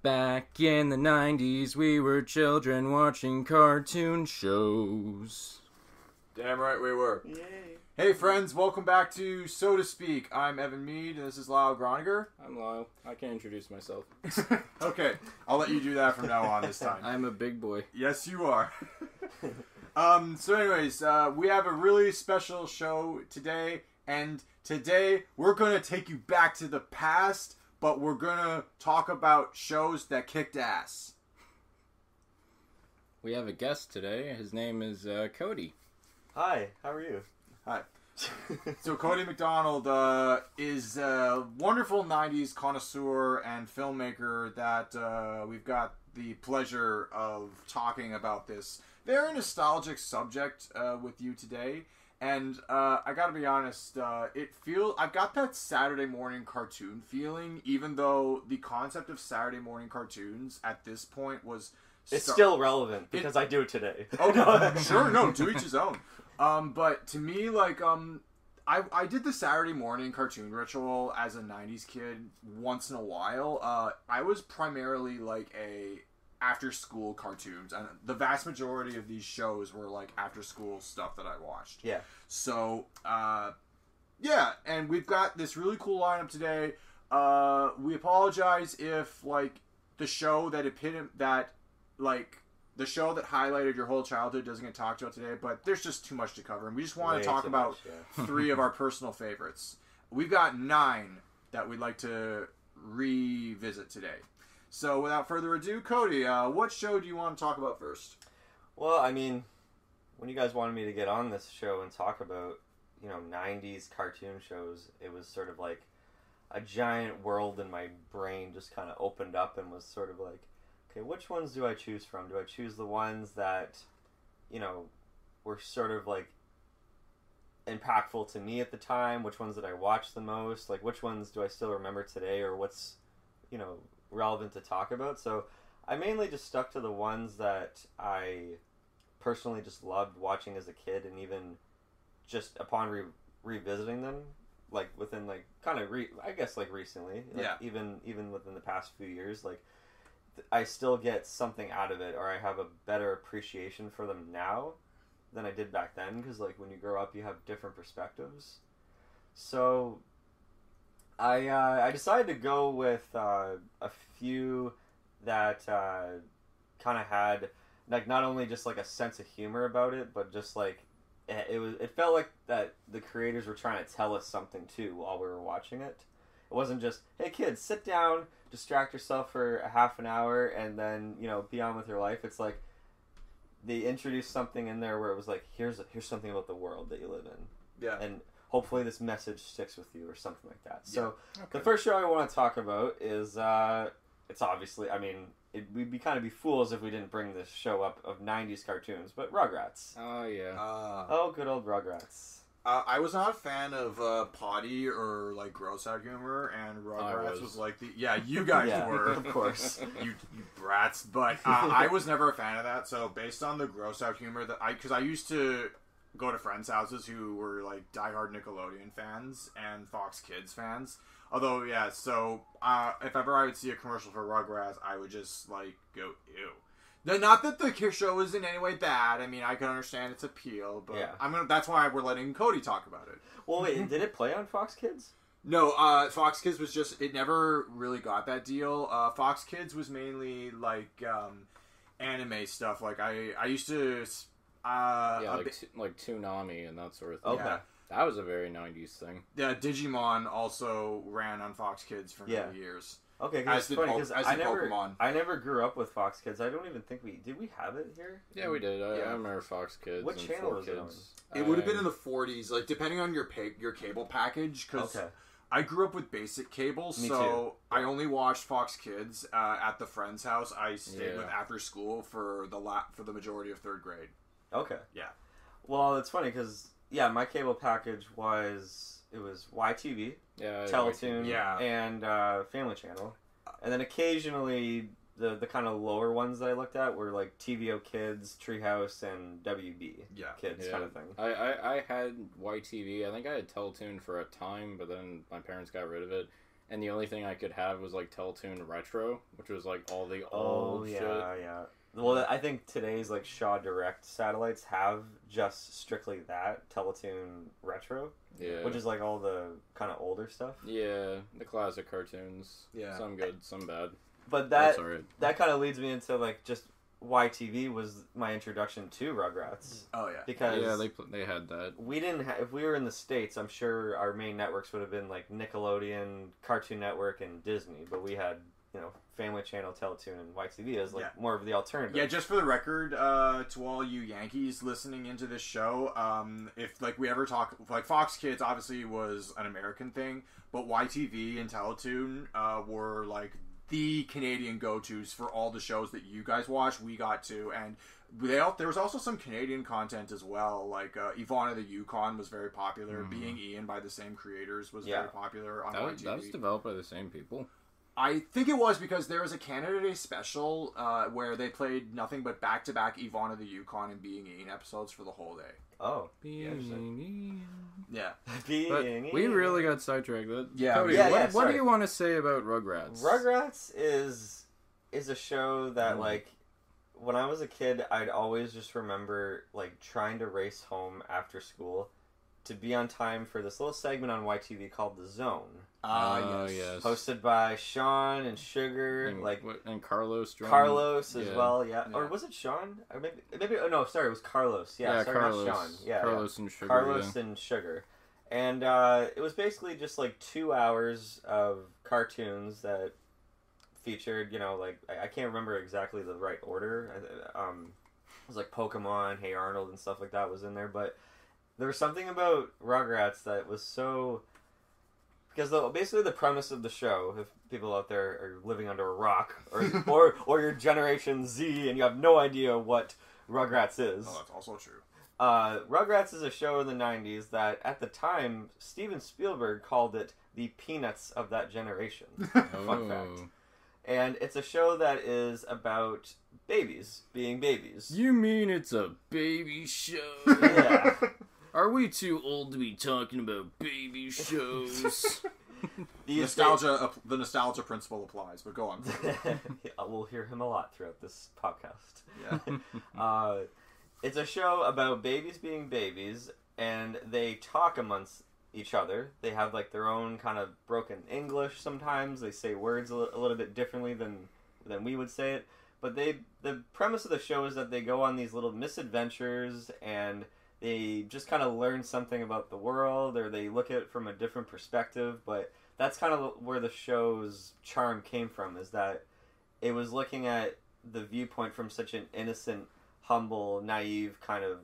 Back in the 90s, we were children watching cartoon shows. Damn right we were. Yay. Hey friends, welcome back to Soda Speak. I'm Evan Mead and this is Lyle Groniger. I'm Lyle. I can't introduce myself. okay, I'll let you do that from now on this time. I'm a big boy. Yes, you are. um, so, anyways, uh, we have a really special show today, and today we're going to take you back to the past, but we're going to talk about shows that kicked ass. We have a guest today. His name is uh, Cody. Hi, how are you? Hi. So, Cody McDonald uh, is a wonderful 90s connoisseur and filmmaker that uh, we've got the pleasure of talking about this very nostalgic subject uh, with you today. And uh, I gotta be honest, uh, it feel I've got that Saturday morning cartoon feeling, even though the concept of Saturday morning cartoons at this point was It's star- still relevant because I do it today. Oh no, sure, no, to each his own. Um, but to me, like, um, I I did the Saturday morning cartoon ritual as a '90s kid once in a while. Uh, I was primarily like a after school cartoons, and the vast majority of these shows were like after school stuff that I watched. Yeah. So, uh, yeah, and we've got this really cool lineup today. Uh, we apologize if like the show that epitom that like the show that highlighted your whole childhood doesn't get talked about today, but there's just too much to cover, and we just want Way to talk about much, yeah. three of our personal favorites. We've got nine that we'd like to revisit today. So, without further ado, Cody, uh, what show do you want to talk about first? Well, I mean, when you guys wanted me to get on this show and talk about, you know, 90s cartoon shows, it was sort of like a giant world in my brain just kind of opened up and was sort of like, okay, which ones do I choose from? Do I choose the ones that, you know, were sort of like impactful to me at the time? Which ones did I watch the most? Like, which ones do I still remember today or what's, you know, relevant to talk about? So I mainly just stuck to the ones that I personally just loved watching as a kid and even just upon re- revisiting them like within like kind of re- I guess like recently like Yeah. even even within the past few years like I still get something out of it or I have a better appreciation for them now than I did back then because like when you grow up you have different perspectives so I uh, I decided to go with uh, a few that uh, kind of had like not only just like a sense of humor about it, but just like it, it was. It felt like that the creators were trying to tell us something too while we were watching it. It wasn't just hey kids sit down, distract yourself for a half an hour, and then you know be on with your life. It's like they introduced something in there where it was like here's here's something about the world that you live in Yeah. and hopefully this message sticks with you or something like that. So the first show I want to talk about is uh, it's obviously I mean it, we'd be kind of be fools if we didn't bring this show up of '90s cartoons, but Rugrats. Oh yeah. Uh, Oh, good old Rugrats. Uh, I was not a fan of uh, potty or like gross out humor, and Rugrats was. was. like the yeah you guys Yeah, were of course. you, you brats, but uh, I was never a fan of that. So based on the gross out humor that I because I used to go to friends' houses who were like diehard Nickelodeon fans and Fox Kids fans. Although yeah, so uh, if ever I would see a commercial for Rugrats, I would just like go ew. No, Not that the Kiss show is in any way bad. I mean, I can understand its appeal, but Yeah. I'm gonna. That's why we're letting Cody talk about it. Well, wait, did it play on Fox Kids? No, uh, Fox Kids was just it never really got that deal. Uh, Fox Kids was mainly like um, anime stuff. Like I, I used to. Uh, yeah, a like bit- t- like Toonami and that sort of thing. Okay. Yeah. That was a very '90s thing. yeah, Digimon also ran on Fox Kids for Yeah. many years. Okay, As because it's did funny Po- because as I did never, Pokemon. I never grew up with Fox Kids. I don't even think we did. We have it here. Yeah, we did. I, Yeah. I remember Fox Kids. What and channel 4 was it on? Kids. It would have been Um, in the 40s, like depending on your pay, your cable package. Because Okay. I grew up with basic cable, Me so I only watched Fox Kids uh, at the friend's house. I stayed Yeah. with after school for the la- for the majority of third grade. Okay. Yeah. Well, it's funny because yeah, my cable package was it was YTV, yeah, Teletoon, Yeah. and uh, Family Channel, and then occasionally the the kind of lower ones that I looked at were like TVO Kids, Treehouse, and WB Yeah. Kids Yeah. kind of thing. I, I, I had YTV. I think I had Teletoon for a time, but then my parents got rid of it. And the only thing I could have was like Teletoon Retro, which was like all the Oh old yeah, shit. yeah. Well, I think today's like Shaw Direct satellites have just strictly that Teletoon Retro, Yeah. which is like all the kind of older stuff. yeah, the classic cartoons. Yeah. Some good, some bad. But That's that alright. that kind of leads me into like just YTV was my introduction to Rugrats Oh yeah. because Yeah, they pl- they had that. we didn't ha- if we were in the states i'm sure our main networks would have been like nickelodeon cartoon network and disney but we had you know family channel teletoon and ytv as like Yeah. more of the alternative Yeah, just for the record, uh, to all you Yankees listening into this show, um, if like we ever talk, like Fox Kids obviously was an American thing, but YTV and Teletoon uh, were like the Canadian go-tos for all the shows that you guys watch. We got to, and they al- there was also some Canadian content as well. Like uh, Yvon of the Yukon was very popular. Mhm. Being Ian by the same creators was Yeah. very popular on That was, YTV. that was developed by the same people. I think it was because there was a Canada Day special uh, where they played nothing but back to back Yvon of the Yukon and Being Ian episodes for the whole day. oh Being Yeah. But Being we really got sidetracked. That- Yeah, Cody, yeah, what, yeah, what do you want to say about Rugrats? rugrats is is a show that Mm. like when i was a kid i'd always just remember like trying to race home after school to be on time for this little segment on YTV called The Zone, Uh, Oh, yes. yes. hosted by Sean and Sugar, and, like what- and Carlos. Drum. Carlos as yeah. well, yeah. Yeah. Or was it Sean? Or maybe, maybe. Oh no, sorry, it was Carlos. Yeah, Yeah, sorry, Carlos. not Sean. Yeah. Carlos and Sugar. Carlos and Sugar, and uh, it was basically just like two hours of cartoons that featured, you know, like I, I can't remember exactly the right order. I- Um, it was like Pokemon, Hey Arnold, and stuff like that was in there, but there was something about Rugrats that was so because the, basically the premise of the show, if people out there are living under a rock, or or or you're Generation Z and you have no idea what Rugrats is, Oh, that's also true. uh, Rugrats is a show in the 90s that at the time Steven Spielberg called it the Peanuts of that generation. Fun fact. Oh. And it's a show that is about babies being babies. You mean it's a baby show? Yeah. Are we too old to be talking about baby shows? These nostalgia, the nostalgia principle applies. But go on. We'll hear him a lot throughout this podcast. Yeah. Uh, it's a show about babies being babies, and they talk amongst each other. They have like their own kind of broken English. Sometimes they say words a, li- a little bit differently than than we would say it. But they the premise of the show is that they go on these little misadventures and they just kind of learn something about the world or they look at it from a different perspective. But that's kind of where the show's charm came from. Is that it was looking at the viewpoint from such an innocent, humble, naive kind of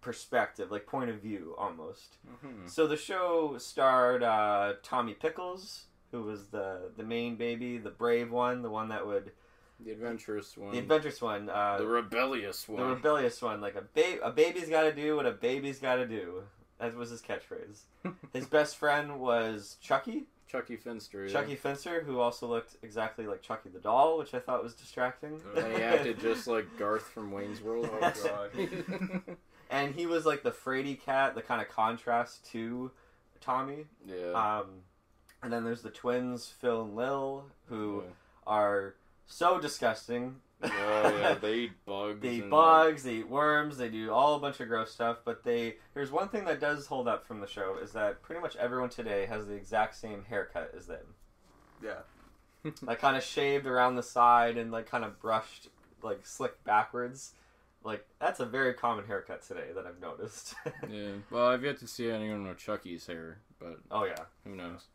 perspective, like point of view almost. Mhm. So the show starred uh, Tommy Pickles, who was the the main baby, the brave one, the one that would The adventurous one. the adventurous one, uh, the rebellious one. the rebellious one, like a ba- a baby's got to do what a baby's got to do. That was his catchphrase. his best friend was Chucky, Chucky Finster. yeah. Chucky Finster, who also looked exactly like Chucky the doll, which I thought was distracting. And he acted just like Garth from Wayne's World. Oh god. and he was like the fraidy cat, the kind of contrast to Tommy. yeah. Um, and then there's the twins, Phil and Lil, who yeah. are so disgusting. Oh yeah, they eat bugs. They eat and, bugs, they eat worms, they do all a bunch of gross stuff. But they there's one thing that does hold up from the show is that pretty much everyone today has the exact same haircut as them. Yeah. like kind of shaved around the side and like kind of brushed, like slicked backwards. Like that's a very common haircut today that I've noticed. Yeah. Well, I've yet to see anyone with Chucky's hair, but oh yeah. who knows?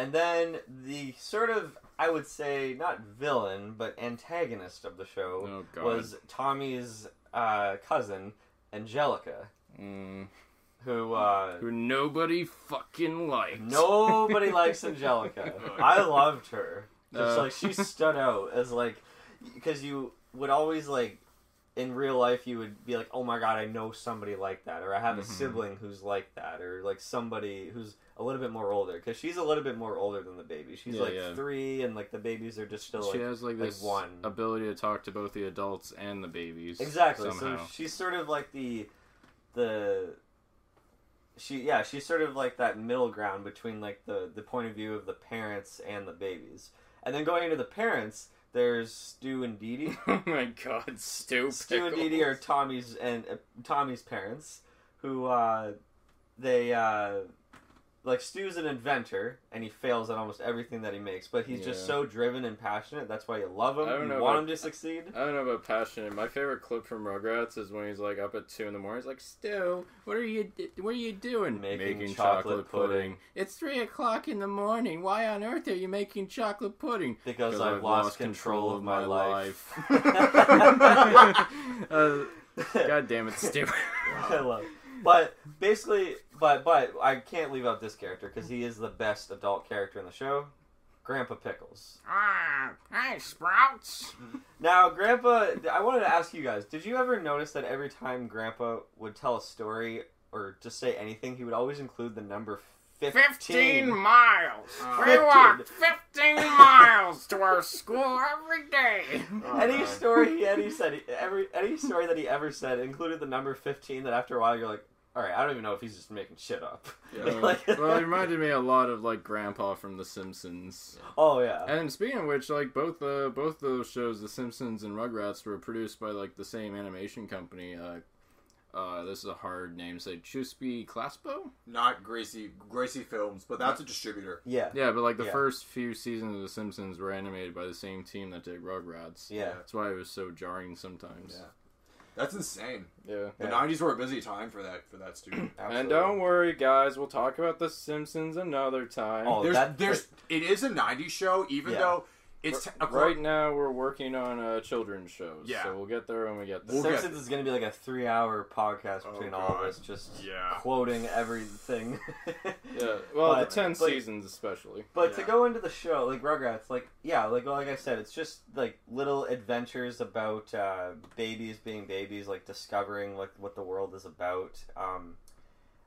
And then the sort of, I would say, not villain, but antagonist of the show Oh was Tommy's uh, cousin, Angelica, Mm, who uh, who nobody fucking liked. nobody likes Angelica. I loved her. Just Uh. like she stood out as like, because you would always like, in real life you would be like, oh my god, I know somebody like that, or I have a Mhm. sibling who's like that, or like somebody who's a little bit more older, because she's a little bit more older than the baby. She's Yeah, like yeah. three, and like the babies are just still she like has like like this one. ability to talk to both the adults and the babies. Exactly. Somehow. So she's sort of like the the she yeah, she's sort of like that middle ground between like the the point of view of the parents and the babies. And then going into the parents, there's Stu and Dee Dee. oh my god, Stu. Stu and Dee Dee are Tommy's and uh, Tommy's parents, who uh, they uh, like Stu's an inventor and he fails at almost everything that he makes, but he's just so driven and passionate. That's why you love him. I don't You know want about- him to succeed. I don't know about passionate. My favorite clip from Rugrats is when he's like up at two in the morning. He's like, "Stu, what are you? What are you doing? Making chocolate pudding." It's three o'clock in the morning. Why on earth are you making chocolate pudding? Because I've, lost, control of my, life. uh, God damn it, Stu. I love. It. But basically, but but I can't leave out this character because he is the best adult character in the show, Grandpa Pickles. ah, hey, Sprouts. Now, Grandpa, I wanted to ask you guys: Did you ever notice that every time Grandpa would tell a story or just say anything, he would always include the number fifteen? Fifteen miles. Uh, we walk fifteen miles to our school every day. Any story he any said every any story that he ever said included the number fifteen. That after a while you're like, all right, I don't even know if he's just making shit up. Yeah. Like- well, it reminded me a lot of like Grandpa from The Simpsons. oh yeah, And speaking of which, like both the both those shows, The Simpsons and Rugrats, were produced by like the same animation company. Uh, uh, this is a hard name to say. Chuspi Claspo. Not Gracie Gracie Films, but that's a distributor. yeah, Yeah, but like the Yeah. first few seasons of The Simpsons were animated by the same team that did Rugrats. yeah. That's why it was so jarring sometimes. Yeah. That's insane. Yeah. The Yeah. '90s were a busy time for that for that studio. And don't worry, guys. We'll talk about The Simpsons another time. Oh, there's that- there's it is a '90s show, even Yeah. though it's R- a right now, we're working on uh, children's shows. Yeah. So we'll get there when we get The there. We'll get- is going to be like a three-hour podcast Oh, between all of us, just Yeah. quoting everything. Yeah. Well, But- the ten but- seasons especially. But to go into the show, like Rugrats, like yeah, like like I said, it's just like little adventures about uh, babies being babies, like discovering like what the world is about. Um,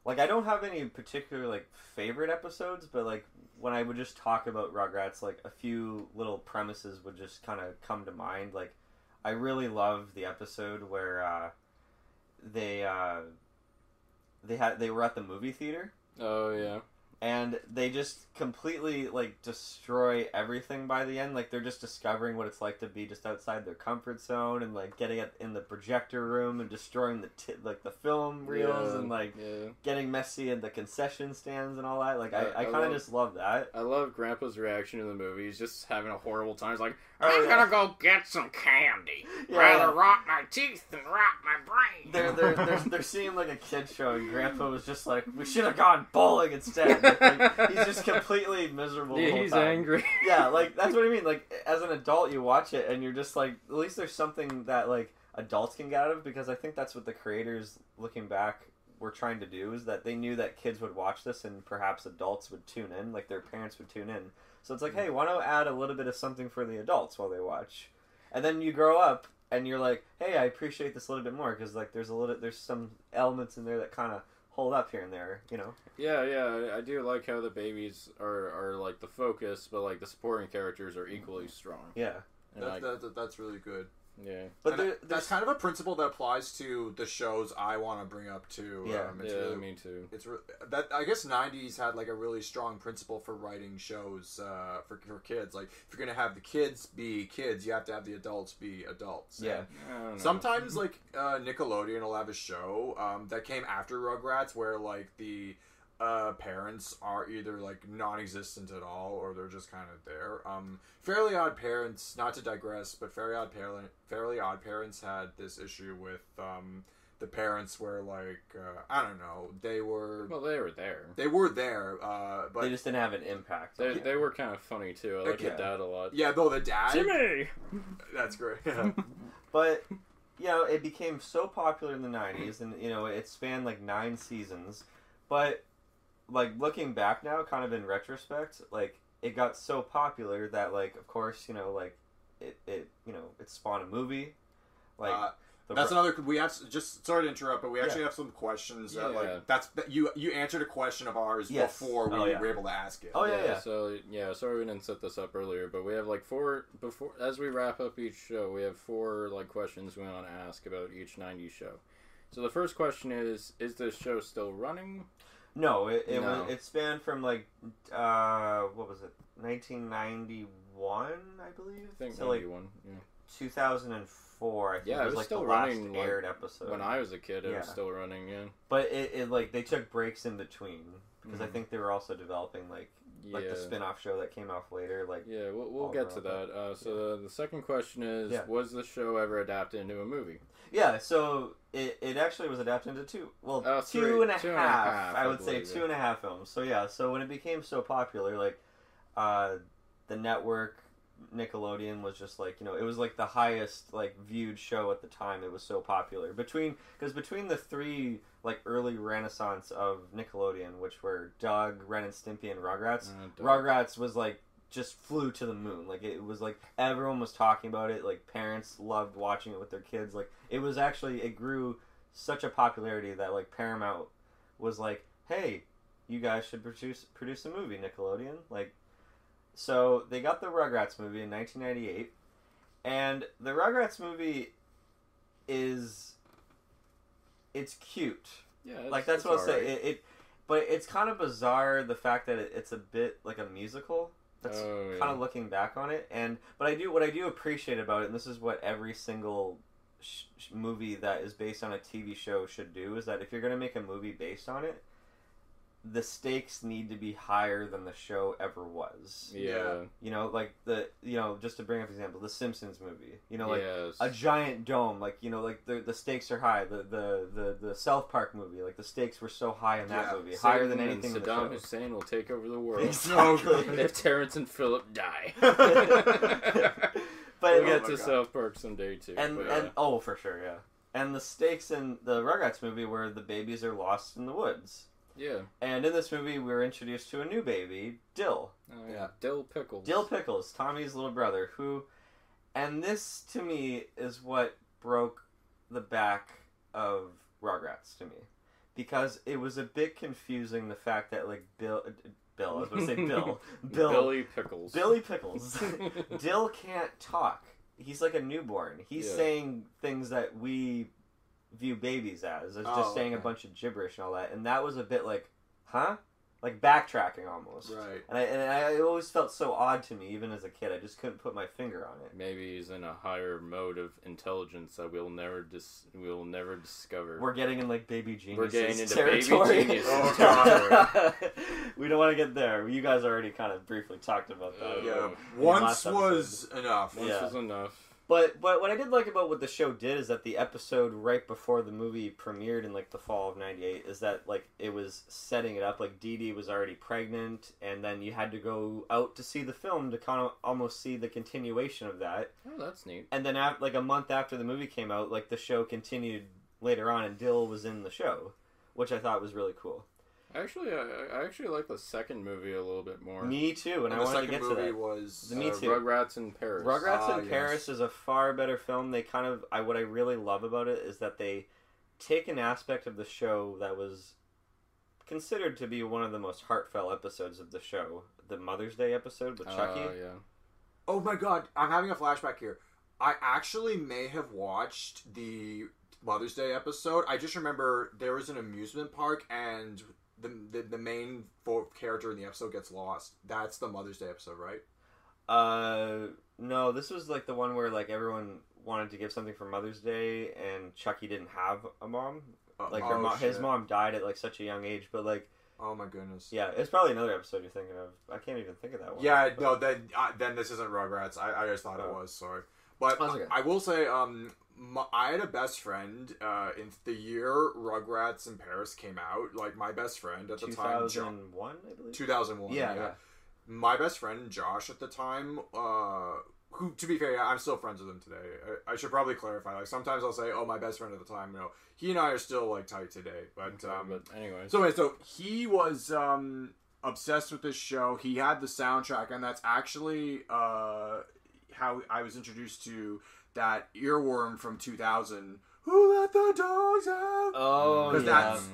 like I don't have any particular like favorite episodes, but like when I would just talk about Rugrats, like a few little premises would just kind of come to mind. Like I really love the episode where uh, they uh, they had they were at the movie theater Oh yeah. And they just completely like destroy everything by the end like they're just discovering what it's like to be just outside their comfort zone and like getting it in the projector room and destroying the t- like the film reels Yeah, and like yeah. getting messy in the concession stands and all that like I- i, I, kind of just love that I love Grandpa's reaction to the movie. He's just having a horrible time. He's like, Oh, "I'm gonna go get some candy. Yeah. Rather rot my teeth than rot my brain." they're, they're, they're, they're seeing like a kid show and grandpa was just like we should have gone bowling instead like, he's just completely miserable the yeah, whole he's time. angry. yeah, like that's what I mean. Like as an adult, you watch it and you're just like, at least there's something that like adults can get out of because I think that's what the creators, looking back, were trying to do is that they knew that kids would watch this and perhaps adults would tune in, like their parents would tune in. So it's like, hmm. hey, why not add a little bit of something for the adults while they watch, and then you grow up and you're like, hey, I appreciate this a little bit more because like there's a little, there's some elements in there that kind of hold up here and there, you know. yeah, yeah. I- I do like how the babies are, are like the focus, but like the supporting characters are equally mm-hmm. strong. Yeah, That, like, that, that- that's really good. Yeah, but there, that's kind of a principle that applies to the shows I want to bring up too. Yeah. um, it's yeah, really, me too. it's re- that I guess '90s had like a really strong principle for writing shows uh, for for kids. Like if you're gonna have the kids be kids, you have to have the adults be adults. Yeah. And I don't know. Sometimes like uh, Nickelodeon will have a show um, that came after Rugrats where like the uh, parents are either like non-existent at all or they're just kind of there. Um, Fairly Odd Parents, not to digress, but Fairly Odd Parent, Fairly Odd Parents had this issue with um, the parents where like uh, I don't know they were Well, they were there. they were there, uh, but they just didn't have an impact. They, they were kind of funny too. I like Okay. the dad a lot. yeah, though the dad, Jimmy. that's great. But you know, it became so popular in the '90s, and you know, it spanned like nine seasons. But like looking back now, kind of in retrospect, like it got so popular that like, of course, you know, like it, it you know, it spawned a movie. Like uh, That's Ru- another. We have just sorry to interrupt, but we actually Yeah. have some questions that Yeah. that's that you you answered a question of ours Yes. before we Oh, yeah. were able to ask it. Oh, yeah, yeah. So yeah, sorry we didn't set this up earlier, but we have like four before as we wrap up each show. We have four like questions we want to ask about each '90s show. So the first question is: Is this show still running? No, it, it No. was it spanned from like uh what was it? 1991, I believe. I think to like Yeah. 2004. I think Yeah, it was, was like still the running, last like, aired episode. When I was a kid, it was still running. Yeah. but it, it like they took breaks in between because I Mhm. think they were also developing like Yeah. like the spin-off show that came off later. Like Yeah, we'll, we'll get to that. Uh, so the, the second question is: Yeah. Was the show ever adapted into a movie? yeah, so it, it actually was adapted into two well Oh, two and a two and a half, half, I I would say believe, two yeah. and a half films. So yeah, so when it became so popular, like uh, the network Nickelodeon was just like you know it was like the highest like viewed show at the time. It was so popular between because between the three like early renaissance of Nickelodeon, which were Doug, Ren and Stimpy, and Rugrats. Uh, Rugrats was like just flew to the moon. Like it was like everyone was talking about it. Like parents loved watching it with their kids. Like it was actually it grew such a popularity that like Paramount was like, "Hey, you guys should produce produce a movie, Nickelodeon." Like so they got the Rugrats movie in 1998 and the Rugrats movie is it's cute Yeah, it's- like that's what I'll say. It, it, but it's kind of bizarre the fact that it, it's a bit like a musical. That's Oh, yeah. kind of looking back on it, and but I do what I do appreciate about it, and this is what every single sh- sh- movie that is based on a TV show should do is that if you're going to make a movie based on it, the stakes need to be higher than the show ever was. Yeah. You know, like the you know just to bring up an example, the Simpsons movie. You know, like yes. a giant dome like you know like the the stakes are high the the the, the south park movie like the stakes were so high in that Yeah. movie higher than anything and in the Saddam show. Hussein will take over the world. Exactly. if Terrence and Philip die. but we'll Oh get my to God. South Park someday too. and but, and yeah. oh for sure yeah and the stakes in the rugrats movie where the babies are lost in the woods yeah, and in this movie we were introduced to a new baby dill oh, yeah, Yeah. Dill Pickles. dill pickles tommy's little brother who and this to me is what broke the back of rugrats to me because it was a bit confusing the fact that like bill uh, bill i was going to say bill bill Billy Pickles. Billy Pickles. Dill can't talk. He's like a newborn. He's Yeah. saying things that we view babies as, as Oh, just saying a bunch of gibberish and all that. And that was a bit like, huh? Like backtracking almost. Right. And I, and I it always felt so odd to me, even as a kid. I just couldn't put my finger on it. Maybe he's in a higher mode of intelligence that we'll never dis- we'll never discover. We're getting in like baby genius We're getting into baby territory. genius Oh, territory. we don't want to get there. You guys already kind of briefly talked about that. Uh, Yeah. Oh. Once Last was enough. Once Yeah. was enough. But but what I did like about what the show did is that the episode right before the movie premiered in like the fall of '98 is that like it was setting it up. Like Dee Dee was already pregnant, and then you had to go out to see the film to kind of almost see the continuation of that. Oh, that's neat. And then af- like a month after the movie came out, like the show continued later on, and Dill was in the show, which I thought was really cool. Actually, I, I actually like the second movie a little bit more. Me too, and, And I the wanted to get to movie that. was The Me Uh, Too. Rugrats in Paris. Rugrats Ah, in yes. Paris is a far better film. They kind of I what I really love about it is that they take an aspect of the show that was considered to be one of the most heartfelt episodes of the show, the Mother's Day episode with Chucky. Uh, yeah. Oh my god, I'm having a flashback here. I actually may have watched the Mother's Day episode. I just remember there was an amusement park and the the, the main fo- character in the episode gets lost. That's the Mother's Day episode, right? Uh, no, this was like the one where like everyone wanted to give something for Mother's Day, and Chucky didn't have a mom. Uh, Like oh, her mom, his mom died at like such a young age. But like, Oh my goodness. yeah, it's probably another episode you're thinking of. I can't even think of that one. Yeah, But- no, then uh, then this isn't Rugrats. I, I just thought it Oh. was. Sorry, but That's okay. I will say, um, my, I had a best friend uh, in the year Rugrats in Paris came out. Like my best friend at the time, Jo- 2001, I believe. 2001. yeah, yeah. yeah. My best friend Josh at the time, uh, who to be fair, I'm still friends with him today. I, I should probably clarify. Like sometimes I'll say, "Oh, my best friend at the time." You know, he and I are still like tight today. But Okay, um, but anyway. so anyway, so he was um, obsessed with this show. He had the soundtrack, and that's actually uh, how I was introduced to that earworm from 2000 Who let the dogs out? Oh, yeah. that's-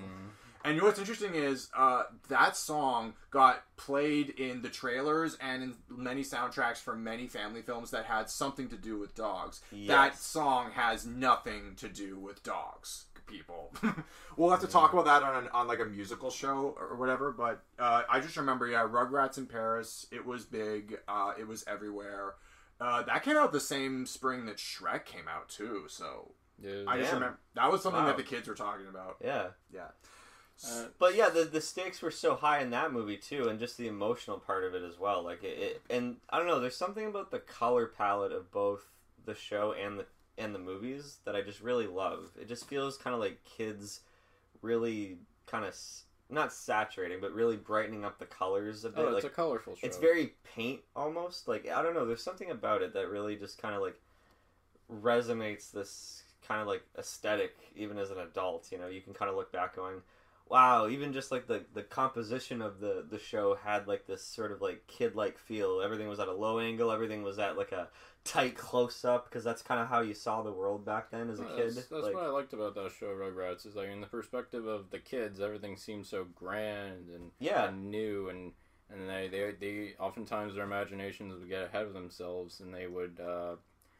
And you know what's interesting is uh, that song got played in the trailers and in many soundtracks for many family films that had something to do with dogs. That song has nothing to do with dogs. People, we'll have to talk about that on an, on like a musical show or whatever. But uh, I just remember, yeah, Rugrats in Paris. It was big. Uh, it was everywhere. Uh, that came out the same spring that Shrek came out too. So Yeah. I just Damn. remember that was something Wow. that the kids were talking about. yeah. Yeah. Uh, But yeah, the the stakes were so high in that movie too, and just the emotional part of it as well. Like it, it and I don't know. There's something about the color palette of both the show and the and the movies that I just really love. It just feels kind of like kids really kind of not saturating, but really brightening up the colors a bit. oh, it's like a colorful show. it's very paint almost. Like I don't know. There's something about it that really just kind of like resonates this kind of like aesthetic even as an adult. You know, you can kind of look back going, wow, even just like the the composition of the the show had like this sort of like kid like feel. Everything was at a low angle. Everything was at like a tight close up because that's kind of how you saw the world back then as a kid. That's, that's like, what I liked about that show, Rugrats. Is like in the perspective of the kids, everything seems so grand and Yeah. and new, and and they they they oftentimes their imaginations would get ahead of themselves, and they would uh,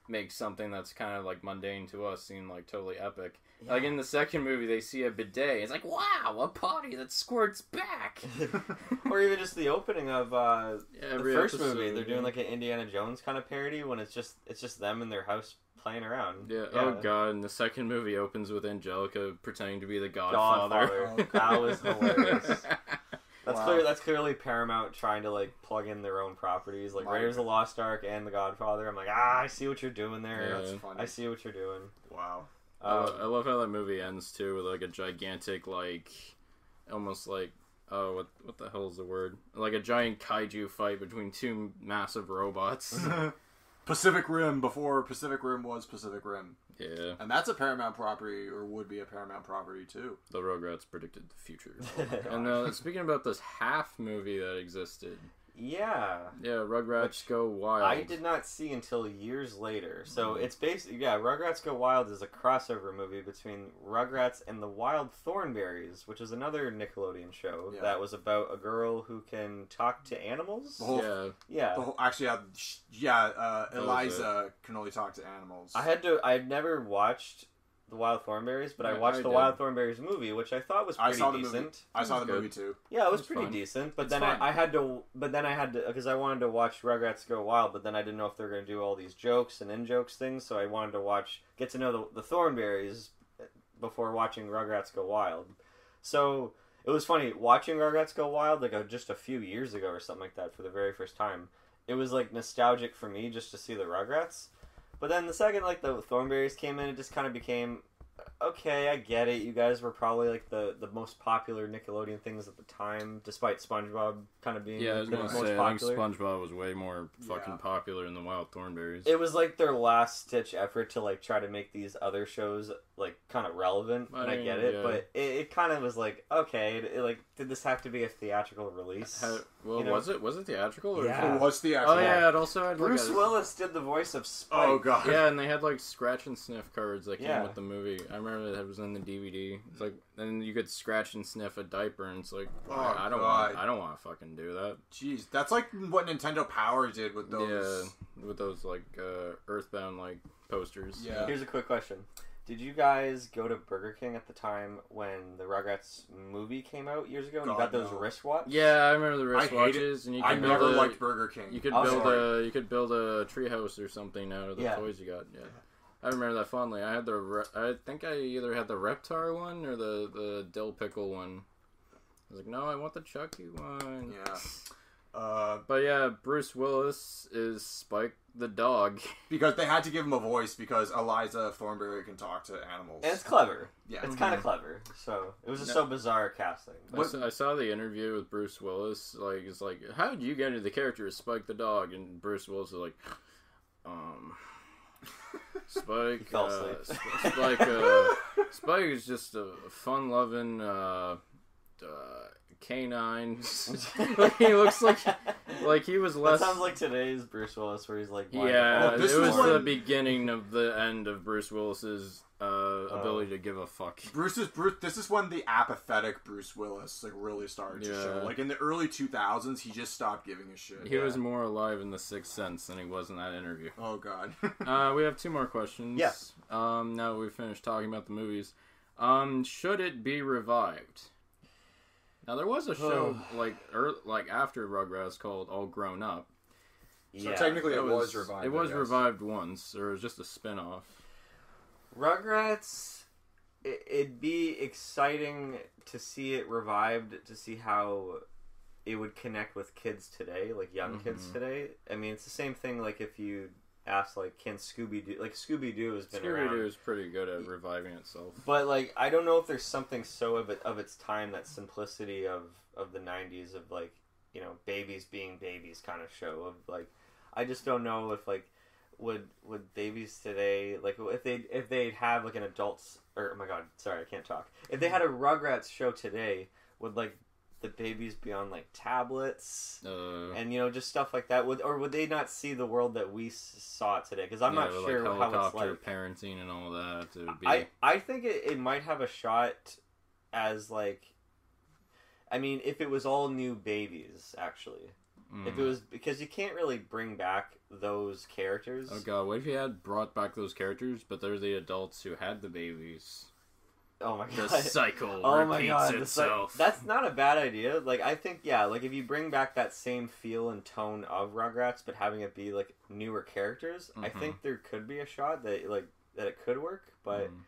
make something that's kind of like mundane to us seem like totally epic. Like in the second movie, they see a bidet. It's like, wow, a potty that squirts back. or even just the opening of uh, Every the first episode, movie. They're doing like an Indiana Jones kind of parody when it's just it's just them in their house playing around. Yeah. Oh god. And the second movie opens with Angelica pretending to be the Godfather. Godfather. that was hilarious. That's Wow. clear. That's clearly Paramount trying to like plug in their own properties, like My- Raiders of the Lost Ark and The Godfather. I'm like, ah, I see what you're doing there. Yeah. That's funny. I see what you're doing. Wow. I, lo- I Um, love how that movie ends too with like a gigantic like almost like oh what what the hell is the word? Like a giant kaiju fight between two massive robots. Pacific Rim before Pacific Rim was Pacific Rim, yeah. And that's a Paramount property or would be a Paramount property too. the Rugrats predicted the future. Oh and uh, speaking about this half movie that existed yeah. yeah Rugrats Which Go Wild I did not see until years later. So Mhm. it's basically yeah, Rugrats Go Wild is a crossover movie between Rugrats and the Wild Thornberrys, which is another Nickelodeon show Yeah. that was about a girl who can talk to animals. Whole, yeah Yeah. whole actually, yeah, yeah uh, Eliza can only talk to animals. I had to I had never watched the Wild Thornberrys, but I I- watched I the. Wild Thornberrys movie, which I thought was I pretty saw the decent. movie. I saw the good. movie too. Yeah, it was It's pretty fun. decent, but It's then. I, I had to, but then I had to, because I wanted to watch Rugrats Go Wild, but then I didn't know if they were going to do all these jokes and in jokes things, so I wanted to watch, get to know the, the Thornberrys before watching Rugrats Go Wild. So it was funny watching Rugrats Go Wild, like a, just a few years ago or something like that, for the very first time. It was like nostalgic for me just to see the Rugrats, but then the second like the Thornberrys came in, it just kind of became okay, I get it. You guys were probably like the, the most popular Nickelodeon things at the time, despite SpongeBob kind of being yeah I was the gonna most say I think SpongeBob was way more fucking Yeah. popular than the Wild Thornberrys it was like their last stitch effort to like try to make these other shows like kind of relevant, I and I get it, yeah. but it, it kind of was like okay, it, it, like did this have to be a theatrical release? How, well You know? was it was it theatrical or Yeah. It was the oh yeah it also had like Bruce a- Willis did the voice of Spike. Oh god. Yeah, and they had like scratch and sniff cards that came Yeah. with the movie. I remember that was in the DVD. It's like then you could scratch and sniff a diaper, and it's like Oh, I don't want, I don't want to fucking do that. Jeez, that's like what Nintendo Power did with those. Yeah, with those like uh, Earthbound like posters. Yeah. Here's a quick question. Did you guys go to Burger King at the time when the Rugrats movie came out years ago and you God, got those no. wristwatches? Yeah, I remember the I hate it. wristwatches, and you I could never build a, liked Burger King. You could I'm build sorry. a you could build a treehouse or something out of the Yeah. toys you got. Yeah. I remember that fondly. I had the re- I think I either had the Reptar one or the the dill pickle one. I was like, no, I want the Chucky one. Yeah. Uh, But yeah, Bruce Willis is Spike the dog. because they had to give him a voice because Eliza Thornberry can talk to animals. And it's clever. yeah. It's kind of clever. So it was just No. so bizarre casting. I saw, I saw the interview with Bruce Willis. Like, it's like, how did you get into the character of Spike the dog? And Bruce Willis is like, um, Spike. uh. Sp- Spike. Uh, Spike is just a fun-loving, uh, uh, canines. like he looks like like he was That less. sounds like today's Bruce Willis, where he's like, yeah, Oh, this it was was the beginning of the end of Bruce Willis's uh, ability to give a fuck. Bruce is Bruce. This is when the apathetic Bruce Willis like really started to show. Like in the early 2000s, he just stopped giving a shit. He Yeah. was more alive in the Sixth Sense than he was in that interview. Oh god. Uh, we have two more questions. Yes. Um, now that we've finished talking about the movies, um, should it be revived? Now there was a show like er, like after Rugrats called All Grown Up. so Yeah. technically, it was, revived. It was revived once, or it was just a spin-off. Rugrats, it, it'd be exciting to see it revived, to see how it would connect with kids today, like young kids Mhm. today. I mean, it's the same thing. Like if you ask, like, can Scooby Doo, like Scooby Doo has been Scooby Doo is pretty good at reviving itself. but like I don't know if there's something so of it of its time that simplicity of of the '90s of like you know babies being babies kind of show of like I just don't know if like would would babies today like if they if they'd have like an adults or oh my god sorry I can't talk if they had a Rugrats show today would like the babies be on like tablets Uh, and you know just stuff like that would or would they not see the world that we saw today because I'm yeah, not sure like, how it's like parenting and all that. It would be. I I think it, it might have a shot as like I mean if it was all new babies actually if it Mm. was because you can't really bring back those characters Oh god, what if you had brought back those characters, but they're the adults who had the babies? Oh my god. The cycle oh my repeats god the cy- itself. that's not a bad idea like I think yeah like if you bring back that same feel and tone of Rugrats but having it be like newer characters I Mhm. think there could be a shot that like that it could work but Mm.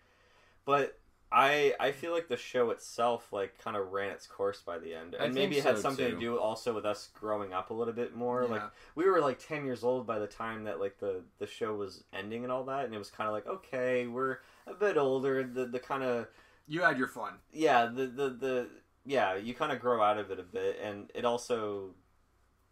but I I feel like the show itself like kind of ran its course by the end, I and maybe it had so, something too. to do also with us growing up a little bit more. Like we were like ten years old by the time that like the the show was ending and all that, and it was kind of like okay, we're a bit older. The the kind of You had your fun. yeah the the the yeah you kind of grow out of it a bit, and it also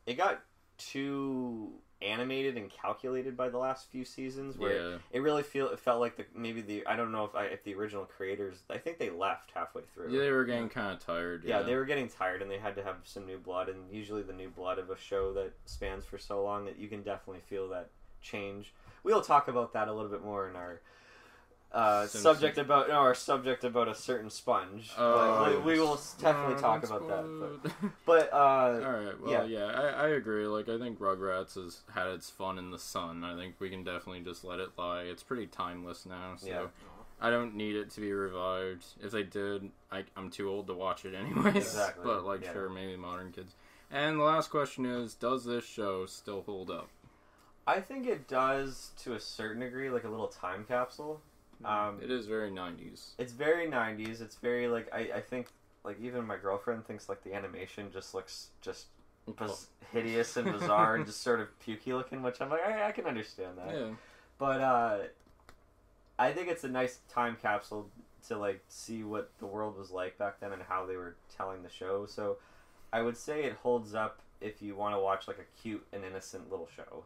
it got too animated and calculated by the last few seasons where yeah. it really feel it felt like the maybe the I don't know if I if the original creators I think they left halfway through. yeah, they were getting kind of tired. Yeah, Yeah, they were getting tired and they had to have some new blood and usually the new blood of a show that spans for so long that you can definitely feel that change. We'll talk about that a little bit more in our uh, subject about no, our subject about a certain sponge. But we, we will definitely Oh, talk about that. But, but uh, All right. Well, yeah. yeah, I, I agree. Like, I think Rugrats has had its fun in the sun. I think we can definitely just let it lie. It's pretty timeless now. So Yeah. I don't need it to be revived. If they did, I, I'm too old to watch it anyways. Exactly, But like, yeah. sure, maybe modern kids. And the last question is: Does this show still hold up? I think it does to a certain degree, like a little time capsule. Um, It is very '90s. It's very '90s. It's very like I, I think like even my girlfriend thinks like the animation just looks just biz- hideous and bizarre and just sort of pukey looking, which I'm like I, I can understand that. Yeah. But uh, I think it's a nice time capsule to like see what the world was like back then and how they were telling the show. So I would say it holds up if you want to watch like a cute and innocent little show.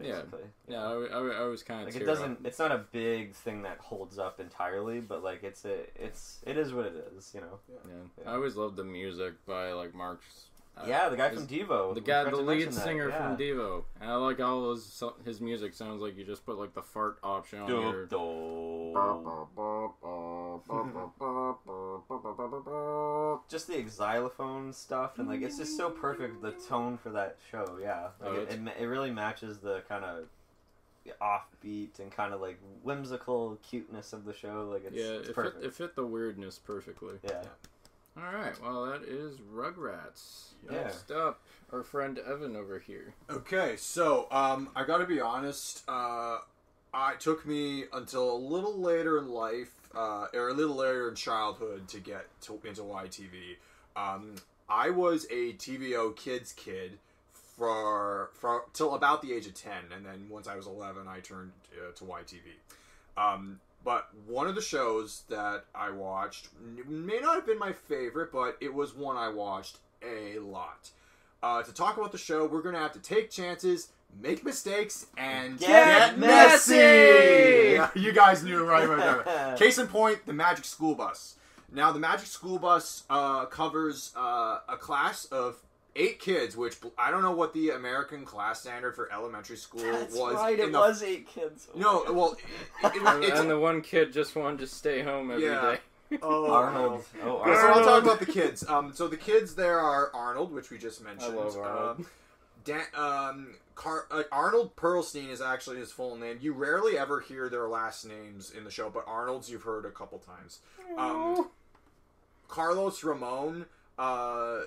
Yeah. Basically. Yeah, I was kind of Like it doesn't. It's not a big thing that holds up entirely, but like it's a. It's it is what it is. You know. Yeah. Yeah. I always loved the music by like Mark's. Uh, yeah, the guy his- from Devo. The guy, the lead singer yeah. from Devo, and I like all his his music. Sounds like you just put like the fart option on your. Just the xylophone stuff, and like it's just so perfect. The tone for that show, yeah, like, Oh, it, it, it really matches the kind of offbeat and kind of like whimsical cuteness of the show. Like it's, yeah, it's it fit, it fit the weirdness perfectly. yeah. All right, well that is Rugrats. Yeah. Next up, our friend Evan over here. Okay, so um, I got to be honest. Uh, it took me until a little later in life, uh, or a little later in childhood, to get to, into YTV. Um, I was a TVO kids kid for for till about the age of ten, and then once I was eleven, I turned uh, to YTV. Um, but one of the shows that I watched may not have been my favorite, but it was one I watched a lot. Uh, to talk about the show, we're going to have to take chances, make mistakes, and Get messy! Yeah, you guys knew right away. Case in point, the Magic School Bus. Now, the Magic School Bus uh, covers uh, a class of eight kids, which I don't know what the American class standard for elementary school That's was. right. in It the- was eight kids. No, well, it, it, And, it's, and the one kid just wanted to stay home every day. Yeah. oh, Arnold. Oh, Arnold. So I'll talk about the kids. Um, so the kids there are Arnold, which we just mentioned. I mentioned. love Arnold. Um, Dan, um, Car- uh, Arnold Perlstein is actually his full name. You rarely ever hear their last names in the show, but Arnold's you've heard a couple times. Um, Carlos Ramon, uh,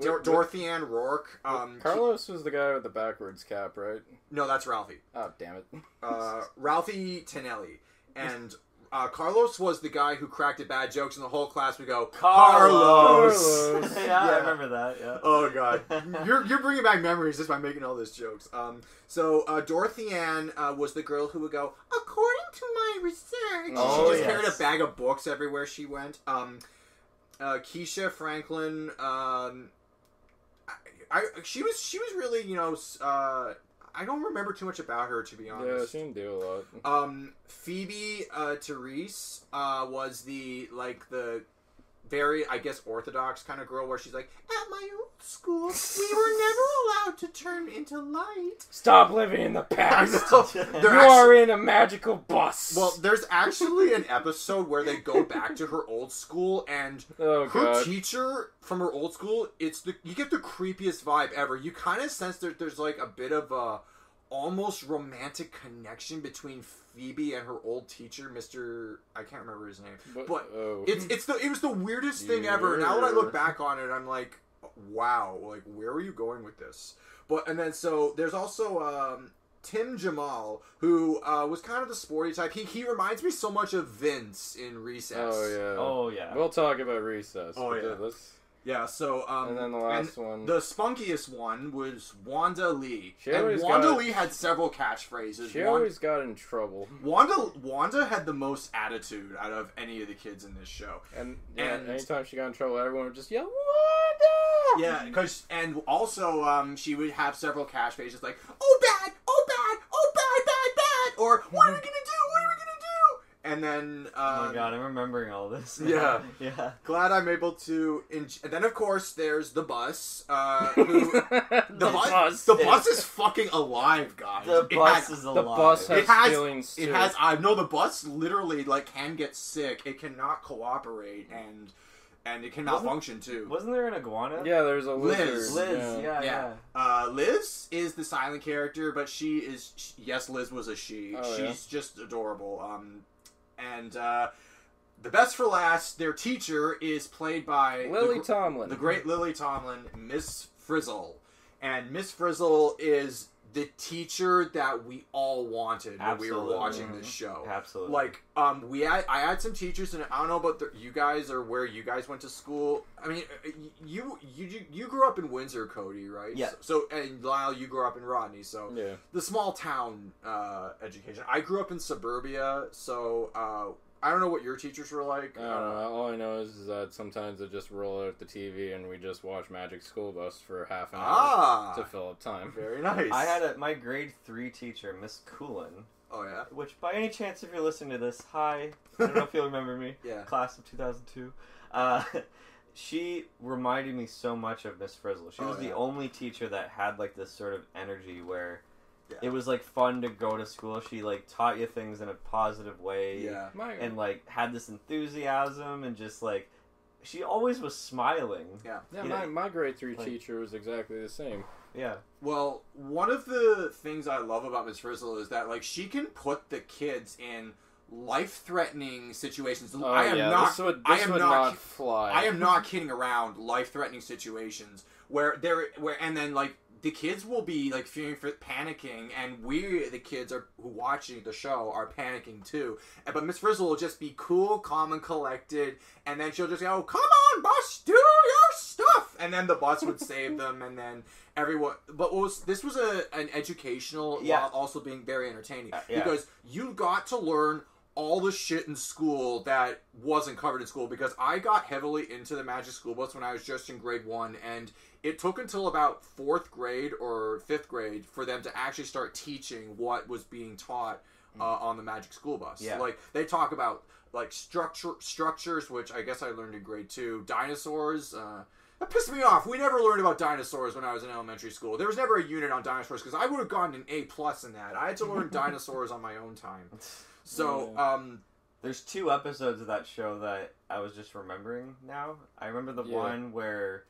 Dor- Wh- wh- Dorothy Ann Rourke. Um, Carlos was the guy with the backwards cap, right? no, that's Ralphie. Oh, damn it. Uh, Ralphie Tennelli. And uh, Carlos was the guy who cracked the bad jokes, and the whole class would go, Carlos. Carlos. yeah, Yeah. I remember that. Yeah. Oh god, you're you're bringing back memories just by making all those jokes. Um, so uh, Dorothy Ann uh, was the girl who would go, according to my research. Oh, she just carried a bag of books everywhere she went. Um, uh, Keesha Franklin. Um, I, I she was she was really you know uh, I don't remember too much about her to be honest. Yeah, she didn't do a lot. Um, Phoebe uh, Therese uh, was the like the very I guess orthodox kind of girl where she's like at my old school we were never allowed to turn into light. Stop living in the past. You actu- are in a magical bus. well, there's actually an episode where they go back to her old school and oh her god. teacher from her old school. It's the you get the creepiest vibe ever. You kind of sense that there's like a bit of a almost romantic connection between Phoebe and her old teacher, Mister. I can't remember his name. but oh. It's it's the it was the weirdest thing ever. Now that I look back on it, I'm like, wow, like where were you going with this? But and then so there's also um, Tim Jamal who uh, was kind of the sporty type. He he reminds me so much of Vince in Recess. oh yeah. Oh yeah. We'll talk about recess. Oh, yeah. Let's, yeah. So um, and then the last one. The spunkiest one was Wanda Li. She and Wanda got- Li had several catchphrases. she Wan- always got in trouble. Wanda Wanda had the most attitude out of any of the kids in this show. And, yeah, And- anytime she got in trouble, everyone would just yell, Wanda! Yeah, because and also um, she would have several catchphrases like "Oh bad, oh bad, oh bad, bad, bad," or "What are we gonna do? What are we gonna do?" And then Oh um, my god, I'm remembering all this. Yeah. yeah. glad I'm able to. En- and then of course there's the bus. Uh, who, the, the, bus, bus. the bus is fucking alive, guys. The It bus has- is alive. The bus has It has- feelings It too. has. I know the bus literally like can get sick. It cannot cooperate and and it can Wasn't- malfunction too. Wasn't there an iguana? Yeah, there's a Liz. lizard. Liz. Yeah. Yeah. Yeah. Uh, Liz is the silent character, but she is. sh yes, Liz was a she. Oh, She's yeah? just adorable. Um, and uh, the best for last, their teacher is played by Lily the, Tomlin. the great Lily Tomlin, Miss Frizzle, and Miss Frizzle is the teacher that we all wanted when we were watching this show. Absolutely. Like, um, we had I had some teachers, and I don't know about the, you guys or where you guys went to school. I mean, uh, you you you, grew up in Windsor, Cody, right? Yeah. So, and Lyle, you grew up in Rodney, so Yeah. the small town uh, education. I grew up in suburbia, so uh, I don't know what your teachers were like. I don't know. All I know is, is that sometimes they just roll out the TV and we just watch Magic School Bus for half an hour Ah, to fill up time. very nice. I had a, my grade three teacher, Miss Coolin, Oh yeah. which by any chance, if you're listening to this, hi. I don't know if you'll remember me. Yeah. Class of 2002. Uh, she reminded me so much of Miss Frizzle. She Oh, was the only teacher that had like this sort of energy where Yeah. it was like fun to go to school. She like taught you things in a positive way. Yeah. And like had this enthusiasm and just like she always was smiling. Yeah. yeah, you my, know, my grade three like- teacher was exactly the same. Yeah. Well, one of the things I love about Miss Frizzle is that like she can put the kids in life-threatening situations. Oh, I am yeah, not. This would, I am would not not, fly. I am not kidding around. Life-threatening situations where there, where and then like the kids will be like fearing for panicking, and we, the kids, are who watching the show are panicking too. And- But Miss Frizzle will just be cool, calm, and collected, and then she'll just go, "Come on, bus, do your stuff," and then the bus would save them, and then everyone. But was this was a an educational Yeah. while also being very entertaining Uh, yeah. because you got to learn all the shit in school that wasn't covered in school because I got heavily into the Magic School Bus when I was just in grade one, and it took until about fourth grade or fifth grade for them to actually start teaching what was being taught uh, on the Magic School Bus. Yeah. Like they talk about like structure structures, which I guess I learned in grade two. Dinosaurs. Uh, that pissed me off. We never learned about dinosaurs when I was in elementary school. There was never a unit on dinosaurs because I would have gotten an A plus in that. I had to learn dinosaurs on my own time. So, um, There's two episodes of that show that I was just remembering now. I remember the Yeah. one where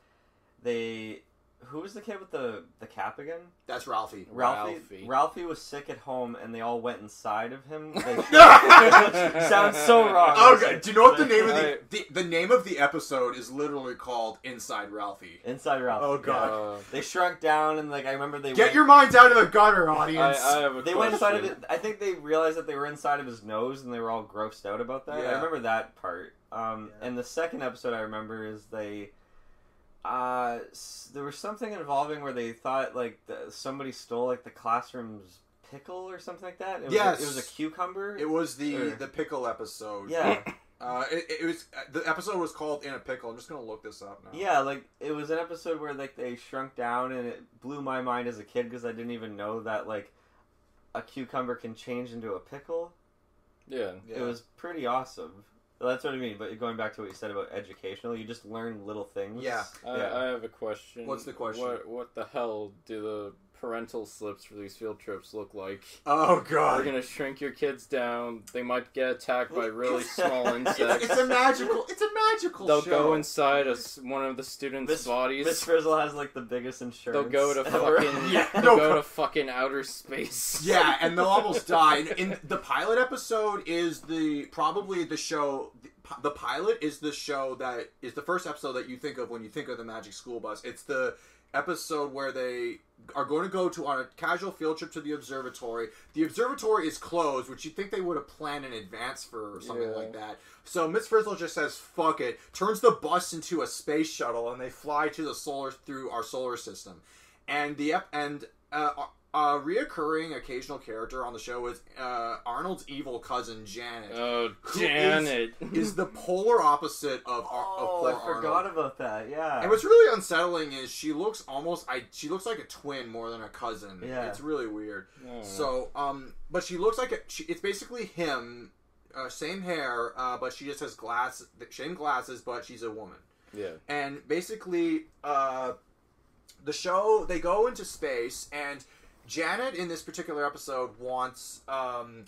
they who was the kid with the the cap again? that's Ralphie. Ralphie. Ralphie. Ralphie was sick at home, and they all went inside of him. They- Sounds so wrong. Oh, God. do you know what the name of the, I- the the name of the episode is? Literally called Inside Ralphie. Inside Ralphie. Oh, God. Uh, They shrunk down, and like I remember they Get went, your minds out of the gutter, audience. I have a They went inside of it. I think they realized that they were inside of his nose, and they were all grossed out about that. Yeah. I remember that part. Um, Yeah. And the second episode I remember is they, uh, there was something involving where they thought like the, somebody stole like the classroom's pickle or something like that. It was Yes. a, it was a cucumber. it was the Or- the pickle episode. yeah, Uh, it, it was the episode was called In a Pickle. I'm just gonna look this up now. yeah. Like it was an episode where like they shrunk down, and it blew my mind as a kid because I didn't even know that like a cucumber can change into a pickle. Yeah. Yeah. It was pretty awesome. That's what I mean. But going back to what you said about educational, you just learn little things. Yeah. I, Yeah. I have a question. What's the question? What What the hell do the parental slips for these field trips look like? Oh god. They're gonna shrink your kids down. They might get attacked by really small insects. it's a magical. It's a magical They'll show. go inside a s one of the students' Miss- bodies. Miss Frizzle has like the biggest insurance. They'll go to ever. fucking. Yeah, they'll no, go to fucking outer space. Yeah, and they'll almost die. In, in the pilot episode is the probably the show. The, the pilot is the show that is the first episode that you think of when you think of the Magic School Bus. It's the episode where they are going to go to on a casual field trip to the observatory. The observatory is closed, which you'd think they would have planned in advance for something Yeah. like that. So Miss Frizzle just says "fuck it," turns the bus into a space shuttle, and they fly to the solar through our solar system. And the ep- and uh, a reoccurring occasional character on the show is uh, Arnold's evil cousin Janet. Oh, Janet. is the polar opposite of, Ar- of Oh, poor I forgot Arnold. about that. Yeah. And what's really unsettling is she looks almost I she looks like a twin more than a cousin. Yeah. It's really weird. Oh. So, um, but she looks like a, she, it's basically him, uh, same hair, uh, but she just has glass, same glasses, but she's a woman. yeah. And basically, uh, the show they go into space, and Janet in this particular episode wants um,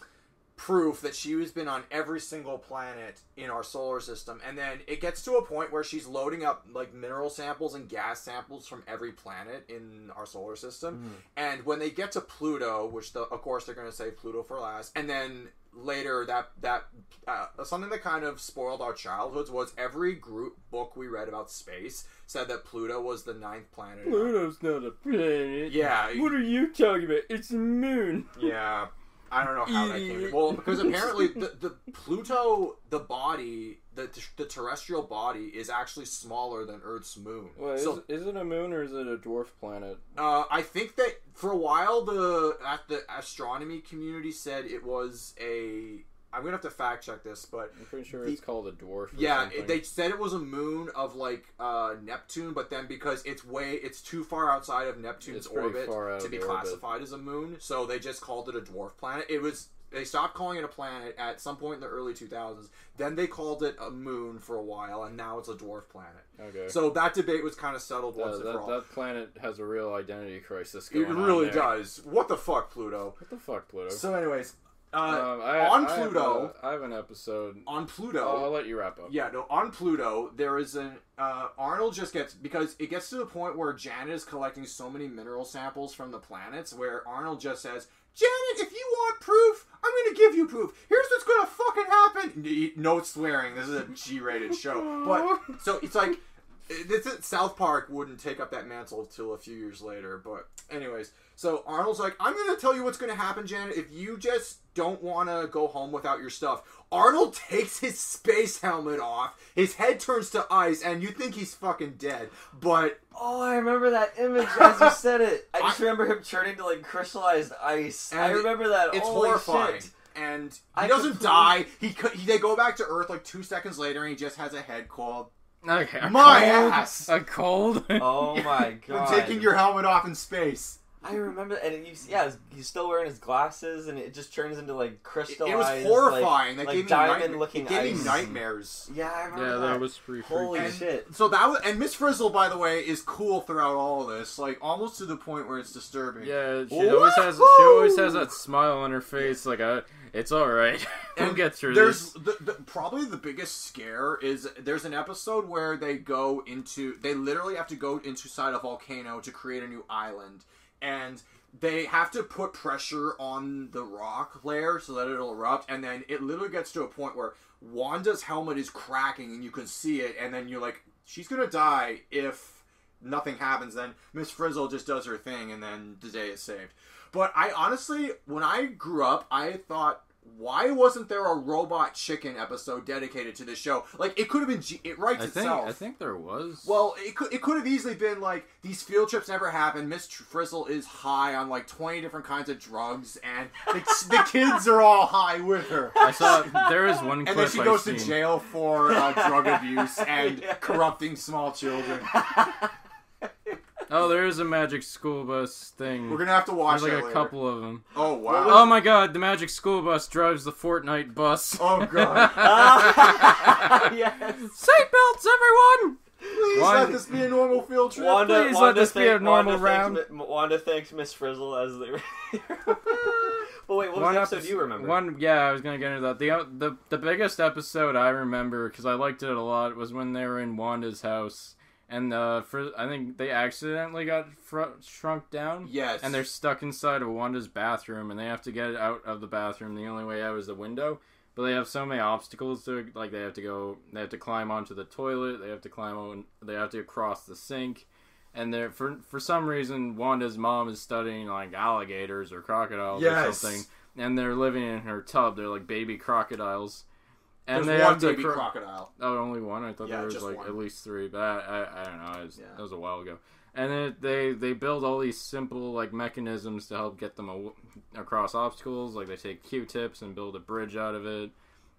proof that she has been on every single planet in our solar system, and then it gets to a point where she's loading up like mineral samples and gas samples from every planet in our solar system. Mhm. And when they get to Pluto, which the, of course they're going to say Pluto for last, and then later that that uh, something that kind of spoiled our childhoods was every group book we read about space said that Pluto was the ninth planet. Pluto's not a planet. Yeah. What are you talking about? It's a moon. Yeah. I don't know how that came. Well, because apparently the, the Pluto, the body, the the terrestrial body, is actually smaller than Earth's moon. Wait, so is, is it a moon or is it a dwarf planet? Uh, I think that for a while the at the astronomy community said it was a. I'm gonna have to fact check this, but I'm pretty sure The- it's called a dwarf. Yeah, it, they said it was a moon of like uh, Neptune, but then because it's way it's too far outside of Neptune's It's orbit to be the orbit. classified as a moon, so they just called it a dwarf planet. It was they stopped calling it a planet at some point in the early 2000s. Then they called it a moon for a while, and now it's a dwarf planet. okay. So that debate was kind of settled Uh, once and for that, all. that planet has a real identity crisis It going on. really does. What the fuck, Pluto? What the fuck, Pluto? So, anyways, uh, um, I, on I have Pluto- a- I have an episode. on Pluto, I'll, I'll let you wrap up. yeah, no, on Pluto, there is an uh, Arnold just gets because it gets to the point where Janet is collecting so many mineral samples from the planets, where Arnold just says, "Janet, if you want proof, I'm going to give you proof. Here's what's going to fucking happen." No swearing. This is a G-rated show, but so it's like. This is, South Park wouldn't take up that mantle till a few years later, but anyways, so Arnold's like, I'm gonna tell you what's gonna happen, Janet. If you just don't want to go home without your stuff, Arnold takes his space helmet off. His head turns to ice, and you think he's fucking dead. But Oh, I remember that image as you said it. I just I- remember him turning to like crystallized ice. And I remember that. it's Holy horrifying. shit. And he I doesn't die. He, he they go back to Earth like two seconds later, and he just has a head cold. Okay, a My cold, ass. A cold. Oh my I'm god! taking your helmet off in space. I remember, and you, yeah, he's still wearing his glasses, and it just turns into like It, crystallized. it was like- horrifying. that like gave me diamond looking it gave me nightmares. yeah, I remember Yeah, that. that was pretty Holy freaky. And- shit! So that was, and Miss Frizzle, by the way, is cool throughout all of this, like almost to the point where it's disturbing. Yeah, she always has she always has that smile on her face, like a, it's all right. we'll And get through There's this. the, the, probably the biggest scare is there's an episode where they go into they literally have to go inside a volcano to create a new island, and they have to put pressure on the rock layer so that it'll erupt, and then it literally gets to a point where Wanda's helmet is cracking and you can see it, and then you're like, she's gonna die if nothing happens. Then Miss Frizzle just does her thing, and then the day is saved. But I honestly, when I grew up, I thought, why wasn't there a robot chicken episode dedicated to this show? Like it could have been. G- it writes I think itself. I think there was. Well, it could it could have easily been like these field trips never happened. Miss Frizzle is high on like twenty different kinds of drugs, and the, the kids are all high with her. I saw there is one And then she I've goes to seen. jail for uh, drug abuse and Yeah. corrupting small children. Oh, there is a magic school bus thing. We're gonna have to watch There's like that a later. couple of them. Oh wow! Oh my god, the magic school bus drives the Fortnite bus. Oh god! yes. Seatbelts, everyone! Please Why- let this be a normal field trip. Wanda, Please let Wanda this be a normal Wanda round. Thanks, Wanda thanks Miss Frizzle as the. but wait, what was the episode epi- you remember? One, yeah, I was gonna get into that. The uh, the the biggest episode I remember because I liked it a lot was when they were in Wanda's house, and uh, for I think they accidentally got fr- shrunk down, Yes. and they're stuck inside of Wanda's bathroom, and they have to get out of the bathroom. The only way out is the window. But they have so many obstacles to like they have to go they have to climb onto the toilet, they have to climb on they have to cross the sink. And they're for for some reason Wanda's mom is studying like alligators or crocodiles or Yes. something. And they're living in her tub. They're like baby crocodiles. And There's they one have to baby cro- crocodile. Oh, only one. I thought Yeah, there was just like one. at least three, but I, I, I don't know. It was, Yeah. That was a while ago. And then they they build all these simple like mechanisms to help get them across obstacles. Like they take Q-tips and build a bridge out of it.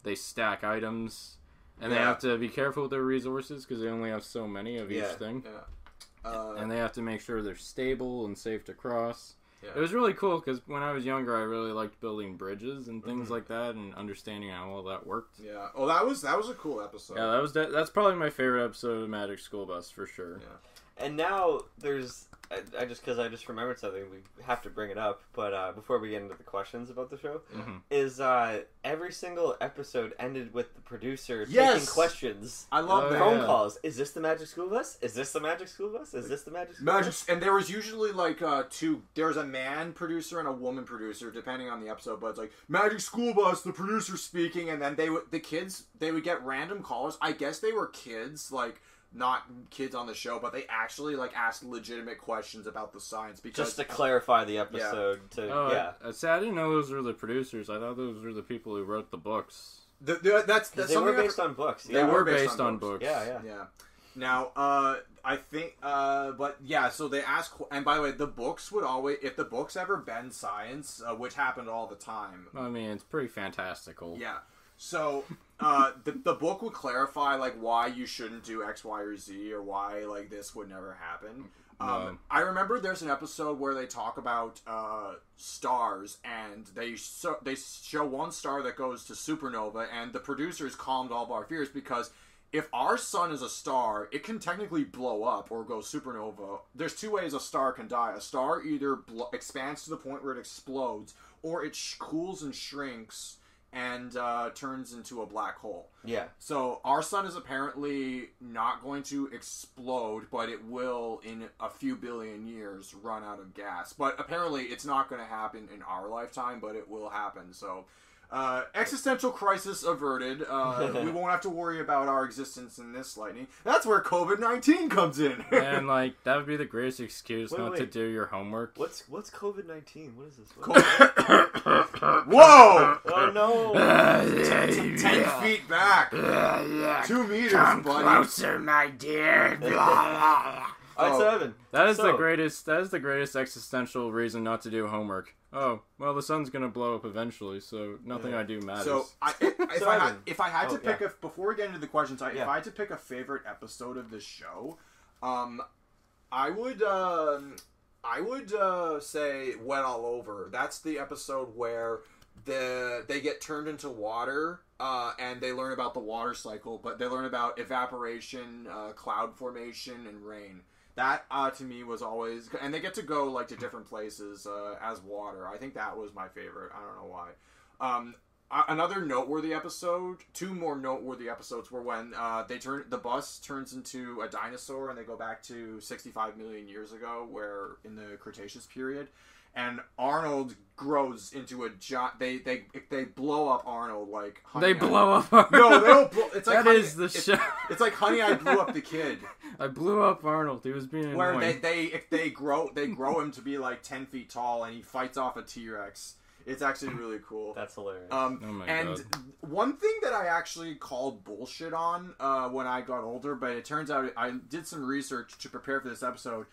They stack items, and they Yeah. have to be careful with their resources because they only have so many of each thing. Yeah. Uh, And they have to make sure they're stable and safe to cross. Yeah. It was really cool because when I was younger, I really liked building bridges and things Mhm. like that, and understanding how all that worked. yeah. Oh, that was that was a cool episode. Yeah, that was de- that's probably my favorite episode of Magic School Bus for sure. Yeah. And now there's. I, I just because I just remembered something we have to bring it up, but uh, before we get into the questions about the show, Mhm. is uh, every single episode ended with the producer Yes! taking questions, I love Oh, that. phone yeah. calls. Is this the Magic School Bus? Is this the Magic School Bus? Is this the Magic School Magic, Bus? and there was usually like uh, two. There's a man producer and a woman producer, depending on the episode. But it's like Magic School Bus, the producer speaking, and then they would the kids they would get random callers. I guess they were kids, like not kids on the show, but they actually like asked legitimate questions about the science because Just to clarify the episode. To Oh, yeah, I, see, I didn't know those were the producers. I thought those were the people who wrote the books. the, the, that's 'Cause that's they something were I've- based on books. They Yeah. They were were based based, on on books. books. Yeah, yeah. Yeah. Now, uh, I think, uh, but yeah. So they ask, and by the way, the books would always, if the books ever bend science, uh, which happened all the time. I mean, it's pretty fantastical. Yeah. So uh, the the book would clarify like why you shouldn't do X, Y, or Z, or why like this would never happen. Um, No. I remember there's an episode where they talk about uh, stars, and they so, they show one star that goes to supernova, and the producers calmed all of our fears because if our sun is a star, it can technically blow up or go supernova. There's two ways a star can die. A star either blo- expands to the point where it explodes, or it sh- cools and shrinks and uh, turns into a black hole. yeah. So our sun is apparently not going to explode, but it will in a few billion years run out of gas. But apparently, it's not going to happen in our lifetime, but it will happen. So. Uh, existential crisis averted. Uh, we won't have to worry about our existence in this lightning. That's where COVID nineteen comes in. and like that would be the greatest excuse Wait, not to do your homework. What's what's COVID nineteen? What is this? Co- Whoa! oh no! Ten feet back, two meters, buddy. my dear. Alright, Oh. so That is the greatest. That is the greatest existential reason not to do homework. Oh well, the sun's gonna blow up eventually, so nothing I do matters. So, I, if, if So I had, if I had Oh, to pick a before we get into the questions, I, if I had to pick a favorite episode of this show, um, I would um, I would uh, say "Wet All Over." That's the episode where the they get turned into water, uh, and they learn about the water cycle. But they learn about evaporation, uh, cloud formation, and rain. That uh, to me was always, and they get to go like to different places uh, as water. I think that was my favorite. I don't know why. Um, another noteworthy episode, two more noteworthy episodes were when uh, they turn the bus turns into a dinosaur and they go back to 65 million years ago, where in the Cretaceous period, and Arnold grows into a giant. They they they blow up Arnold like honey, They I- blow up. Arnold. No, they don't. Blow, it's like That honey, is the it's, show. It's like Honey, I blew up the kid. I blew up Arnold. He was being where annoying. they, they if they grow they grow him to be like 10 feet tall and he fights off a t-rex it's actually really cool That's hilarious. um, Oh my and God. one thing that i actually called bullshit on uh, when i got older but it turns out i did some research to prepare for this episode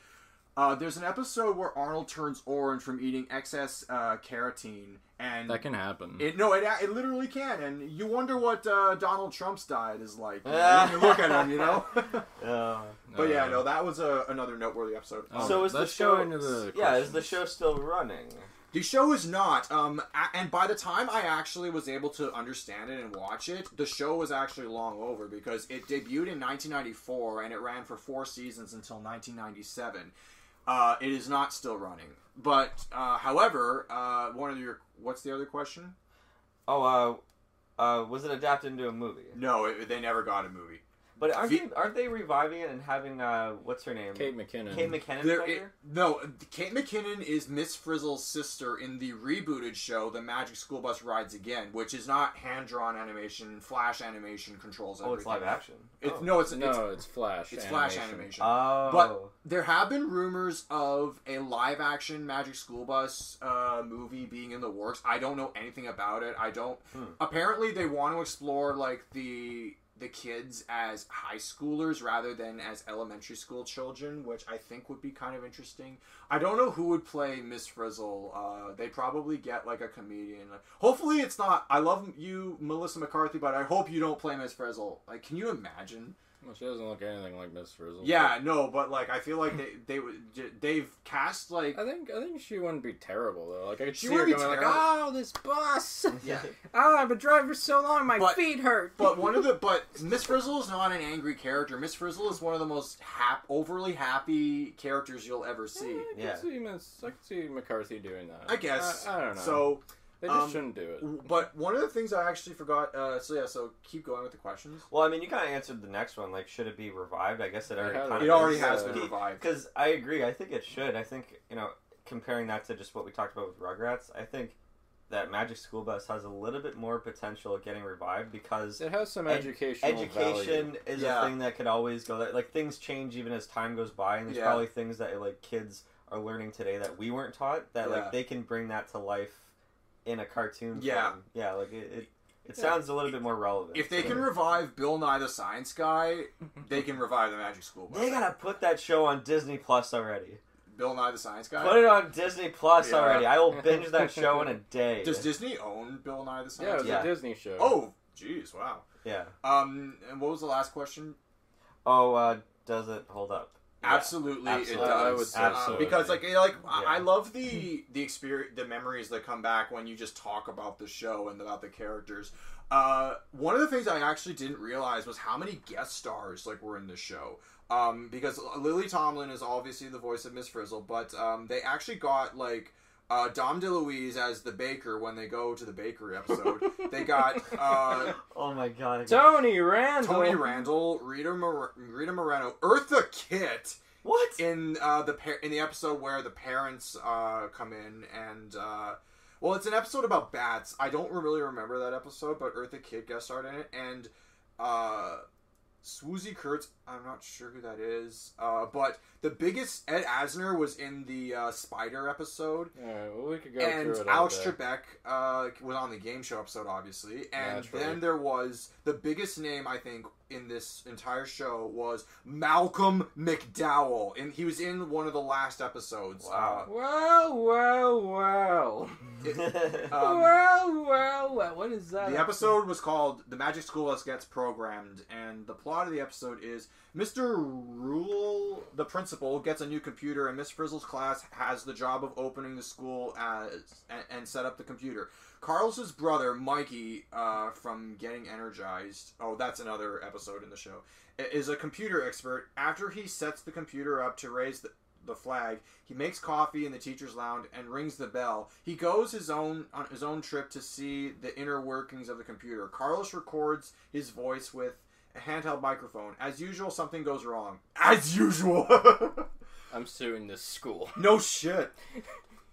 uh, there's an episode where arnold turns orange from eating excess uh, carotene and that can happen. it, no, it, it literally can, and you wonder what uh, Donald Trump's diet is like you know, when you look at him, you know. Uh, But yeah, no, that was a, another noteworthy episode. Oh, so is the show into the yeah? Is the show still running? The show is not. Um, and by the time I actually was able to understand it and watch it, the show was actually long over because it debuted in 1994 and it ran for four seasons until 1997. Uh, it is not still running. But uh, however, uh, one of your what's the other question? Oh, uh, uh, was it adapted into a movie? No, it, they never got a movie. But aren't Fe- they, aren't they reviving it and having uh, what's her name? Kate McKinnon. Kate McKinnon. There, play it, her? no, Kate McKinnon is Miss Frizzle's sister in the rebooted show, The Magic School Bus Rides Again, which is not hand drawn animation. Flash animation controls Oh, it's live action. It's oh. no, it's no, it's, it's, Flash. it's Flash animation. Oh. But there have been rumors of a live action Magic School Bus uh, movie being in the works. I don't know anything about it. I don't. Hmm. Apparently, they want to explore like the the kids as high schoolers rather than as elementary school children, which I think would be kind of interesting. I don't know who would play Miss Frizzle. Uh, they probably get like a comedian. Like, hopefully, it's not. I love you, Melissa McCarthy, but I hope you don't play Miss Frizzle. Like, can you imagine? Well, she doesn't look anything like Miss Frizzle. Yeah, no, but like I feel like they they would they've cast like I think I think she wouldn't be terrible though. Like I could She see her wouldn't going be like, terrible. "Oh, this bus! yeah. oh, I've been driving for so long, my But- feet hurt." But one of the but Miss Frizzle is not an angry character. Miss Frizzle is one of the most hap- overly happy characters you'll ever Yeah, see. Eh, I can Yeah. see Miss. I can see McCarthy doing that. I guess. I, I don't know. So, they just um, shouldn't do it. but one of the things I actually forgot. Uh, so yeah, so keep going with the questions. Well, I mean, you kind of answered the next one. Like, should it be revived? I guess it It already has- kind It of already is. has uh, been revived. Because I agree. I think it should. I think you know, comparing that to just what we talked about with Rugrats, I think that Magic School Bus has a little bit more potential of getting revived because It has some ed- educational education value. is Yeah. a thing that could always go there. Like things change even as time goes by, and there's Yeah. probably things that like kids are learning today that we weren't taught that Yeah. like they can bring that to life in a cartoon. Yeah. form. yeah. Like it, it, it Yeah. sounds a little bit more relevant. If they So- can revive Bill Nye the Science Guy, they can revive the Magic School Bus. they gotta put that show on Disney Plus already. Bill Nye the Science Guy. Put it on Disney Plus Yeah. already. I will binge that show in a day. Does Disney own Bill Nye the Science? Yeah, it Science was Guy? Yeah. a Disney show. Oh, jeez, wow. yeah. Um, and what was the last question? Oh, uh, does it hold up? Absolutely, Absolutely. it does. I would say Um, because like like I- Yeah. I love the the experience, the memories that come back when you just talk about the show and about the characters. Uh, one of the things I actually didn't realize was how many guest stars like were in the show. Um, because Lily Tomlin is obviously the voice of Miss Frizzle, but um, they actually got like. Uh, Dom DeLuise as the baker when they go to the bakery episode. they got uh, oh my god. Tony Randall. Tony Randall, Rita, Mor- Rita Moreno, Eartha Kitt, What? in uh, the par- in the episode where the parents uh, come in and uh, well, it's an episode about bats. I don't really remember that episode, but Eartha Kitt guest starred in it, and uh, Swoosie Kurtz. I'm not sure who that is, uh, but the biggest Ed Asner was in the uh, Spider episode. Alright, well, we could go And through it all Alex day. Trebek uh, was on the game show episode, obviously. And Naturally. then there was the biggest name, I think, in this entire show was Malcolm McDowell, and he was in one of the last episodes. Wow. Wow, wow, wow. Um, wow, wow, wow. What is that? The episode was called "The Magic School Bus Gets Programmed," and the plot of the episode is Mr. Ruhle, the principal, gets a new computer, and Miss Frizzle's class has the job of opening the school as and, and set up the computer. Carlos's brother, Mikey, uh, from Getting Energized. Oh, that's another episode in the show. Is a computer expert. After he sets the computer up to raise the the flag. He makes coffee in the teacher's lounge and rings the bell. He goes his own on his own trip to see the inner workings of the computer. Carlos records his voice with handheld microphone. As usual, something goes wrong. As usual. I'm suing this school. no shit.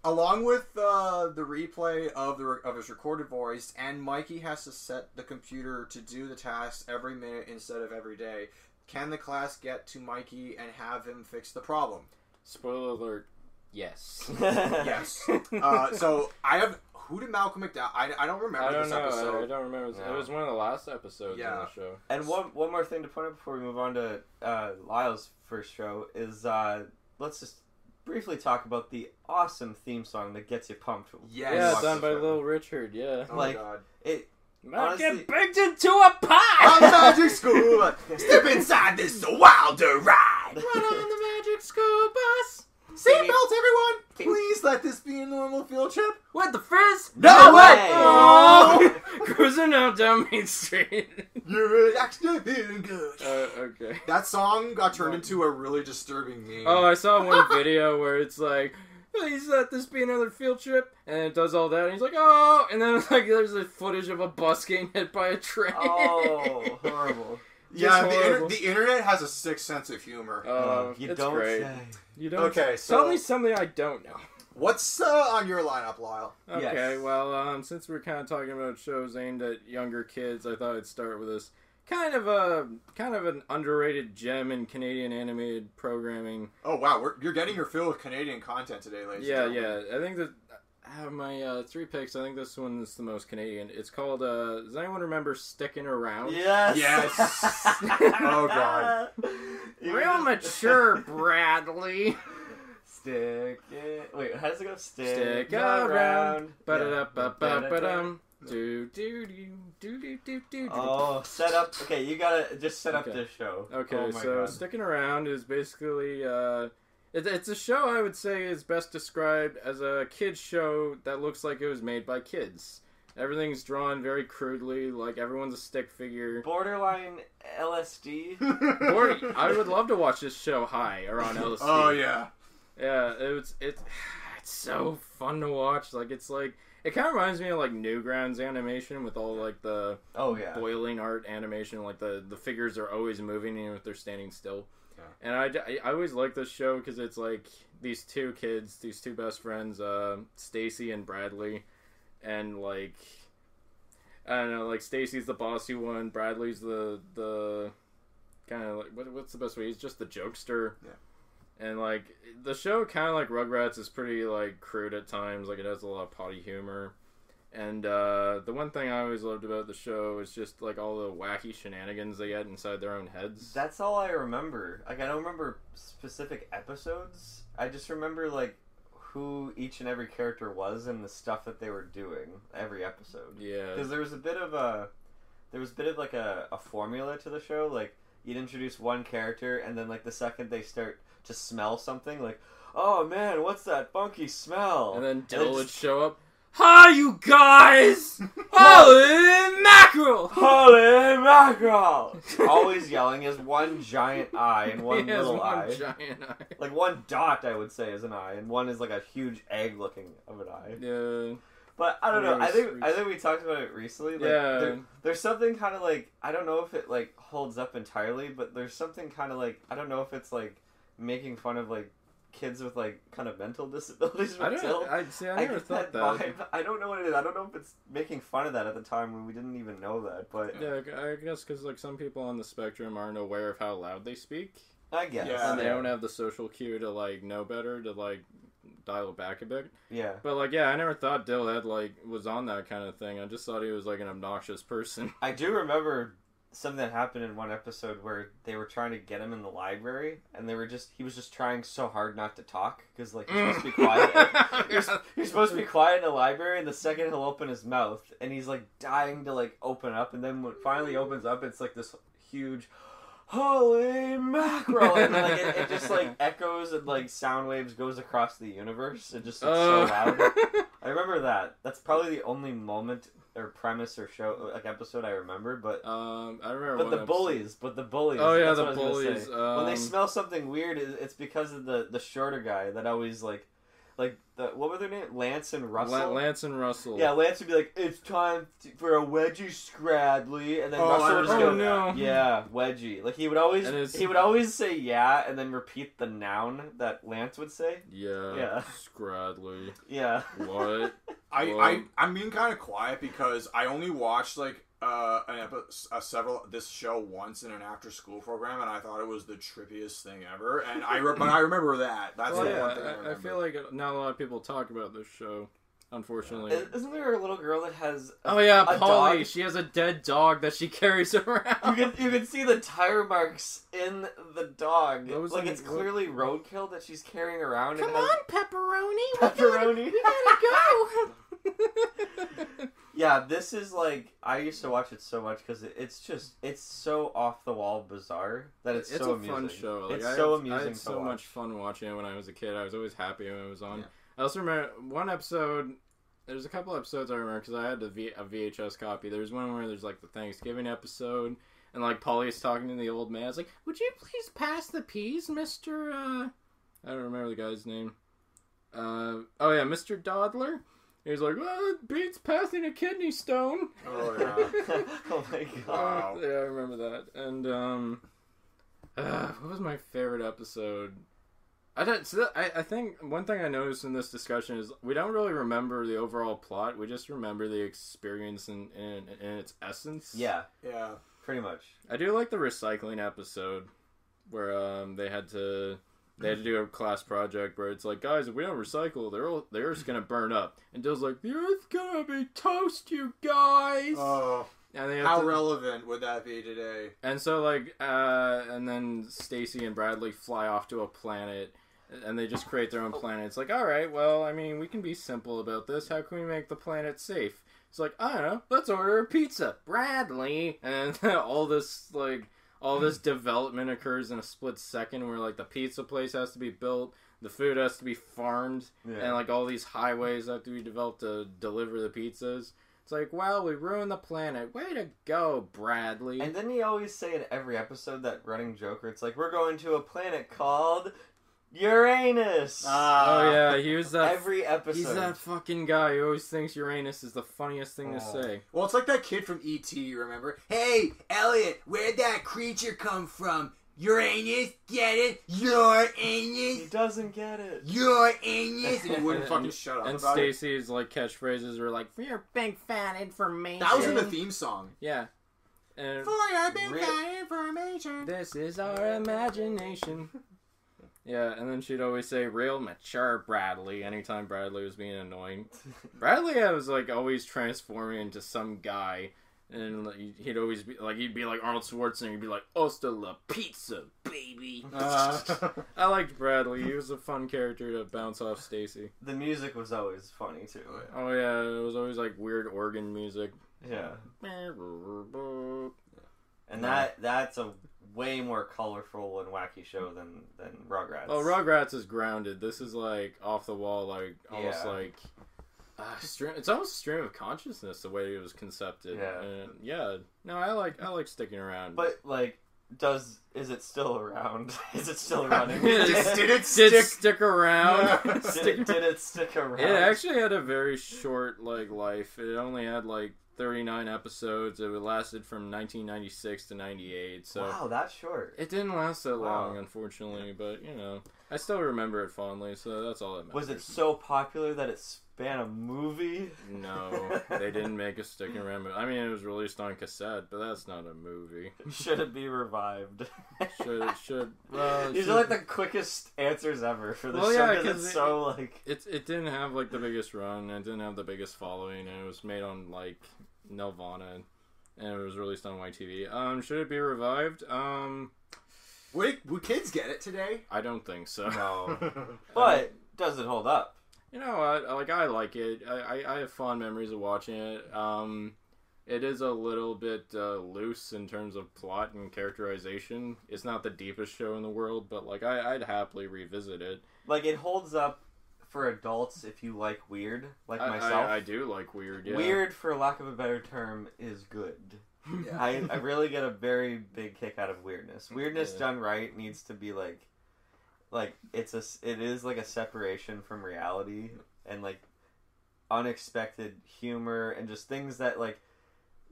Along with uh, the replay of the of his recorded voice, and Mikey has to set the computer to do the tasks every minute instead of every day. Can the class get to Mikey and have him fix the problem? Spoiler alert. Yes. Yes. Uh, so I have who did Malcolm McDowell? I, I don't remember I don't this know. I, I don't remember. It was- It was one of the last episodes Yeah. in the show. And one one more thing to point out before we move on to uh, Lyle's first show is uh, let's just briefly talk about the awesome theme song that gets you pumped. Yes. Yeah, done by show. Little Richard. Yeah. Oh like- my god. It Might Honestly- get baked into a pie. On the magic school, bus. step inside this wilder ride. Run on the magic school bus Seatbelts, everyone! Please let this be a normal field trip. with the frizz. No way! Oh! Cruising out down Main Street. You're actually feeling good. uh, okay. That song got turned into a really disturbing meme. Oh, I saw one video where it's like, please let this be another field trip, and it does all that, and he's like, oh, and then like there's a footage of a bus getting hit by a train. oh horrible. Yeah, the, inter- the internet has a sick sense of humor. Oh, you it's don't great. say. You don't. Okay, so- tell me something I don't know. What's uh, on your lineup, Lyle? Okay, Yes. well, um, since we're kind of talking about shows aimed at younger kids, I thought I'd start with this kind of a kind of an underrated gem in Canadian animated programming. Oh wow, we're, you're getting your fill of Canadian content today, ladies. yeah, and gentlemen. yeah. I think that out of my uh, three picks, I think this one is the most Canadian. It's called. Uh, does anyone remember Stickin' Around? Yes. Yes. Oh, God. Real mature, Bradley. Stick it. Wait, how does it go? Stick, Stick around. around. Yeah. Ba-da-da-ba-ba-ba-dum. Do do do do do do do. Oh, set up. Okay, you gotta just set up Okay. this show. Okay, Oh my so God. Stickin' Around is basically uh, it, it's a show I would say is best described as a kids show that looks like it was made by kids. Everything's drawn very crudely, like everyone's a stick figure. borderline LSD. Or I would love to watch this show high or on LSD. Oh yeah. Yeah, it's it's it's so fun to watch. Like it's like it kind of reminds me of like Newgrounds animation with all like the Oh yeah. boiling art animation. Like the the figures are always moving even if they're standing still. And I, I always like this show because it's like these two kids, these two best friends, uh, Stacy and Bradley, and like I don't know, like Stacy's the bossy one, Bradley's the the kind of like what, what's the best way? He's just the jokester. Yeah. And like the show, kind of like Rugrats, is pretty like crude at times. Like it has a lot of potty humor. And uh, the one thing I always loved about the show is just like all the wacky shenanigans they get inside their own heads. That's all I remember. Like I don't remember specific episodes. I just remember like who each and every character was and the stuff that they were doing every episode. yeah, Because there was a bit of a there was a bit of like a, a formula to the show. Like you'd introduce one character and then like the second they start to smell something, like oh man, what's that funky smell? and then Dill would show up. Hi, you guys! Holy mackerel! Holy mackerel! Always yelling as one giant eye and one He has little one eye. giant eye. Like one dot, I would say, is an eye, and one is like a huge egg looking of an eye. Yeah, But I don't know. I think we- I think we talked about it recently. Like, Yeah. there- there's something kind of like I don't know if it like holds up entirely, but there's something kind of like I don't know if it's like making fun of like kids with like kind of mental disabilities. I but don't. I see. I I never get thought that that. vibe. I don't know what it is. I don't know if it's making fun of that at the time when we didn't even know that. But Yeah, I guess because like some people on the spectrum aren't aware of how loud they speak, I guess. Yeah. and they don't have the social cue to like know better to like dial it back a bit. Yeah. But like, yeah, I never thought Dill had like was on that kind of thing. I just thought he was like an obnoxious person. I do remember something that happened in one episode where they were trying to get him in the library, and they were just he was just trying so hard not to talk because like he's supposed to be quiet. You're, you're supposed to be quiet in the library, and the second he'll open his mouth, and he's like dying to like open up, and then when it finally opens up, it's like this huge. Holy mackerel! And like it, it just like echoes and like sound waves goes across the universe. It just it's so Oh. loud. I remember that. That's probably the only moment or premise or show like episode I remember. But um, I remember. but the episode- bullies, but the bullies. Oh yeah, the what I was gonna bullies. say. when they um, smell something weird, it's because of the the shorter guy that always like, like the what were their name? Lance and Russell. La- Lance and Russell. yeah, Lance would be like, "It's time to, for a wedgie scradley," and then Oh, Russell would just go, oh, no. "Yeah, wedgie." Like he would always he would always say "yeah" and then repeat the noun that Lance would say. Yeah. Yeah. Scradley. Yeah. What? I, Well- I I'm being kind of quiet because I only watched like uh an epi- uh, several this show once in an after school program and I thought it was the trippiest thing ever and I re- but I remember that that's Well, the yeah, one thing I, I, I feel like not a lot of people talk about this show, unfortunately. Isn't there a little girl that has? A, oh yeah, Polly. She has a dead dog that she carries around. You can you can see the tire marks in the dog. Those like in- it's clearly roadkill that she's carrying around. Come and has on, pepperoni. pepperoni. We gotta go. yeah, this is like I used to watch it so much because it, it's just it's so off the wall bizarre that it's, it's so a amusing. fun show. Like, it's I so had, amusing I had so watch. much fun watching it when I was a kid. I was always happy when it was on. Yeah. I also remember one episode. There's a couple episodes I remember because I had the v- a VHS copy. There's one where there's like the Thanksgiving episode, and like Polly's talking to the old man. It's like, "Would you please pass the peas, Mister?" Uh, I don't remember the guy's name. Uh, oh yeah, Mister Dodler. He's like, "Well, it beats passing a kidney stone." oh yeah oh my god. Wow. yeah, I remember that. And um, uh, what was my favorite episode? I don't. So that- I I think one thing I noticed in this discussion is we don't really remember the overall plot. We just remember the experience in in, in its essence. Yeah, yeah pretty much. I do like the recycling episode where um they had to. They had to do a class project where it's like, guys, if we don't recycle, they're all, the Earth's gonna burn up. And Dill's like, the Earth's gonna be toast, you guys. oh and they how to, relevant would that be today And so like uh and then Stacy and Bradley fly off to a planet and they just create their own planet. It's like, all right, well, I mean, we can be simple about this. How can we make the planet safe? It's like, I don't know, let's order a pizza. Bradley and all this like all this development occurs in a split second where like the pizza place has to be built, the food has to be farmed, Yeah. and like all these highways have to be developed to deliver the pizzas. It's like, wow, we ruined the planet. Way to go, Bradley. And then he always say in every episode that running joker it's like we're going to a planet called Uranus. Ah. Oh yeah, he was that. every episode. he's that fucking guy who always thinks Uranus is the funniest thing to Oh. say. well it's like that kid from ET you remember hey Elliot where'd that creature come from Uranus get it Uranus. He doesn't get it. Uranus and he wouldn't fucking And- shut up And Stacy's like catchphrases were like, "For your big fan information." that was in the theme song Yeah. And For your big Re- fan information. this is our imagination. Yeah, and then she'd always say, "Real mature Bradley." Anytime Bradley was being annoying, Bradley I was like always transforming into some guy, and he'd always be like he'd be like Arnold Schwarzenegger. He'd be like, "Hasta la pizza, baby." Uh, I liked Bradley. He was a fun character to bounce off Stacy. the music was always funny too. Oh yeah, it was always like weird organ music. Yeah. And that that's a way more colorful and wacky show than than Rugrats. Oh, Rugrats is grounded. This is like off the wall, like almost Yeah. like uh, stream. It's almost stream of consciousness the way it was concepted. Yeah. and, yeah. No, I like I like Stickin' Around. But like, does is it still around? is it still running? Did Did it stick? it stick around? Did, Stick- did it stick around? It actually had a very short like life. It only had like 39 episodes. It lasted from 1996 to 98. So wow, that's short. it didn't last that Wow. long, unfortunately. But you know, I still remember it fondly. So that's all that matters. Was it so popular that it span a movie? No, they didn't make a Stickin' Around. movie. I mean, it was released on cassette, but that's not a movie. Should it be revived? Should should well, These should- are like the quickest answers ever for the Well, show yeah, because 'cause it's it- so like it it didn't have like the biggest run. It didn't have the biggest following, and it was made on like Nelvana. and it was released on YTV. Um, should it be revived? Um, Wait, would kids get it today? I don't think so. No. But does it hold up? You know what? Like I like it. I, I, I have fond memories of watching it. Um, it is a little bit uh, loose in terms of plot and characterization. It's not the deepest show in the world, but like I, I'd happily revisit it. Like it holds up for adults if you like weird, like I, myself. I, I do like weird. Yeah. Weird, for lack of a better term, is good. I, I really get a very big kick out of weirdness. Weirdness Yeah. done right needs to be like, like it's a it is like a separation from reality and like unexpected humor and just things that like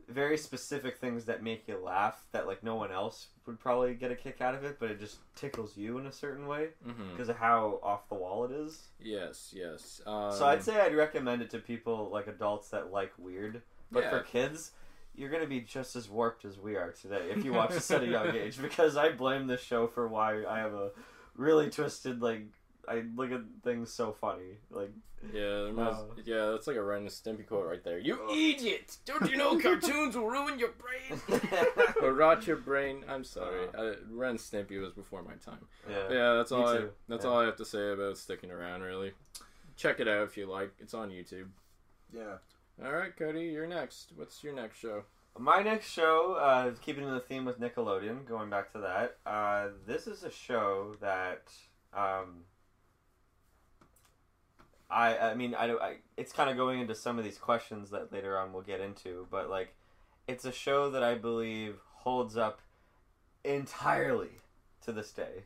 very specific things that make you laugh that like no one else would probably get a kick out of it, but it just tickles you in a certain way because of how off the wall it is. Yes, yes. Um, So I'd say I'd recommend it to people like adults that like weird, but Yeah. for kids, you're gonna be just as warped as we are today if you watch this at a young age. Because I blame this show for why I have a really twisted like I look at things so funny. Like Yeah, there must, Oh. yeah, that's like a Ren and Stimpy quote right there. You idiot! Don't you know cartoons will ruin your brain? or rot your brain. I'm sorry. Uh, Ren and Stimpy was before my time. yeah. Yeah, that's all. I, that's Yeah. all I have to say about sticking around. Really, check it out if you like. It's on YouTube. Yeah. All right, Cody, you're next. What's your next show? My next show, uh, keeping in the theme with Nickelodeon, going back to that, uh, this is a show that um, I I mean I, I it's kind of going into some of these questions that later on we'll get into, but like it's a show that I believe holds up entirely to this day,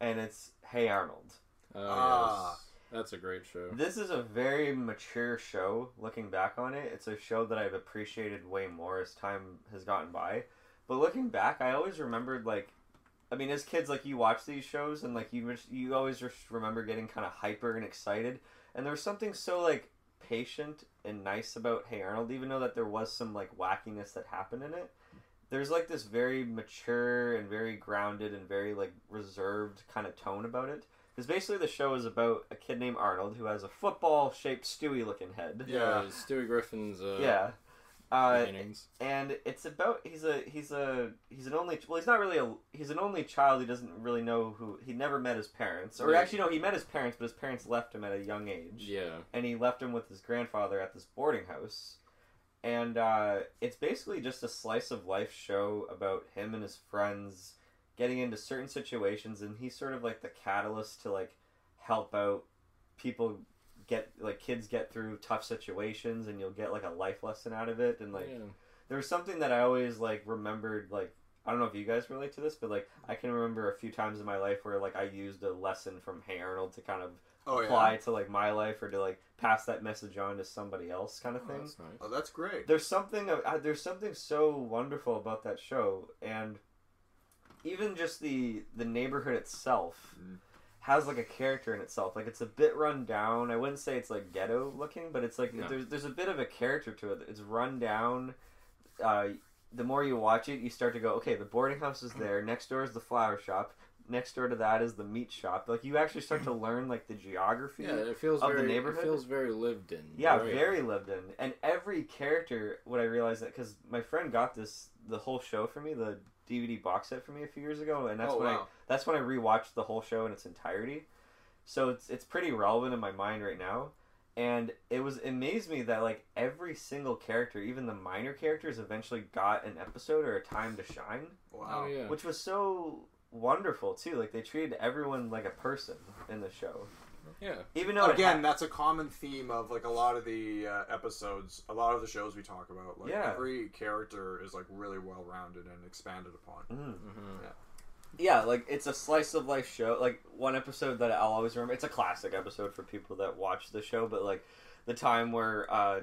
and it's Hey Arnold. Oh, Ah. yes. That's a great show. This is a very mature show. Looking back on it, it's a show that I've appreciated way more as time has gotten by. But looking back, I always remembered like, I mean, as kids, like you watch these shows and like you you always just remember getting kind of hyper and excited. And there was something so like patient and nice about Hey Arnold, even though that there was some like wackiness that happened in it. There's like this very mature and very grounded and very like reserved kind of tone about it. Because basically the show is about a kid named Arnold who has a football-shaped Stewie-looking head. Yeah, Stewie Griffin's. Uh, Yeah. Uh, and it's about he's a he's a he's an only well he's not really a he's an only child he doesn't really know who he never met his parents or Yeah. actually no he met his parents but his parents left him at a young age Yeah. and he left him with his grandfather at this boarding house. And uh, it's basically just a slice of life show about him and his friends getting into certain situations, and he's sort of like the catalyst to like help out people get like kids get through tough situations, and you'll get like a life lesson out of it. And like yeah. there was something that I always like remembered like. I don't know if you guys relate to this, but like I can remember a few times in my life where like I used a lesson from Hey Arnold to kind of Oh yeah. apply to like my life or to like pass that message on to somebody else kind of Oh, thing that's nice. Oh, that's great. there's something uh, there's something so wonderful about that show and even just the the neighborhood itself Mm. has like a character in itself like it's a bit run down i wouldn't say it's like ghetto looking but it's like No. there's, there's a bit of a character to it it's run down uh, the more you watch it you start to go okay the boarding house is there next door is the flower shop next door to that is the meat shop like you actually start to learn like the geography Yeah, it feels of the neighborhood? It feels very lived in. yeah, right? very lived in. And every character, what I realized that because my friend got this the whole show for me, the DVD box set for me a few years ago, and that's oh when I that's when I rewatched the whole show in its entirety. So it's it's pretty relevant in my mind right now. And it was it amazed me that like every single character, even the minor characters, eventually got an episode or a time to shine, Wow. Oh yeah. which was so wonderful too. Like they treated everyone like a person in the show, Yeah. even though Again, ha- that's a common theme of like a lot of the uh, episodes, a lot of the shows we talk about. Like Yeah. every character is like really well rounded and expanded upon. Mm. hmm Yeah, like it's a slice of life show. Like one episode that I'll always remember. It's a classic episode for people that watch the show, but like the time where uh, h-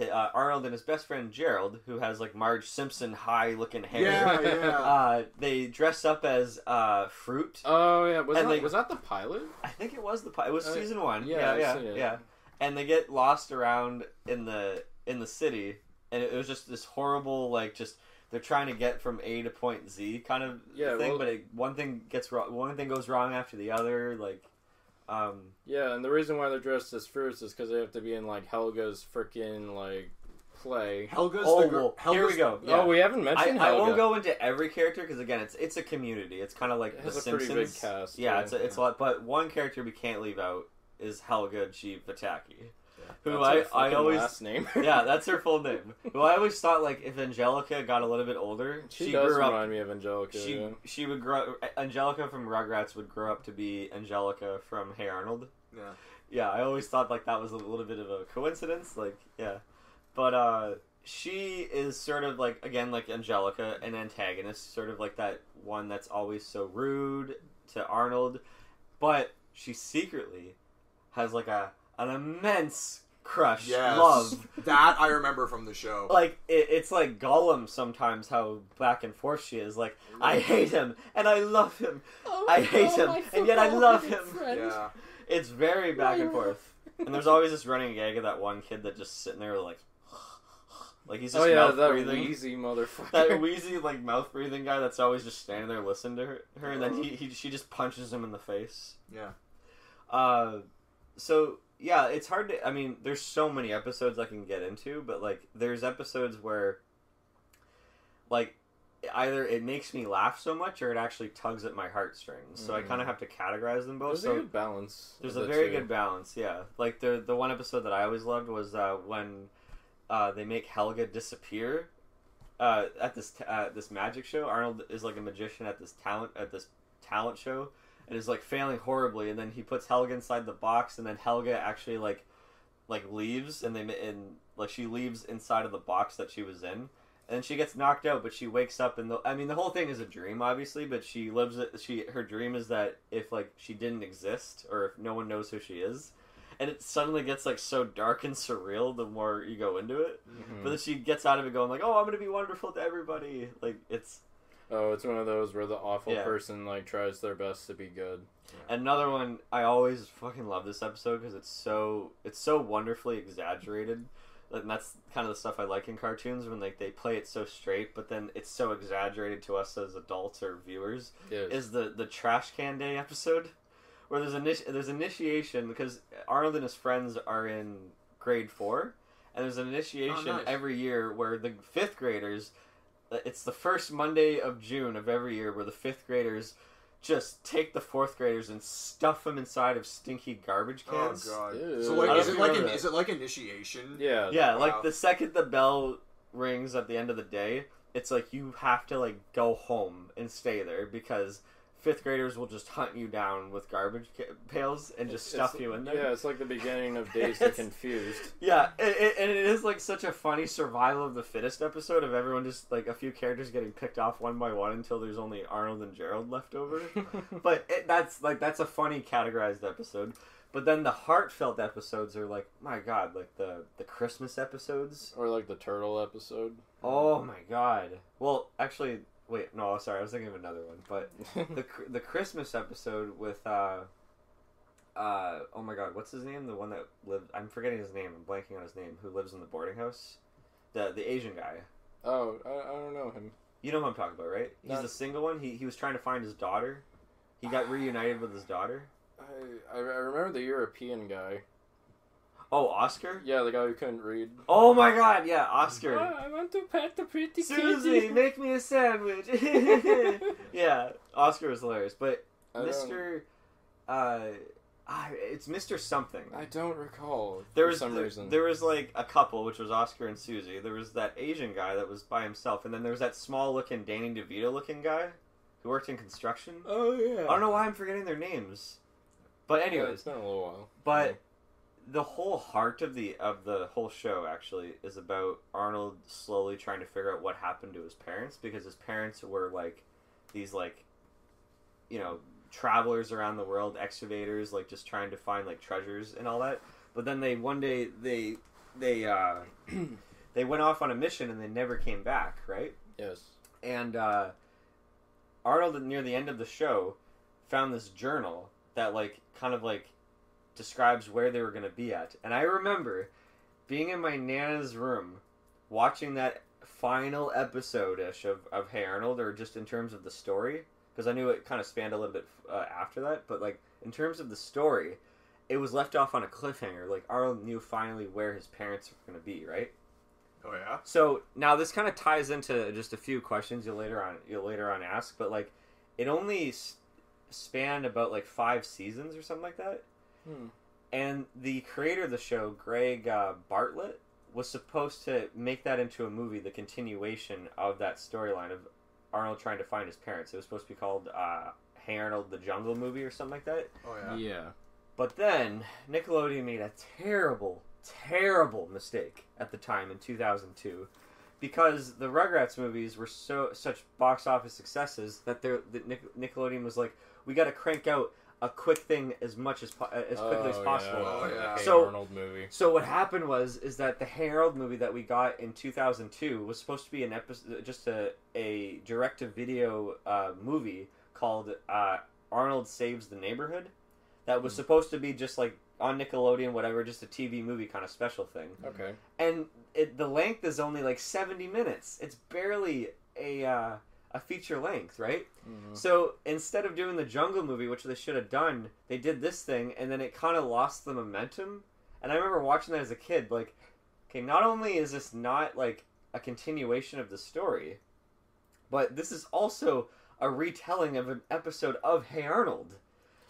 uh, Arnold and his best friend Gerald, who has like Marge Simpson high looking hair, Yeah, yeah. uh, they dress up as uh, fruit. Oh yeah. Was And that they- was that the pilot? I think it was the pilot. it was Uh, season one. yeah, Yeah, I've yeah, yeah. And they get lost around in the in the city, and it was just this horrible like just. They're trying to get from A to point Z kind of Yeah, thing, well- but it, one thing gets wrong. One thing goes wrong after the other. Like, um, Yeah, and the reason why they're dressed as fruits is because they have to be in like Helga's freaking like play. Helga's Oh, the girl. well, Helga's, here we go. Yeah. Oh, we haven't mentioned I Helga. won't go into every character because again, it's it's a community. It's kind of like It The a Simpsons. pretty big cast, Yeah, yeah. it's a, it's a lot. But one character we can't leave out is Helga G. Pataki, who That's I I always last name. yeah that's her full name. Who I always thought like if Angelica got a little bit older, she, she, does grew up. remind me of Angelica. She yeah. she would grow. Angelica from Rugrats would grow up to be Angelica from Hey Arnold. Yeah. Yeah, I always thought like that was a little bit of a coincidence. Like, yeah, but uh, she is sort of like again like Angelica, an antagonist, sort of like that one that's always so rude to Arnold, but she secretly has like a an immense crush, Yes. love. That I remember from the show. Like it, it's like Gollum sometimes how back and forth she is. Like I hate him and I love him. I hate him, and yet I love him. Yeah. It's very back and forth. And there's always this running gag of that one kid that just sitting there like, like he's just Oh yeah, mouth that breathing. wheezy motherfucker. That wheezy like mouth breathing guy that's always just standing there listening to her, her and then he, he she just punches him in the face. Yeah. Uh, so yeah, it's hard to. I mean, there's so many episodes I can get into, but like, there's episodes where, like, either it makes me laugh so much or it actually tugs at my heartstrings. So I Mhm. kind of have to categorize them both. There's so a good balance. there's a very two. good balance, yeah. Like the the one episode that I always loved was uh, when uh, they make Helga disappear uh, at this t- uh, this magic show. Arnold is like a magician at this talent at this talent show and is like failing horribly, and then he puts Helga inside the box, and then Helga actually like like leaves, and they and like she leaves inside of the box that she was in. And she gets knocked out, but she wakes up, and the I mean the whole thing is a dream, obviously. But she lives it. She her dream is that if like she didn't exist, or if no one knows who she is, and it suddenly gets like so dark and surreal the more you go into it. Mhm. But then she gets out of it going like, "Oh, I'm gonna be wonderful to everybody." Like it's Oh, it's one of those where the awful Yeah. person like tries their best to be good. another one. I always fucking love this episode because it's so it's so wonderfully exaggerated. And that's kind of the stuff I like in cartoons when like they play it so straight, but then it's so exaggerated to us as adults or viewers. Yes. is the the trash can day episode where there's initi- there's initiation because Arnold and his friends are in grade four, and there's an initiation Oh, nice. every year where the fifth graders. It's the first Monday of June of every year where the fifth graders just take the fourth graders and stuff them inside of stinky garbage Oh cans. god. Ew. So like, is it like an, remember that. is it like initiation? yeah. Yeah, Wow. like the second the bell rings at the end of the day, it's like you have to like go home and stay there because fifth graders will just hunt you down with garbage ca- pails and just It's- stuff you in there. Yeah, it's like the beginning of Dazed It's- and Confused. Yeah, it, it, and it is like such a funny survival of the fittest episode of everyone just like a few characters getting picked off one by one until there's only Arnold and Gerald left over. but it, that's like that's a funny categorized episode. But then the heartfelt episodes are like, my god, like the the Christmas episodes. or like the turtle episode. Oh my god. Well, actually, wait, no, sorry, I was thinking of another one. But the the Christmas episode with uh, uh, oh my god, what's his name? The one that lived. I'm forgetting his name. I'm blanking on his name. Who lives in the boarding house? The the Asian guy. oh, I, I don't know him. You know who I'm talking about, right? He's Not- the single one. He he was trying to find his daughter. He got reunited with his daughter. I, I I remember the European guy. Oh, Oscar. Yeah, the guy who couldn't read. Oh my god, yeah, Oscar. I want to pet the pretty kitty. Susie, make me a sandwich. yeah, Oscar was hilarious, but I Mr. Uh, ah, it's Mr. Something. I don't recall. There for was some there, reason. there was like a couple, which was Oscar and Susie. There was that Asian guy that was by himself, and then there was that small-looking Danny DeVito looking guy who worked in construction. oh yeah. I don't know why I'm forgetting their names, but Yeah, anyways, it's been a little while. but the whole heart of the of the whole show actually is about Arnold slowly trying to figure out what happened to his parents because his parents were like these like you know travelers around the world excavators like just trying to find like treasures and all that but then they one day they they uh they went off on a mission and they never came back right yes. and uh, Arnold near the end of the show found this journal that like kind of like describes where they were going to be at and i remember being in my nana's room watching that final episode ish of, of hey arnold or just in terms of the story because i knew it kind of spanned a little bit uh, after that but like in terms of the story it was left off on a cliffhanger like arnold knew finally where his parents were going to be right Oh yeah. So now this kind of ties into just a few questions you'll later on you'll later on ask, but like it only s- spanned about like five seasons or something like that. Hmm. And the creator of the show, Craig uh, Bartlett, was supposed to make that into a movie, the continuation of that storyline of Arnold trying to find his parents. It was supposed to be called uh, Hey Arnold, the Jungle Movie or something like that. Oh yeah. Yeah. But then Nickelodeon made a terrible, terrible mistake at the time in 2002 because the Rugrats movies were so such box office successes that they're, the Nickelodeon was like, we got to crank out a quick thing as much as po- as quickly as Oh, possible. Oh, yeah. So- Arnold movie. So what happened was is that the Harold movie that we got in 2002 was supposed to be an episode, just a a direct to video uh, movie called uh, Arnold Saves the Neighborhood. That was Hmm. supposed to be just like on Nickelodeon, whatever, just a TV movie kind of special thing. Okay. And it, the length is only like 70 minutes. It's barely a uh, a feature length, right? Mhm. So instead of doing the Jungle movie, which they should have done, they did this thing, and then it kind of lost the momentum. And I remember watching that as a kid. Like, okay, not only is this not like a continuation of the story, but this is also a retelling of an episode of Hey Arnold.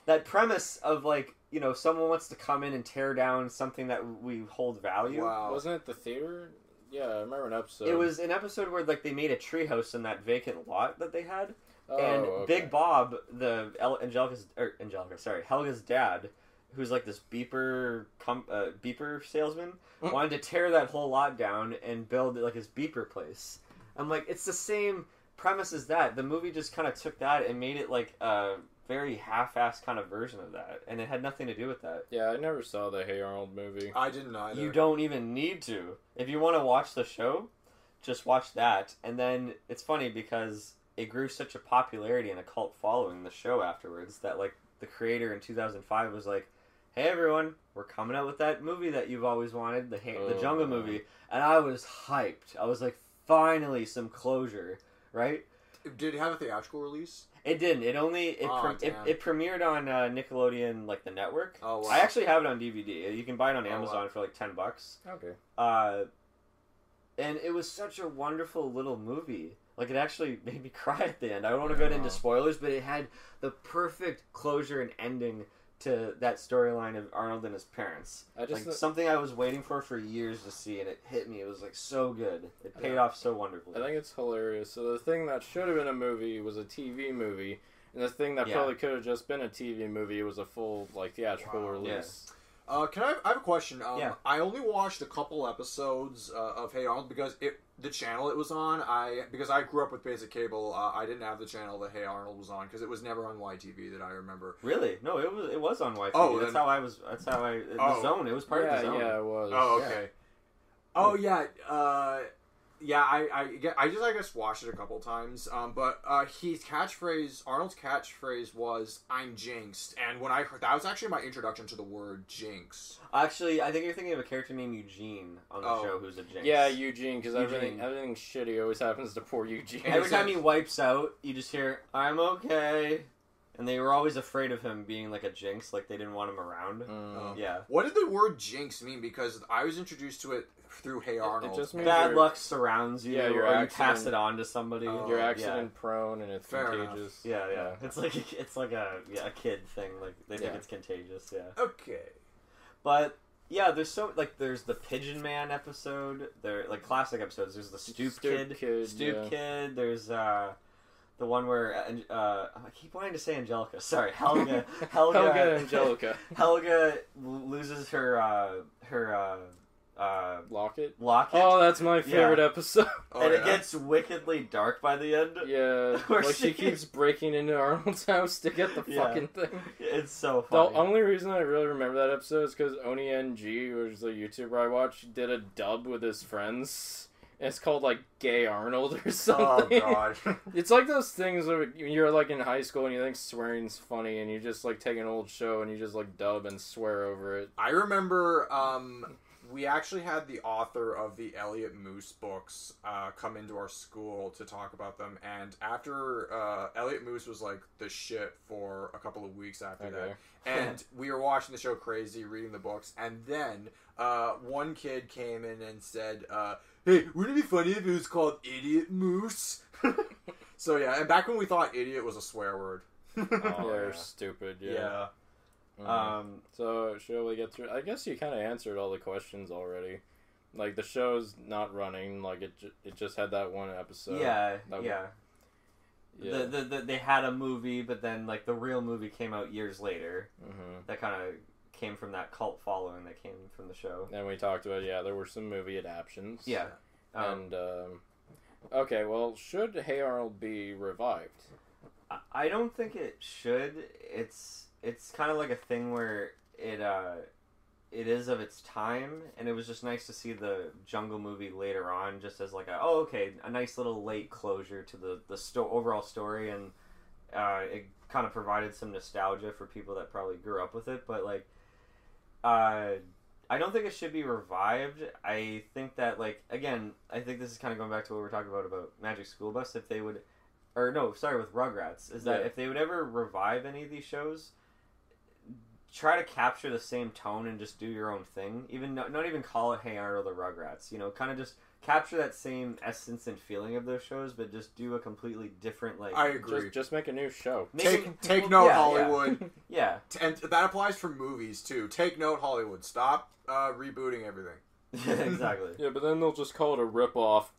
That premise of like you know someone wants to come in and tear down something that we hold value. Wow. Wasn't it the theater? Yeah, I remember an episode. It was an episode where like they made a treehouse in that vacant lot that they had, Oh, and okay. Big Bob, the El- Angelica's or Angelica, sorry, Helga's dad, who's like this beeper com- uh, beeper salesman, Mm. wanted to tear that whole lot down and build like his beeper place. I'm like, it's the same premise as that. The movie just kind of took that and made it like a very half-assed kind of version of that, and it had nothing to do with that. Yeah, I never saw the Hey Arnold movie. I didn't either. You don't even need to. If you want to watch the show, just watch that. And then it's funny because it grew such a popularity and a cult following the show afterwards that like the creator in 2005 was like, "Hey everyone, we're coming out with that movie that you've always wanted, the ha- the Oh, Jungle wow. movie." And I was hyped. I was like, "Finally some closure." Right? Did it have a theatrical release? It didn't. It only it Aw, pre- it, it premiered on uh, Nickelodeon like the network. Oh, wow. I actually have it on DVD. You can buy it on Oh, wow. Amazon for like 10 bucks. Okay. Uh, and it was such a wonderful little movie. Like it actually made me cry at the end. I don't want to get Yeah. into spoilers, but it had the perfect closure and ending to that storyline of Arnold and his parents. I just like something I was waiting for for years to see, and it hit me. It was like so good. It paid Yeah. off so wonderfully. I think it's hilarious. So the thing that should have been a movie was a TV movie, and the thing that Yeah. probably could have just been a TV movie was a full like theatrical Wow. release. Uh, can I? I have a question. Um, Yeah. I only watched a couple episodes uh, of Hey Arnold because it the channel it was on. I because I grew up with basic cable. Uh, I didn't have the channel that Hey Arnold was on because it was never on YTV that I remember. Really? No, it was it was on YTV. Oh, that's then- how I was. That's how I the Oh. zone. It was part yeah, of the zone. yeah, it was. Oh, Yeah. okay. Oh yeah. Yeah. I I get- I just I guess watched it a couple times. Um, but uh, his catchphrase Arnold's catchphrase was "I'm jinxed," and when I heard that was actually my introduction to the word jinx. Actually, I think you're thinking of a character named Eugene on the Oh. show who's a jinx. Yeah, Eugene, because everything everything shitty always happens to poor Eugene. Every time he wipes out, you just hear "I'm okay," and they were always afraid of him being like a jinx, like they didn't want him around. Mm. Oh. Yeah, What did the word jinx mean? Because I was introduced to it through Hey Arnold. it Arnold. just means bad luck surrounds you, Yeah, your or you pass it on to somebody. Oh. You're yeah. accident prone and it's Fair enough. contagious. Yeah, yeah. It's like it's like a yeah, a kid thing. Like they think Yeah. it's contagious. Yeah, okay. but yeah, there's so like there's the Pigeon Man episode. There like classic episodes. There's the Stoop, Stoop Kid. Kid, Stoop yeah. Kid. There's uh the one where uh, uh, I keep wanting to say Angelica. Sorry, Helga. Helga. Helga Angelica. Helga loses her uh, her uh, uh, Locket. locket, Oh, that's my favorite episode. Oh, and it gets wickedly dark by the end. Yeah, like she she- keeps breaking into Arnold's house to get the Yeah. fucking thing. It's so funny. The only reason I really remember that episode is because OneyNG, which is a YouTuber I watch, did a dub with his friends. And it's called like Gay Arnold or something. Oh something. god. It's like those things where you're like in high school and you think swearing's funny and you just like take an old show and you just like dub and swear over it. I remember um, we actually had the author of the Elliot Moose books uh, come into our school to talk about them, and after uh, Elliot Moose was like the shit for a couple of weeks after Okay. that, and we were watching the show Crazy, reading the books, and then uh, one kid came in and said, uh, "Hey, wouldn't it be funny if it was called Idiot Moose?" so yeah, and back when we thought idiot was a swear word. Oh, They're yeah. stupid. yeah. Yeah. Mhm. Um, so shall we get through? I guess you kind of answered all the questions already. Like the show's not running. Like it, ju- it just had that one episode. yeah, that- yeah. Yeah. The, the, the, they had a movie, but then like the real movie came out years later. hmm That kind of came from that cult following that came from the show. And we talked about yeah, there were some movie adaptions. Yeah. Um, and um, okay, well, should Hey Arnold be revived? I- I don't think it should. It's it's kind of like a thing where it uh it is of its time, and it was just nice to see the Jungle movie later on, just as like a oh okay, a nice little late closure to the the sto- overall story, and uh, it kind of provided some nostalgia for people that probably grew up with it. But like, uh, I don't think it should be revived. I think that like again, I think this is kind of going back to what we were talking about about Magic School Bus. If they would or no, sorry, with Rugrats, is that Yeah. if they would ever revive any of these shows, try to capture the same tone and just do your own thing. Even not, not even call it Hey Arnold or The Rugrats. You know, kind of just capture that same essence and feeling of those shows, but just do a completely different like. I agree. Just just make a new show. Make take it- take well, note, yeah, yeah. Hollywood, yeah, and that applies for movies too. Take note, Hollywood. Stop uh, rebooting everything. exactly. Yeah, but then they'll just call it a rip off.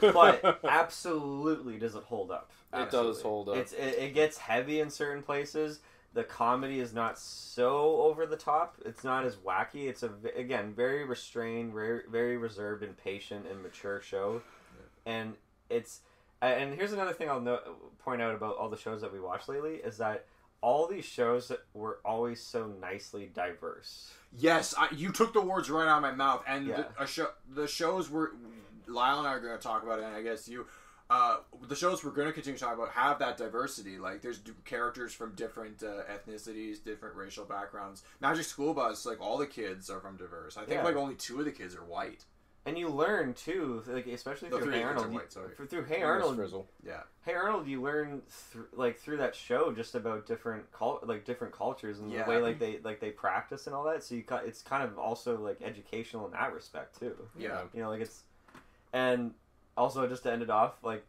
But absolutely, does it hold up? it does hold up. It's it, it gets heavy in certain places. The comedy is not so over the top. It's not as wacky. It's a again very restrained, very very reserved and patient and mature show, and it's and here's another thing I'll no, point out about all the shows that we watched lately is that all these shows were always so nicely diverse. Yes, I, you took the words right out of my mouth. And Yeah. the, a show, the shows were Lyle and I are going to talk about it, and I guess you. Uh, the shows we're going to continue to talk about have that diversity. Like, there's d- characters from different uh, ethnicities, different racial backgrounds. Magic School Bus, like all the kids are from diverse. I think Yeah. like only two of the kids are white. And you learn too, like especially No, through three Hey kids are Arnold. you- white, sorry. for- through Hey Miss Arnold, Frizzle. Yeah, Hey Arnold, you learn through like through that show just about different cult like different cultures and Yeah. the way like they like they practice and all that. So you got it's kind of also like educational in that respect too. yeah. You know, like it's and also just to end it off, like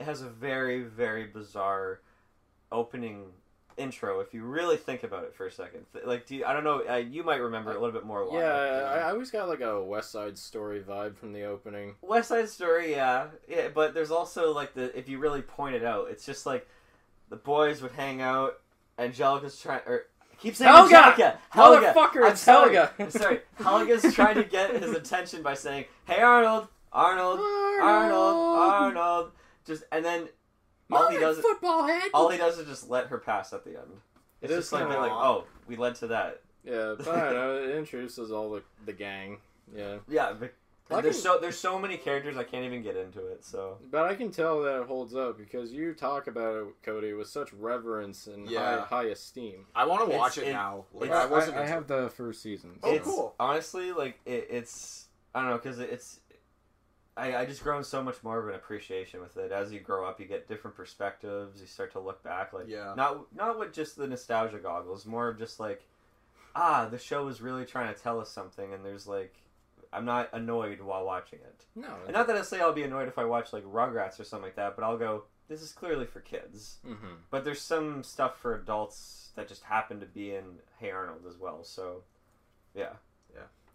it has a very very bizarre opening intro if you really think about it for a second. Like, do you, I don't know, uh, you might remember it a little bit more. Yeah, I, I always got like a West Side Story vibe from the opening. West Side Story, yeah, yeah, but there's also like the if you really point it out, it's just like the boys would hang out. Angelica's trying, or I keep saying Helga! Angelica, Helga, Motherfucker, I'm it's sorry. Helga. I'm sorry, Helga's trying to get his attention by saying, "Hey Arnold, Arnold, Arnold, Arnold," just and then all he does, football head. all he does is just let her pass at the end. It's It just like kinda- like, oh, we led to that. Yeah, but I don't know. It introduces all the the gang. Yeah, Yeah, but there's can- so there's so many characters I can't even get into it. So but I can tell that it holds up because you talk about it, Cody, with such reverence and Yeah. high, high esteem. I want to watch it, it- now. Like, I wasn't. I, into- have the first season. Oh, cool. honestly like it, it's I don't know because it's I, I just grown so much more of an appreciation with it as you grow up you get different perspectives you start to look back like Yeah. not not with just the nostalgia goggles more of just like ah the show is really trying to tell us something and there's like I'm not annoyed while watching it No, and not that I say I'll be annoyed if I watch like Rugrats or something like that but I'll go this is clearly for kids mm-hmm. but there's some stuff for adults that just happen to be in Hey Arnold as well. So, yeah,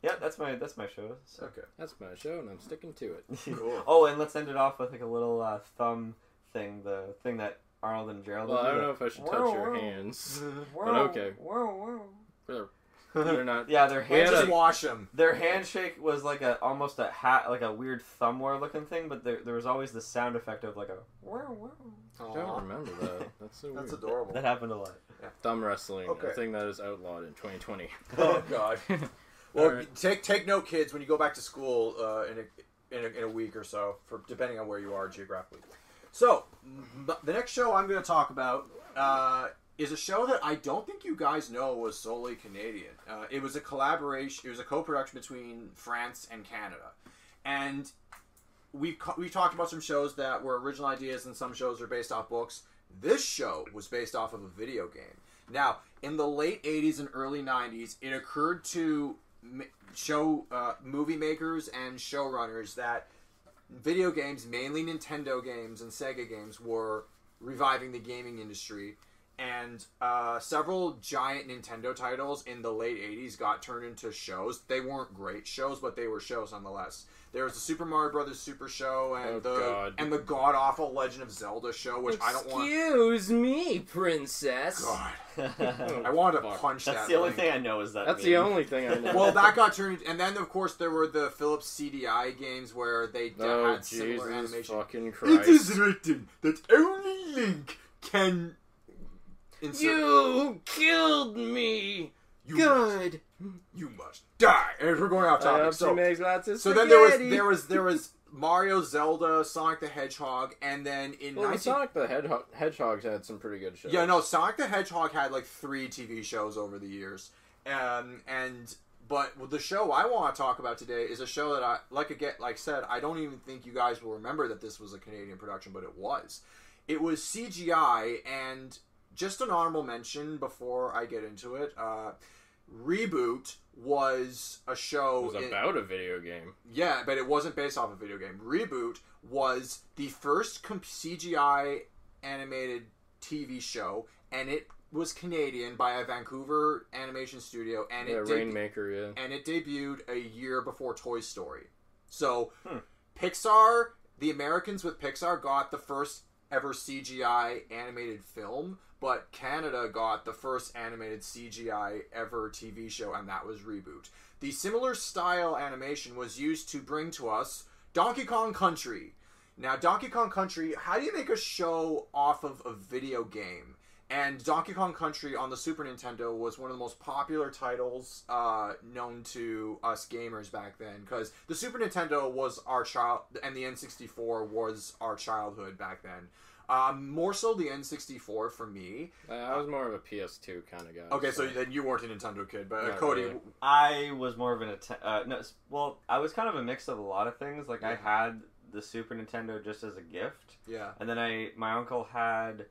Yeah. yeah. That's my that's my show. So. Okay. that's my show, and I'm sticking to it. Cool. oh, and let's end it off with like a little uh, thumb thing. The thing that Arnold and Gerald. Well, do, I don't know if I should touch Wow, your wow. hands. Wow, but okay. wow, They're, they're not. yeah, their We had handshake. Just wash them. Their handshake was like a almost a hat, like a weird thumb war looking thing, but there, there was always the sound effect of like a wow, wow. I don't remember that. That's so That's weird. adorable. That happened a lot. Thumb wrestling, Okay. a thing that is outlawed in 2020. Oh God. Well, Alright. take take note, kids, when you go back to school uh, in a, in a in a week or so, for depending on where you are geographically. So, m- the next show I'm going to talk about uh, is a show that I don't think you guys know was solely Canadian. Uh, it was a collaboration. It was a co-production between France and Canada, and we've we talked about some shows that were original ideas, and some shows are based off books. This show was based off of a video game. Now, in the late '80s and early '90s, it occurred to show uh, movie makers and showrunners that video games, mainly Nintendo games and Sega games, were reviving the gaming industry. And uh, several giant Nintendo titles in the late 80s got turned into shows. They weren't great shows, but they were shows nonetheless. There was the Super Mario Brothers Super Show and Oh, the God. and the god awful Legend of Zelda show, which I don't want. Excuse me, princess. God, I wanted to Fuck. punch that. That's the only link. thing I know is that. That's meme. the only thing I know. Well, that got turned, and then of course there were the Philips CDI games where they d- oh had similar Jesus animation. fucking Christ! is written that only Link can. Insert, You killed me. you, must, Good. you must die. And we're going off topic. So, lots of so then there was there was there was Mario, Zelda, Sonic the Hedgehog, and then in Well, 19- Sonic the Hedgehog, Hedgehogs had some pretty good shows. Yeah, no, Sonic the Hedgehog had like three TV shows over the years, um, and but the show I want to talk about today is a show that I like. Again, like I said, I don't even think you guys will remember that this was a Canadian production, but it was. It was CGI, and just an honorable mention before I get into it. Uh, Reboot was a It show was in- about a video game. yeah, but it wasn't based off a video game. Reboot was the first com- CGI animated TV show, and it was Canadian by a Vancouver animation studio, and Yeah, it deb- Rainmaker. Yeah. and it debuted a year before Toy Story. So, Hmm. Pixar, the Americans with Pixar got the first ever CGI animated film, but Canada got the first animated CGI ever TV show, and that was Reboot. The similar style animation was used to bring to us Donkey Kong Country. Now, Donkey Kong Country, how do you make a show off of a video game? And Donkey Kong Country on the Super Nintendo was one of the most popular titles uh, known to us gamers back then because the Super Nintendo was our child, and the N64 was our childhood back then. Um, more so the N64 for me. Uh, I was more of a PS2 kind of guy. Okay, so then you weren't a Nintendo kid, but uh, Cody, really. I was more of an atta- uh, no. Well, I was kind of a mix of a lot of things. Like I had the Super Nintendo just as a gift, yeah, and then I my uncle had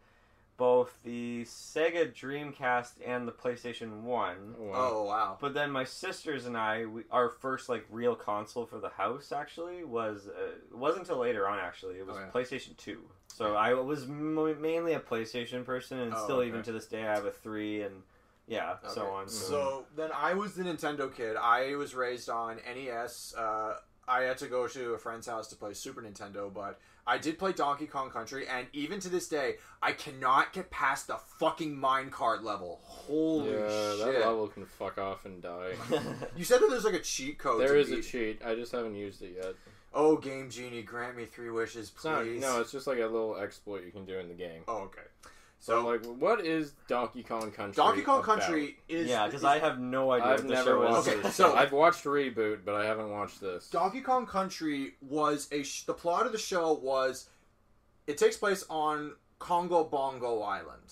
both the Sega Dreamcast and the PlayStation One. Wow. oh wow, But then my sisters and I, we, our first like real console for the house actually was uh, it wasn't until later on actually. It was Oh, yeah. PlayStation Two. So I was mo mainly a PlayStation person, and Oh, still okay. even to this day I have a three, and yeah, so Okay. on. So, So then I was the Nintendo kid. I was raised on NES. Uh, I had to go to a friend's house to play Super Nintendo, but I did play Donkey Kong Country, and even to this day, I cannot get past the fucking minecart level. Holy yeah, that level can fuck off and die. You said that there's like a cheat code. there to is a cheat. I just haven't used it yet. Oh, Game Genie, grant me three wishes, It's not. please. No, it's just like a little exploit you can do in the game. Oh, okay. So, So, like, what is Donkey Kong Country? Donkey Kong about? Country is yeah, because I have no idea I've what the never show watched is. Okay, this. so- I've watched Reboot, but I haven't watched this. Donkey Kong Country was a. Sh- the plot of the show was, it takes place on Kongo Bongo Island.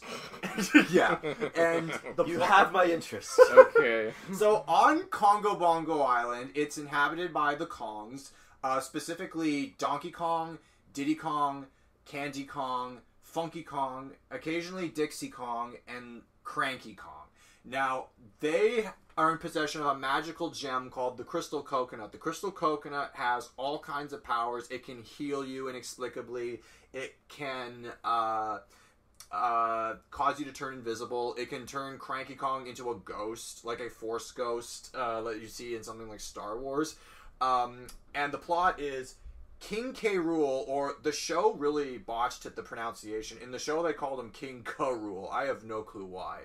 yeah, and the you plot- have my interest. okay. so on Kongo Bongo Island, it's inhabited by the Kongs, uh, specifically Donkey Kong, Diddy Kong, Candy Kong, Funky Kong, occasionally Dixie Kong, and Cranky Kong. Now, they are in possession of a magical gem called the Crystal Coconut. The Crystal Coconut has all kinds of powers. It can heal you inexplicably. It can uh, uh, cause you to turn invisible. It can turn Cranky Kong into a ghost, like a Force ghost, uh, that you see in something like Star Wars. Um, and the plot is King K. Rool, or the show really botched at the pronunciation. In the show, they called him King K. Rool. I have no clue why,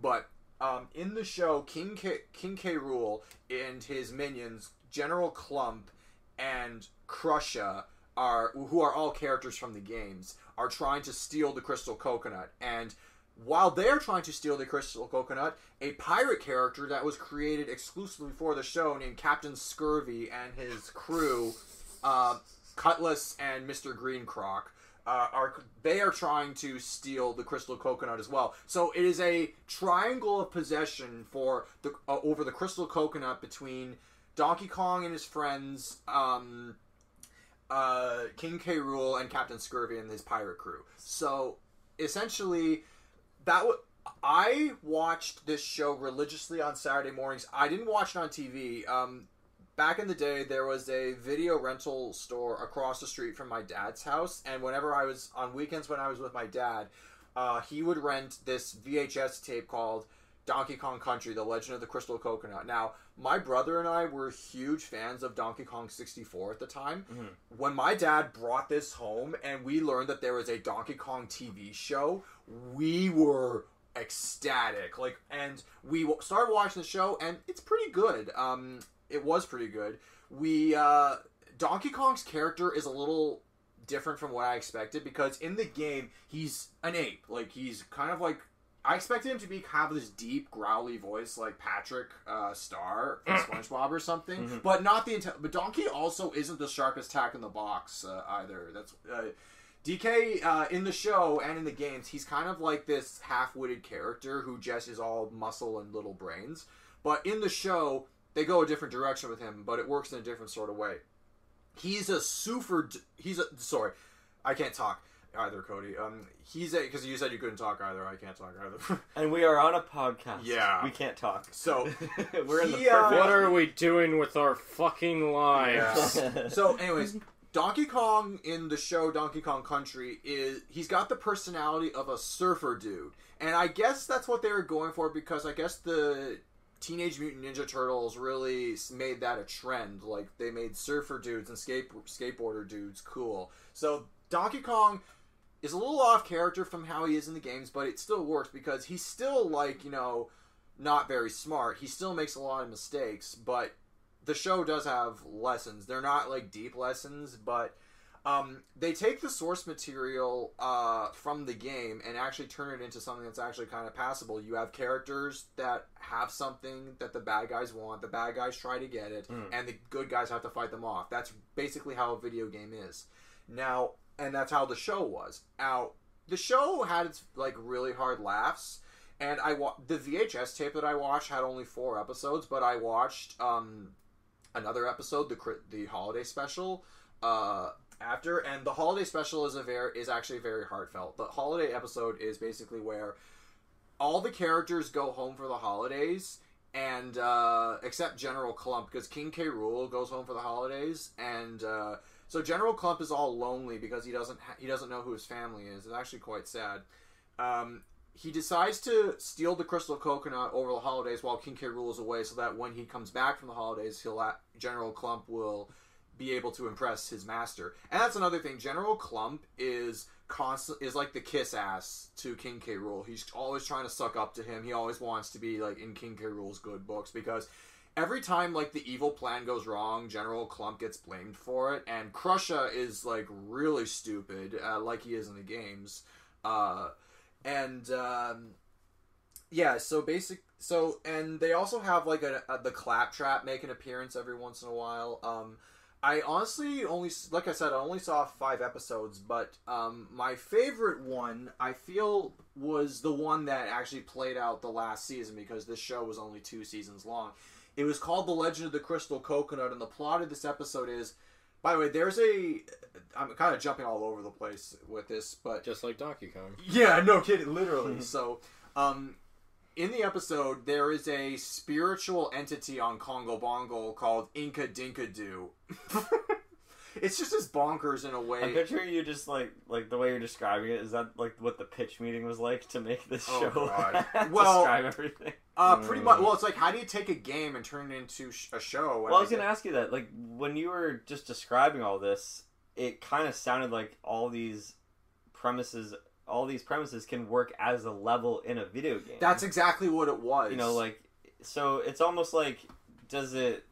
but um, in the show, King K. King K. Rool and his minions, General Klump and Krusha, are who are all characters from the games, are trying to steal the Crystal Coconut and. While they're trying to steal the crystal coconut, a pirate character that was created exclusively for the show named Captain Scurvy and his crew, uh, Cutlass and Mr. Green Croc, uh, are they are trying to steal the crystal coconut as well. So it is a triangle of possession for the uh, over the crystal coconut between Donkey Kong and his friends, um, uh, King K. Rool and Captain Scurvy and his pirate crew. So essentially, that I watched this show religiously on Saturday mornings. I didn't watch it on TV. Um, back in the day, there was a video rental store across the street from my dad's house, and whenever I was on weekends when I was with my dad, uh, he would rent this VHS tape called Donkey Kong Country: The Legend of the Crystal Coconut. Now, my brother and I were huge fans of Donkey Kong 64 at the time. Mhm. When my dad brought this home and we learned that there was a Donkey Kong TV show, we were ecstatic. Like, and we w- started watching the show, and it's pretty good. Um, it was pretty good. We uh, Donkey Kong's character is a little different from what I expected because in the game he's an ape. Like he's kind of like I expected him to be have this deep growly voice like Patrick uh, Star from SpongeBob or something, Mhm. but not the inte- but Donkey also isn't the sharpest tack in the box uh, either. That's uh, DK uh, in the show and in the games. He's kind of like this half-witted character who just is all muscle and little brains. But in the show, they go a different direction with him, but it works in a different sort of way. He's a super. He's a sorry, I can't talk either, Cody. Um, he's a because you said you couldn't talk either. I can't talk either. And we are on a podcast. Yeah. We can't talk. So, we're in the he, uh, perfect. What are we doing with our fucking lives? so, anyways, Donkey Kong in the show Donkey Kong Country is he's got the personality of a surfer dude, and I guess that's what they were going for because I guess the Teenage Mutant Ninja Turtles really made that a trend. Like they made surfer dudes and skate skateboarder dudes cool. So Donkey Kong is a little off character from how he is in the games, but it still works because he's still like you know not very smart. He still makes a lot of mistakes, but the show does have lessons. They're not like deep lessons, but um, they take the source material uh, from the game and actually turn it into something that's actually kind of passable. You have characters that have something that the bad guys want. The bad guys try to get it, Mm. and the good guys have to fight them off. That's basically how a video game is. Now, and that's how the show was. Now, the show had its like really hard laughs. And I wa- the VHS tape that I watched had only four episodes, but I watched um, another episode, the the holiday special, uh, after. And the holiday special is a very is actually very heartfelt. The holiday episode is basically where all the characters go home for the holidays, and uh, except General Klump because King K. Rool goes home for the holidays, and uh, so General Klump is all lonely because he doesn't ha- he doesn't know who his family is. It's actually quite sad. Um, he decides to steal the crystal coconut over the holidays while King K. Rool is away, so that when he comes back from the holidays, he'll a- General Klump will be able to impress his master. And that's another thing. General Klump is constant is like the kiss ass to King K. Rool. He's always trying to suck up to him. He always wants to be like in King K. Rool's good books because every time like the evil plan goes wrong, General Klump gets blamed for it, and Krusha is like really stupid, uh, like he is in the games. Uh, and um, yeah, so basic. So and they also have like a, a the claptrap make an appearance every once in a while. Um, I honestly only, like I said, I only saw five episodes, but um, my favorite one I feel was the one that actually played out the last season because this show was only two seasons long. It was called The Legend of the Crystal Coconut, and the plot of this episode is. By the way, there's a. I'm kind of jumping all over the place with this, but Just like Donkey Kong. yeah, no kidding, literally. so, um, in the episode, there is a spiritual entity on Kongo Bongo called Inka Dinka Doo. it's just as bonkers in a way. I'm way. picturing you just like like the way you're describing it. Is that like what the pitch meeting was like to make this Oh, show? God. Well- describe everything. Uh, pretty much. Mm. Well, it's like how do you take a game and turn it into sh- a show? Well, I was gonna ask you that. Like when you were just describing all this, it kind of sounded like all these premises, all these premises can work as a level in a video game. That's exactly what it was. you know, like so. It's almost like does it?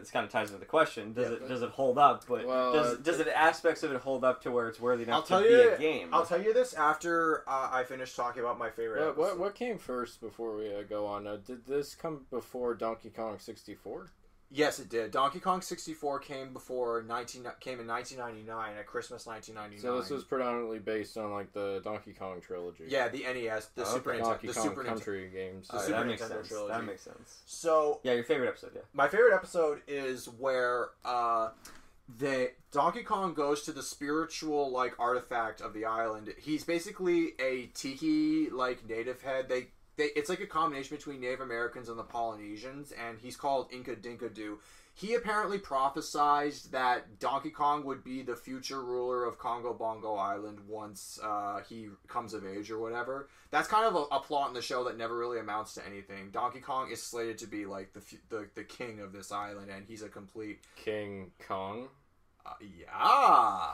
This kind of ties into the question. Does Yeah, it but- does it hold up? But Well, does uh, does it aspects of it hold up to where it's worthy enough I'll tell to you- be a game? I'll tell you this after uh, I finish talking about my favorite. What, what, what came first before we uh, go on? Uh, did this come before Donkey Kong 64? Yes, it did. Donkey Kong 64 came before 19 came in 1999 at Christmas 1999. So this was predominantly based on like the Donkey Kong trilogy. yeah, the NES, the Oh, Super okay. Nintendo, Donkey the Kong Super Nintendo. Country games. The Alright, Super that makes Nintendo sense. trilogy. That makes sense. So Yeah, your favorite episode, yeah. my favorite episode is where uh, they Donkey Kong goes to the spiritual like artifact of the island. He's basically a tiki like native head. They they it's like a combination between Native Americans and the Polynesians, and he's called Inka Dinka Doo. He apparently prophesized that Donkey Kong would be the future ruler of Kongo Bongo Island once uh, he comes of age or whatever. That's kind of a, a plot in the show that never really amounts to anything. Donkey Kong is slated to be like the the, the king of this island, and he's a complete King Kong. uh, yeah.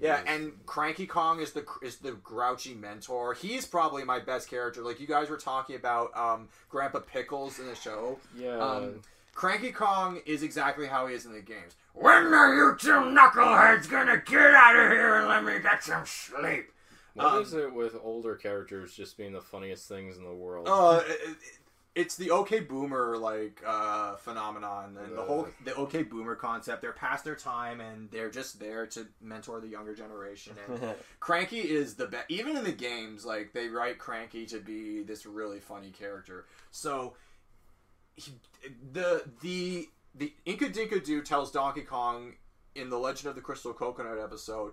Yeah, and Cranky Kong is the is the grouchy mentor. He's probably my best character. Like you guys were talking about um, Grandpa Pickles in the show. Yeah. Um, Cranky Kong is exactly how he is in the games. When are you two knuckleheads gonna get out of here and let me get some sleep? What um, is it with older characters just being the funniest things in the world? Uh, it- it- it's the OK Boomer like uh, phenomenon, and the whole the OK Boomer concept. They're past their time, and they're just there to mentor the younger generation. And Cranky is the best. Even in the games, like they write Cranky to be this really funny character. So he, the the the Inka Dinka Doo tells Donkey Kong in the Legend of the Crystal Coconut episode.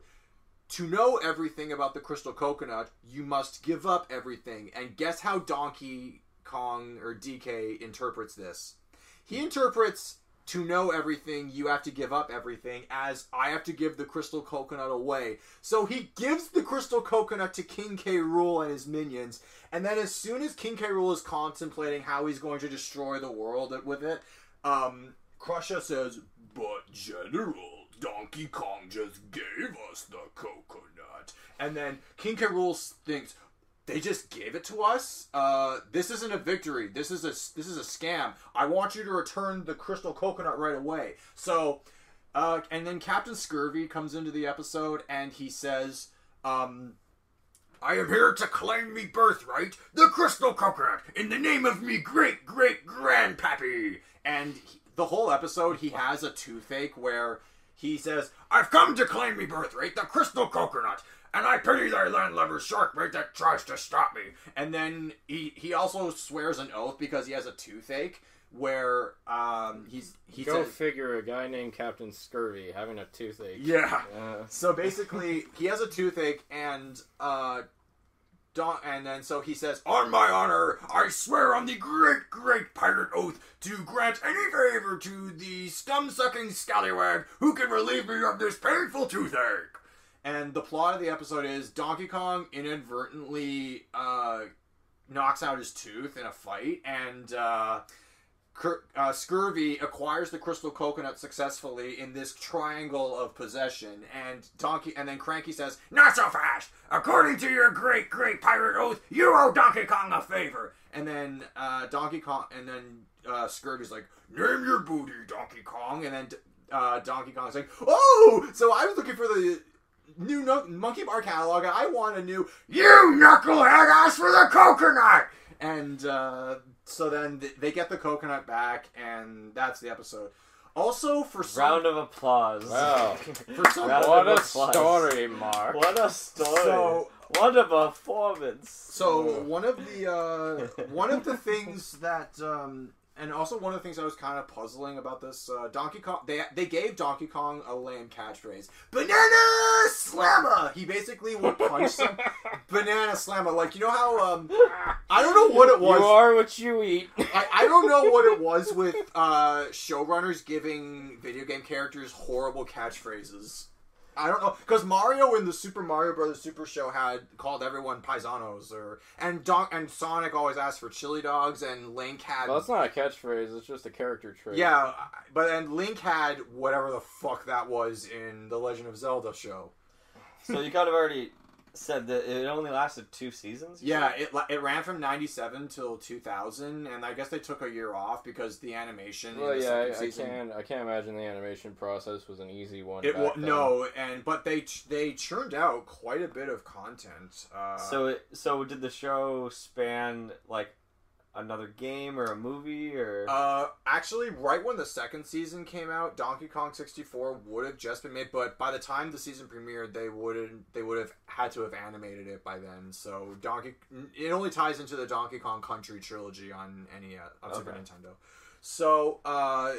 To know everything about the crystal coconut, you must give up everything. And guess how Donkey Kong or DK interprets this? He interprets to know everything, you have to give up everything, as I have to give the crystal coconut away. So he gives the crystal coconut to King K. Rool and his minions, and then as soon as King K. Rool is contemplating how he's going to destroy the world with it, um, Krusha says, But General, Donkey Kong just gave us the coconut. And then King K. Rool thinks, they just gave it to us. Uh, this isn't a victory. This is a this is a scam. I want you to return the crystal coconut right away. So, uh, and then Captain Scurvy comes into the episode and he says, um, "I am here to claim me birthright, the crystal coconut, in the name of me great great grandpappy." And he, the whole episode, he has a toothache where he says, "I've come to claim me birthright, the crystal coconut." And I pity thy landlubber shark mate that tries to stop me. And then he he also swears an oath because he has a toothache where um he's he Go says figure, a guy named Captain Scurvy having a toothache. yeah. So basically, he has a toothache, and uh, Don, and then so he says, "On my honor, I swear on the great, great pirate oath to grant any favor to the scum-sucking scallywag who can relieve me of this painful toothache." And the plot of the episode is Donkey Kong inadvertently uh, knocks out his tooth in a fight, and uh, uh, Scurvy acquires the crystal coconut successfully in this triangle of possession, and Donkey, and then Cranky says, "Not so fast! According to your great, great pirate oath, you owe Donkey Kong a favor." And then uh, Donkey Kong, and then uh, Scurvy's like, "Name your booty, Donkey Kong," and then uh, Donkey Kong's like, "Oh, so I was looking for the." New no- Monkey Bar catalog. I want a new. You knucklehead asked for the coconut, and uh, so then th- they get the coconut back, and that's the episode. Also, for some, Round of applause. Wow. for some, Round what of a applause. story, Mark. What a story. So- what a performance. So one of the uh, one of the things that um, and also one of the things I was kind of puzzling about this uh, Donkey Kong they they gave Donkey Kong a lame catchphrase banana slammer he basically would punch some banana slammer like you know how um I don't know what it was You are what you eat. I, I don't know what it was with uh, showrunners giving video game characters horrible catchphrases. I don't know because Mario in the Super Mario Brothers Super Show had called everyone paisanos or and Don and Sonic always asked for chili dogs and Link had well, it's not a catchphrase. It's just a character trait. yeah, but and Link had whatever the fuck that was in the Legend of Zelda show. So you kind of already said that it only lasted two seasons. Yeah, it it ran from '97 till 2000, and I guess they took a year off because the animation. Well, the yeah, I, second I can't. I can't imagine the animation process was an easy one. It back wa- then. no, and but they they churned out quite a bit of content. Uh, So it so did the show span like another game or a movie or? Uh, actually, right when the second season came out, Donkey Kong 64 would have just been made, but by the time the season premiered, they wouldn't. They would have had to have animated it by then. So Donkey, it only ties into the Donkey Kong Country trilogy on NES on Super Nintendo. So uh,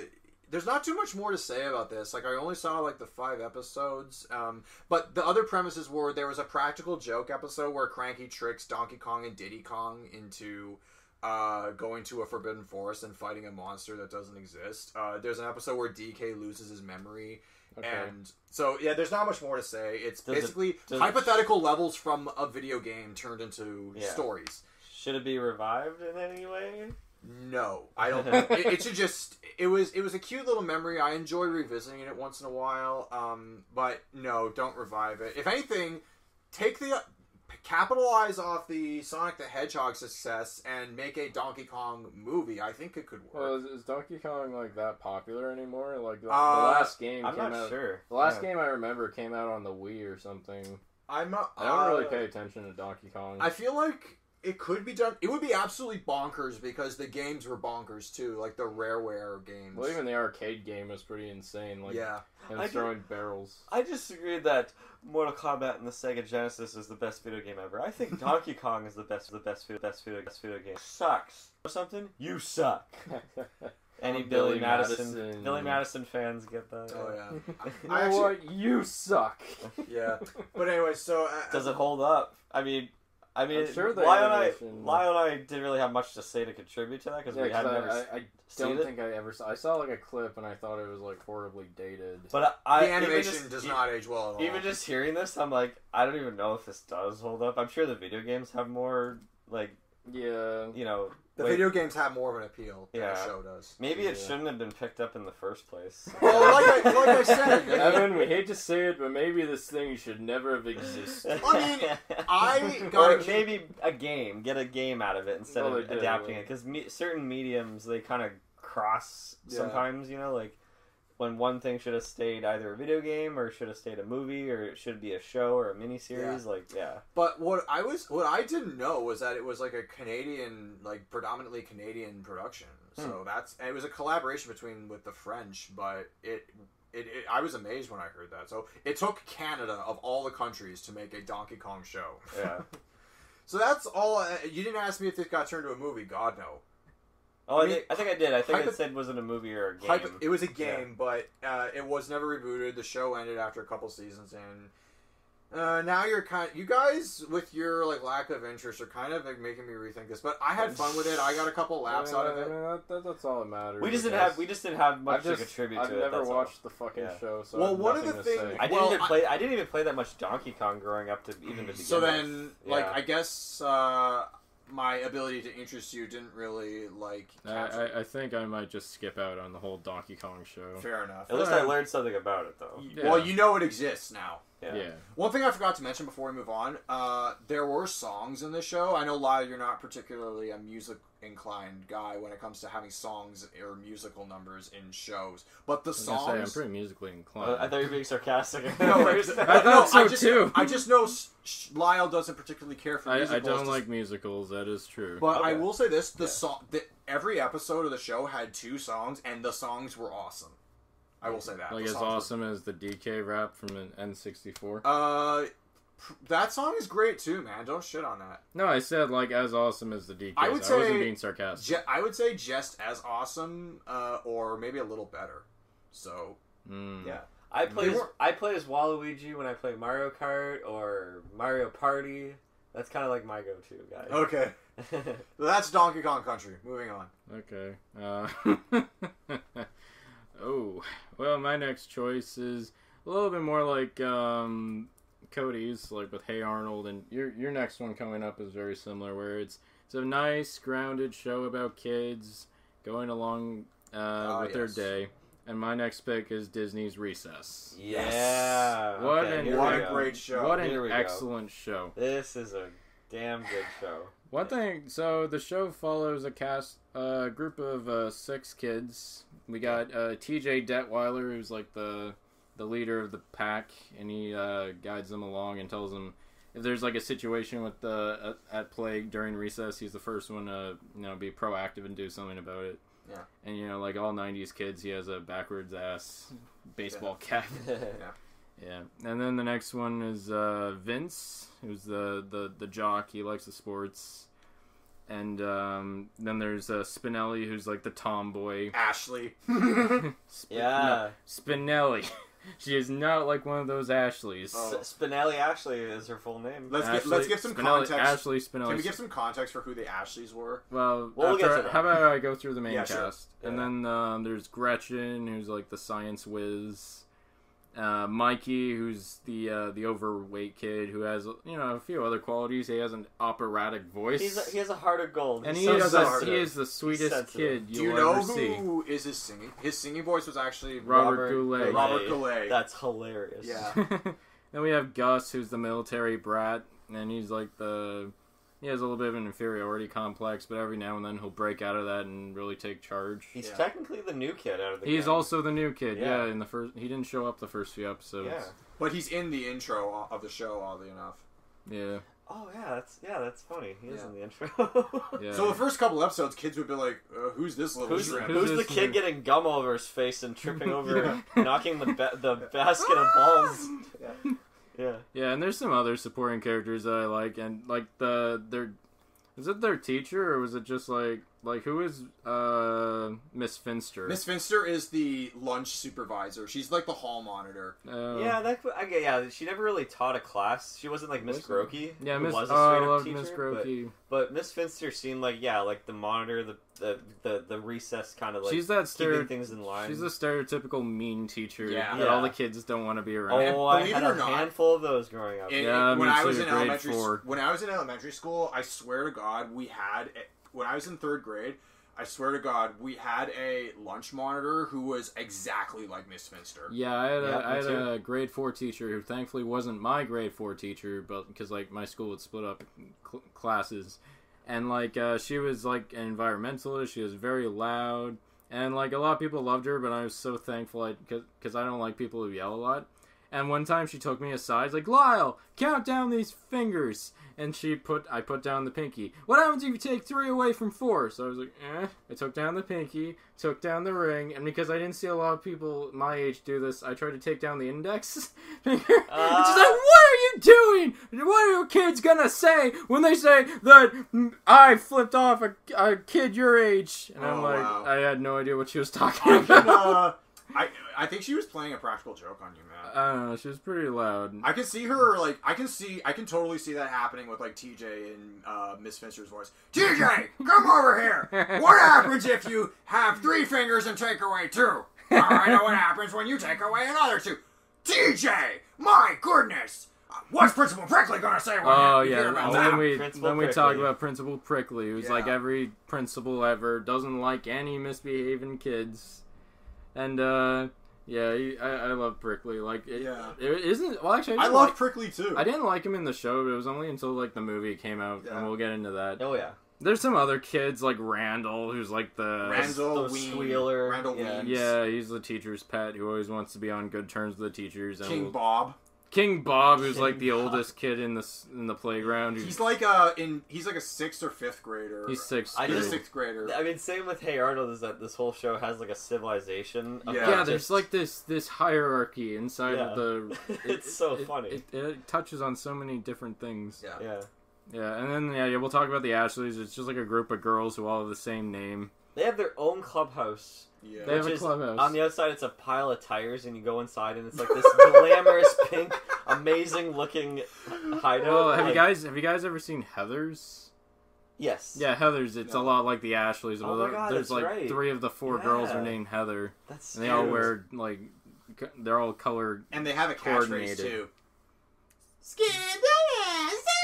there's not too much more to say about this. Like I only saw like the five episodes, um, but the other premises were there was a practical joke episode where Cranky tricks Donkey Kong and Diddy Kong into uh, going to a forbidden forest and fighting a monster that doesn't exist. Uh, there's an episode where DK loses his memory. Okay. And so, yeah, there's not much more to say. It's Does it- basically it- hypothetical levels from a video game turned into Yeah. stories. Should it be revived in any way? No, I don't. it, it should just. It was. It was a cute little memory. I enjoy revisiting it once in a while. Um, but no, don't revive it. If anything, take the capitalize off the Sonic the Hedgehog success and make a Donkey Kong movie. I think it could work. Well, is, is Donkey Kong like that popular anymore? Like the, Uh, the last game I'm came not out. sure. The last Yeah. game I remember came out on the Wii or something. I'm not. I don't really uh, pay attention to Donkey Kong. I feel like it could be done. It would be absolutely bonkers because the games were bonkers too, like the Rareware games. well, even the arcade game was pretty insane. Like, yeah, and I throwing barrels. I disagree that Mortal Kombat and the Sega Genesis is the best video game ever. I think Donkey Kong is the best, the best, video, best video, best video game. Sucks or something? You suck. Any Billy, Billy Madison, Madison. Billy Madison fans get that? oh yeah, you I know actually- You suck. yeah. But anyway, so uh, Does it hold up? I mean, I mean, I'm sure the Lyle and I, animation- Lyle and I didn't really have much to say to contribute to that because Yeah, we 'cause had I, never I, I seen don't it. think I ever saw. I saw like a clip and I thought it was like horribly dated. But I, the animation just- does e- not age well at all. Even just hearing this, I'm like, I don't even know if this does hold up. I'm sure the video games have more, like, yeah, you know, the wait, video games have more of an appeal than the show does. maybe it Yeah. shouldn't have been picked up in the first place. Well, like I, like I said, Evan, we hate to say it, but maybe this thing should never have existed. I mean, I or gotta- maybe a game, get a game out of it instead Well, of adapting it, because me- certain mediums they kind of cross Yeah. sometimes. You know, like when one thing should have stayed either a video game or should have stayed a movie or it should be a show or a miniseries. Like, yeah, But what I was, what I didn't know was that it was like a Canadian, like predominantly Canadian production. Hmm. So that's it was a collaboration between with the French. But it, it, it, I was amazed when I heard that. So it took Canada of all the countries to make a Donkey Kong show. yeah. So that's all. uh, You didn't ask me if this got turned into a movie. God no. Oh, I I, mean, think, I think I did. I think hypo- it said was it a movie or a game. Hypo- it was a game, but uh, it was never rebooted. The show ended after a couple seasons, and uh, now you're kind. you guys, with your like lack of interest, are kind of like, making me rethink this. But I had fun with it. I got a couple laughs I out of I it. mean, that, that, that's all that matters. we just didn't have we just didn't have much just, to contribute I've to it. never that's all. watched the fucking Yeah. show, so Well, I one of the things- say. I didn't even I- play. I didn't even play that much Donkey Kong growing up to even to begin. So with. then, like, Yeah. I guess uh, my ability to interest you didn't really like. I, I, I think I might just skip out on the whole Donkey Kong show. Fair enough. at least I uh, learned something about it though. Yeah. Well, you know it exists now. Yeah. Yeah. One thing I forgot to mention before we move on, uh, there were songs in the show. I know, Lyle, you're not particularly a music inclined guy when it comes to having songs or musical numbers in shows, but the songs. I songs. Say, I'm pretty musically inclined. Uh, I thought you were being sarcastic. No, I no, thought so I just, too. I just know Lyle doesn't particularly care for I, musicals. I don't just- like musicals. That is true. But I will say this: the Yeah. song, the, every episode of the show had two songs, and the songs were awesome. I will say that. like The as songs were- awesome as the DK rap from an N64. Uh, pr- that song is great too, man. Don't shit on that. No, I said like as awesome as the DK. I I, wasn't being sarcastic. Je- I would say just as awesome, uh, or maybe a little better. So Mm. Yeah. I play as, were- I play as Waluigi when I play Mario Kart or Mario Party. That's kind of like my go-to guy. okay, that's Donkey Kong Country. Moving on. Okay. Uh, oh, well, my next choice is a little bit more like um, Cody's, like with Hey Arnold, and your your next one coming up is very similar, where it's it's a nice, grounded show about kids going along uh, Ah, with yes. their day. And my next pick is Disney's Recess. yeah. What okay, an- What a great show. What an we go. excellent show. This is a damn good show. One thing, so the show follows a cast, a group of uh, six kids. We got uh, T.J. Detweiler, who's like the the leader of the pack, and he uh, guides them along and tells them if there's like a situation with the at, at play during recess, he's the first one to you know be proactive and do something about it. Yeah. And you know, like all '90s kids, he has a backwards ass baseball cap. Yeah, and then the next one is uh, Vince, who's the, the the jock. He likes the sports, and um, then there's uh, Spinelli, who's like the tomboy. Ashley. Sp- yeah. no, Spinelli. she is not like one of those Ashleys. Oh. S- Spinelli Ashley is her full name. Let's get let's give some Spinelli, context. Ashley Spinelli. Can we give some context for who the Ashleys were? well, We'll after get to that. how about I go through the main Yeah, sure. cast, and then um, there's Gretchen, who's like the science whiz. Uh, Mikey, who's the uh, the overweight kid who has you know a few other qualities. He has an operatic voice. He's a, he has a heart of gold. and He's he so is, the, he is the sweetest kid Do you'll you know ever see. who is his singing? His singing voice was actually Robert Goulet. Robert Goulet. That's hilarious. Yeah. then we have Gus, who's the military brat, and he's like the he has a little bit of an inferiority complex, but every now and then he'll break out of that and really take charge. He's Yeah. technically the new kid out of the He's gang. also the new kid. Yeah. Yeah. in the first, he didn't show up the first few episodes. Yeah. But he's in the intro of the show, oddly enough. Yeah, Oh yeah, that's yeah, that's funny. He is in the intro. yeah. So the first couple episodes, kids would be like, uh, "Who's this little Who's, shrimp?" who's the kid nigga? getting gum over his face and tripping over, Yeah. knocking the ba- the basket of balls? Yeah. yeah, and there's some other supporting characters that I like, and like the their is it their teacher or was it just like like who is uh Miss Finster? Miss Finster is the lunch supervisor. She's like the hall monitor. Uh, Yeah, that could- I get. Yeah, she never really taught a class. She wasn't like Miss Grotke. yeah, who Miss. was a Oh, I straight-up love teacher, Miss but- Grotke. But Miss Finster seemed like yeah, like the monitor, the the the, the recess kind of like she's that keeping things in line. She's a stereotypical mean teacher Yeah. that all the kids don't want to be around. And oh, I had a not, handful of those growing up. In- Yeah, when me I was in elementary, four. when I was in elementary school, I swear to God, we had when I was in third grade. I swear to God, we had a lunch monitor who was exactly like Miss Finster. Yeah, I had, Yeah, a, I had a grade four teacher who thankfully wasn't my grade four teacher, but because like my school would split up cl- classes, and like uh, she was like an environmentalist. She was very loud, and like a lot of people loved her, but I was so thankful because because I don't like people who yell a lot. And one time she took me aside, like Lyle, count down these fingers, and she put I put down the pinky. What happens if you take three away from four? So I was like, eh. I took down the pinky, took down the ring, and because I didn't see a lot of people my age do this, I tried to take down the index finger. and she's like, Uh. "What are you doing? What are your kids gonna say when they say that I flipped off a, a kid your age?" And I'm Oh, like, wow. I had no idea what she was talking about. Can, I I think she was playing a practical joke on you, man. I don't know. She was pretty loud. I can see her like I can see I can totally see that happening with like TJ and uh, Miss Finster's voice. TJ, come over here. What happens if you have three fingers and take away two? All right, know what happens when you take away another two. TJ, my goodness, what's Principal Prickly gonna say when Oh you yeah, hear and about then that? we Principal then we talk about Principal Prickly, who's like every principal ever, doesn't like any misbehaving kids, and uh yeah, he, I I love Prickly. Like it, Yeah. it isn't well actually I, I love like, Prickly too. I didn't like him in the show. But it was only until like the movie came out, Yeah. and we'll get into that. Oh yeah. There's some other kids like Randall, who's like the Randall the Ween, squealer, Randall yeah. Weems, yeah, he's the teacher's pet who always wants to be on good terms with the teachers. And King will- Bob. King Bob, who's King like the Bob. oldest kid in the in the playground. Who's, He's like uh in he's like a sixth or fifth grader. he's six. I He's a just- sixth grader. I mean, same with Hey Arnold is that this whole show has like a civilization. Yeah. yeah, just- there's like this this hierarchy inside Yeah. of the. It's so it- funny. It, it, touches on so many different things. yeah. yeah. Yeah, and then yeah, yeah, we'll talk about the Ashleys. It's just like a group of girls who all have the same name. They have their own clubhouse. Yeah. They have a is- clubhouse. On the outside, it's a pile of tires, and you go inside, and it's like this glamorous pink, amazing looking hideout. well, have you guys have you guys ever seen Heather's? Yes. Yeah, Heather's. It's a lot like the Ashleys. Oh my God, There's that's like right. three of the four girls are named Heather, That's and they all wear like they're all colored And they have a catchphrase Coordinated. too.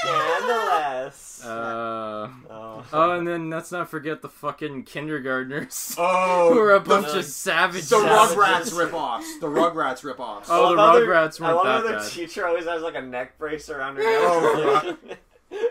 Scandalous. Uh, oh. oh, and then let's not forget the fucking kindergartners, Oh, who are a bunch the- of savages. The Savages. Rugrats rip-offs. The Rugrats rip-offs. Oh, I the love how their- Rugrats I weren't love that how their bad. teacher always has like a neck brace around her Oh, neck.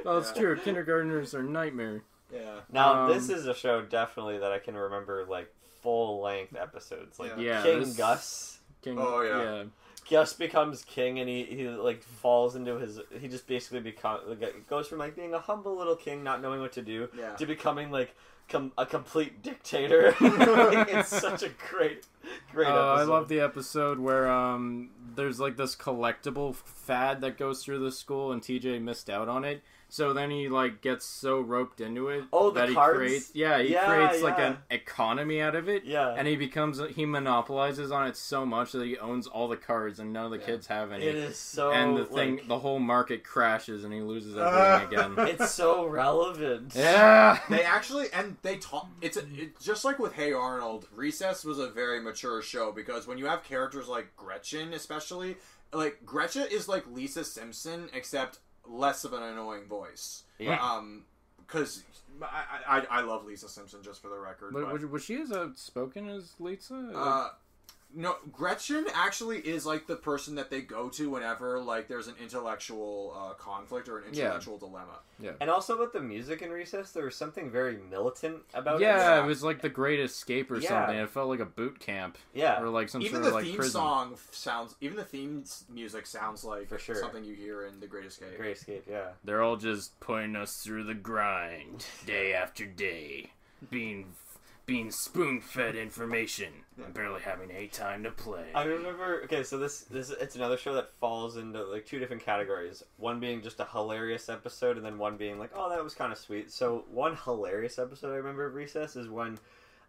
Oh, it's Yeah. true. Kindergartners are nightmare. Yeah. now, Um, this is a show definitely that I can remember like full length episodes, like Yeah, King this- Gus. King, Oh, yeah. Gus becomes king and he, he like falls into his he just basically becomes like, goes from like being a humble little king not knowing what to do Yeah. to becoming like com- a complete dictator. it's such a great great Uh, episode. I love the episode where um, there's like this collectible fad that goes through the school, and TJ missed out on it. So then he like gets so roped into it Oh, the that he cards? creates yeah he Yeah, creates like an economy out of it. Yeah. and he becomes he monopolizes on it so much that he owns all the cards, and none of the Yeah. kids have any. It is so and the thing, like, the whole market crashes, and he loses Ah. everything again. it's so relevant. yeah, They actually and they talk. It's a, it, just like with Hey Arnold. Recess was a very mature show because when you have characters like Gretchen, especially like Gretchen is like Lisa Simpson except less of an annoying voice. Yeah. Um, because I, I I love Lisa Simpson just for the record. But was she as outspoken as Lisa? Uh, no, Gretchen actually is like the person that they go to whenever like there's an intellectual uh, conflict or an Yeah. intellectual dilemma. Yeah. And also with the music in Recess, there was something very militant about it. yeah, yeah. it was like the Great Escape or Yeah. something. It felt like a boot camp Yeah. or like some even sort the of like theme prison. song sounds. Even the theme music sounds like For sure. something you hear in The Great Escape. Great Escape, yeah. They're all just putting us through the grind day after day, being being spoon fed information and barely having any time to play. I remember. Okay, so this this it's another show that falls into like two different categories. One being just a hilarious episode, and then one being like, oh, that was kind of sweet. So one hilarious episode I remember of Recess is when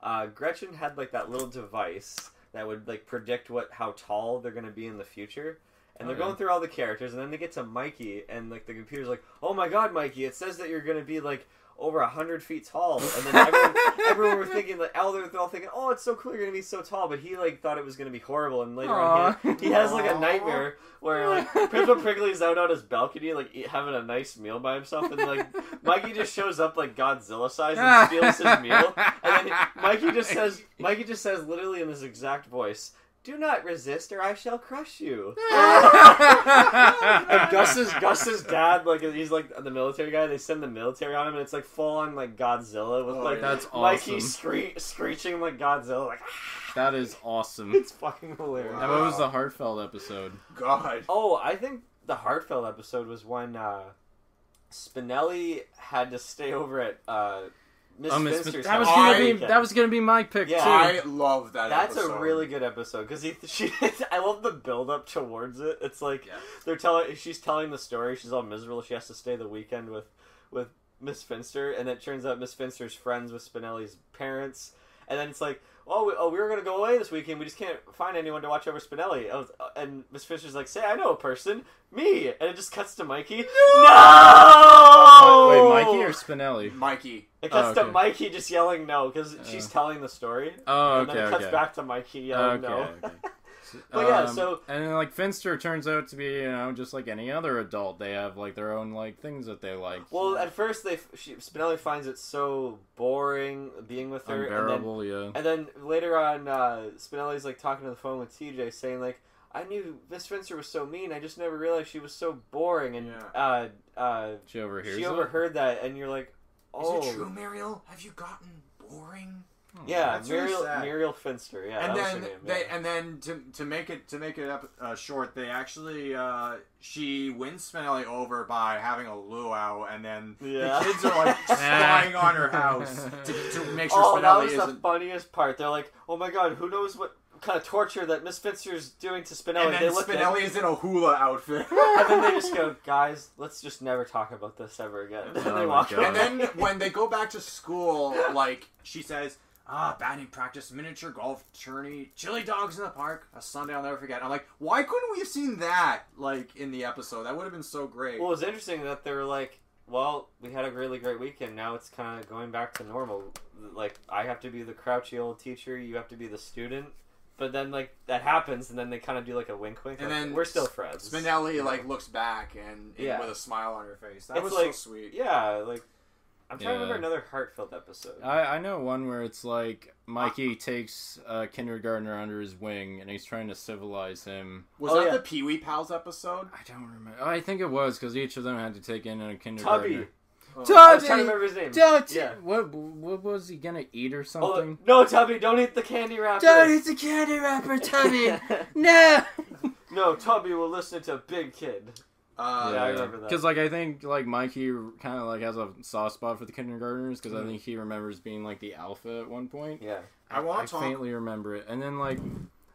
uh, Gretchen had like that little device that would like predict what how tall they're gonna be in the future. And they're Oh, yeah. going through all the characters, and then they get to Mikey, and like the computer's like, "Oh my God, Mikey! It says that you're gonna be like over a hundred feet tall." And then everyone, everyone were thinking like, "Oh, they're, all thinking, oh, it's so cool, you're gonna be so tall," but he like thought it was gonna be horrible, and later on, he, he has like a nightmare where like Pippa Prickly's out on his balcony, like eat, having a nice meal by himself, and like Mikey just shows up like Godzilla size and steals his meal, and then Mikey just says, Mikey just says literally in this exact voice. Do not resist, or I shall crush you. And Gus's Gus's dad, like he's like the military guy. They send the military on him, and it's like full on like Godzilla with Oh, like That's Mikey awesome. scree- screeching like Godzilla. Like That is awesome. it's fucking hilarious. And what was the Heartfelt episode? God. Oh, I think the heartfelt episode was when uh, Spinelli had to stay over at uh, Miss oh, Miss- Finster's that was house gonna for be weekend. that was gonna be my pick Yeah. too. I love that. That's episode. a really good episode because she, I love the build up towards it. It's like Yeah. they're telling, she's telling the story. She's all miserable. She has to stay the weekend with, with Miss Finster, and it turns out Miss Finster's friends with Spinelli's parents. And then it's like, oh, we, oh, we were gonna go away this weekend. We just can't find anyone to watch over Spinelli. Oh, And Miss Finster's like, say, I know a person, me. And it just cuts to Mikey. No. Wait, Mikey or Spinelli? Mikey. It cuts Oh, to. Mikey just yelling no because she's Uh. telling the story. Oh, okay. and then it cuts okay. back to Mikey yelling okay, no. okay. But yeah, Um, so- and then, like Finster turns out to be you know just like any other adult. They have like their own like things that they like. Well, at first they she, Spinelli finds it so boring being with her, and then, unbearable, yeah. and then later on, uh, Spinelli's like talking to the phone with TJ, saying like, "I knew Miss Finster was so mean. I just never realized she was so boring." And Yeah. uh, uh, She overhears she it? overheard that, and you're like, "Oh, Is it true, Muriel? Have you gotten boring? Yeah, That's really Muriel sad. Muriel Finster, yeah." and then name, they yeah. and then to, to make it to make it up uh, short, they actually uh, she wins Spinelli over by having a luau, and then Yeah. the kids are like spying on her house to, to make sure oh, that was the isn't. funniest part. They're like, "Oh my god, who knows what kind of torture that Miss Finster's doing to Spinelli?" And they then look at is in a hula outfit. and then they just go, "Guys, let's just never talk about this ever again." And Oh they walk And then when they go back to school, like she says, ah, batting practice, miniature golf tourney, chili dogs in the park, a Sunday I'll never forget. I'm like, why couldn't we have seen that like in the episode? That would have been so great. Well, it was interesting that they were like, "Well, we had a really great weekend. Now it's kind of going back to normal. Like, I have to be the grouchy old teacher. You have to be the student." But then, like that happens, and then they kind of do like a wink, wink. And like, then we're still friends. Spinelli like looks back and, and Yeah. with a smile on her face. That It's was like- so sweet. yeah, like I'm trying to remember another heartfelt episode. I, I know one where it's like Mikey takes a kindergartner under his wing and he's trying to civilize him. Was Oh, that yeah. the Pee Wee Pals episode? I don't remember. Oh, I think it was because each of them had to take in a kindergartner. Tubby. Oh. I was trying to remember his name. Tubby. Yeah. What what was he gonna eat or Oh, something? no, Tubby, don't eat the candy wrapper. Don't eat the candy wrapper, Tubby. no. No, Tubby will listen to Big Kid. Uh, Yeah, I remember that. Because like I think like Mikey kind of like has a soft spot for the kindergartners because Mm-hmm. I think he remembers being like the alpha at one point. Yeah. I wanna I talk- faintly remember it, and then like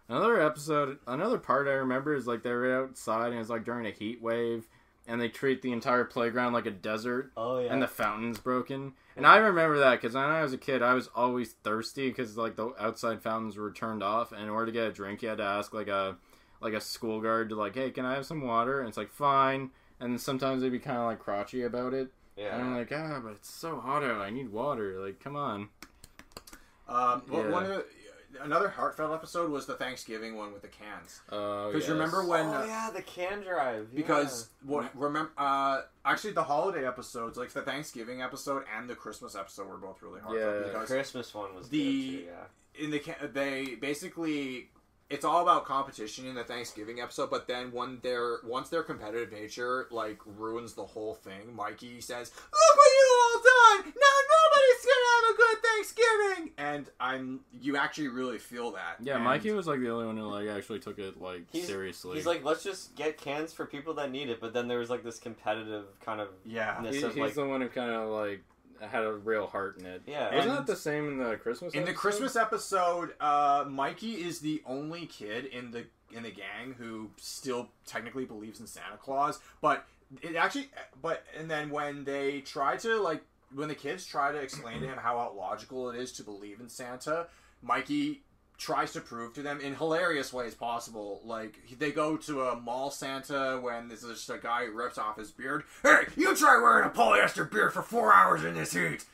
another episode, another part I remember is like they're outside and it's like during a heat wave, and they treat the entire playground like a desert. Oh yeah. And the fountain's broken, and I remember that because when I was a kid, I was always thirsty because like the outside fountains were turned off, and in order to get a drink, you had to ask like a like a school guard to like, hey, can I have some water? And it's like fine, and then sometimes they'd be kind of like crotchy about it, yeah. and I'm like, ah, but it's so hot out, I need water, like come on. Um, well, Yeah. one of the, another heartfelt episode was the Thanksgiving one with the cans. Uh, Because remember when? oh uh, yeah, the can drive. Because what remember? Uh, actually, the holiday episodes, like the Thanksgiving episode and the Christmas episode, were both really heartfelt. Yeah. the Christmas one was the- good too, yeah. in the ca- they basically it's all about competition in the Thanksgiving episode, but then when their once their competitive nature like ruins the whole thing, Mikey says, "Look what you all done! Now nobody's gonna have a good Thanksgiving." And I'm you actually really feel that. Yeah, And- Mikey was like the only one who like actually took it like He's- seriously. He's like, let's just get cans for people that need it. But then there was like this competitive kind of Yeah. ness He- of he's like, the one who kind of like had a real heart in it. yeah. Isn't that the same in the Christmas? In the? Christmas episode, uh, Mikey is the only kid in the in the gang who still technically believes in Santa Claus. But it actually, but and then when they try to like when the kids try to explain to him how illogical it is to believe in Santa, Mikey tries to prove to them in hilarious ways possible. Like they go to a mall Santa when there's just a guy who rips off his beard. Hey, you try wearing a polyester beard for four hours in this heat.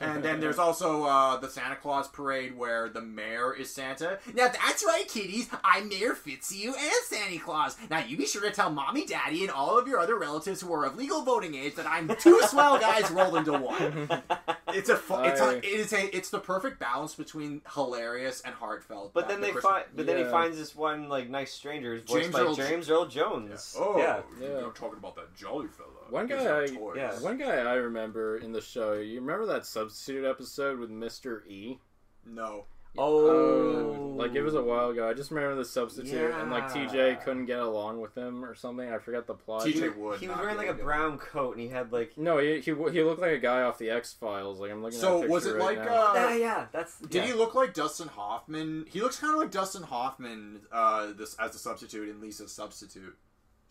And then there's also uh, the Santa Claus parade where the mayor is Santa. Now that's right, kiddies. I'm Mayor Fitzhugh and Santa Claus. Now you be sure to tell mommy, daddy, and all of your other relatives who are of legal voting age that I'm two swell guys rolled into one. It's a, fu- it's I- a, it is a, it's the perfect balance between hilarious and heartfelt. But then the they Christmas- find, but then he Yeah. finds this one like nice stranger, who's voiced James by Earl- James Earl Jones. Oh, yeah. Yeah. you're talking about that jolly fella. One guy I- toys. yeah. One guy I remember in the show. You remember that substitute episode with Mister E? No. Oh, like it was a while ago. I just remember the substitute, and like TJ couldn't get along with him or something. I forgot the plot. TJ would. He was wearing like a into it. brown coat, and he had like. No, he, he he looked like a guy off the X Files. Like I'm looking. So, at a was it right like, now. uh, yeah, yeah, that's. Did yeah. he look like Dustin Hoffman? He looks kind of like Dustin Hoffman uh, this as the substitute in Lisa's substitute.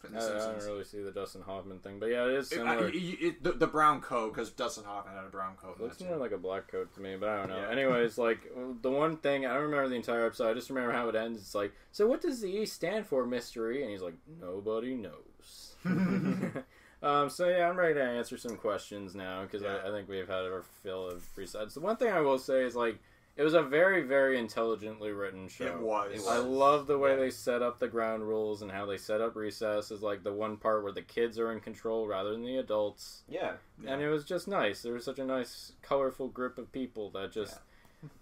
From I, The I don't really see the Dustin Hoffman thing, but yeah, it is similar. It- it- the, the brown coat because Dustin Hoffman had a brown coat. It looks more too. like a black coat to me, but I don't know. Yeah. Anyways, like the one thing I don't remember the entire episode. I just remember how it ends. It's like, so what does the E stand for, Mystery? And he's like, nobody knows. um, so yeah, I'm ready to answer some questions now because Yeah. I, I think we've had our fill of Recess. The one thing I will say is like, it was a very, very intelligently written show. It was. It I love the way Yeah. they set up the ground rules and how they set up recess is like the one part where the kids are in control rather than the adults. Yeah. And it was just nice. There was such a nice, colorful group of people that just.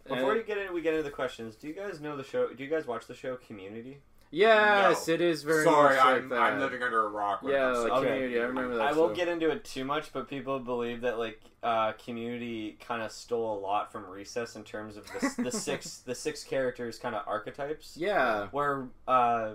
Before and- you get in, we get into the questions. Do you guys know the show? Do you guys watch the show Community? Yes, it is very Sorry, much I'm, like that. I'm living under a rock. When Yeah, it comes like Okay. Community. I remember that. I won't get into it too much, but people believe that like uh, Community kind of stole a lot from Recess in terms of the, the six the six characters kind of archetypes. Yeah, Where uh,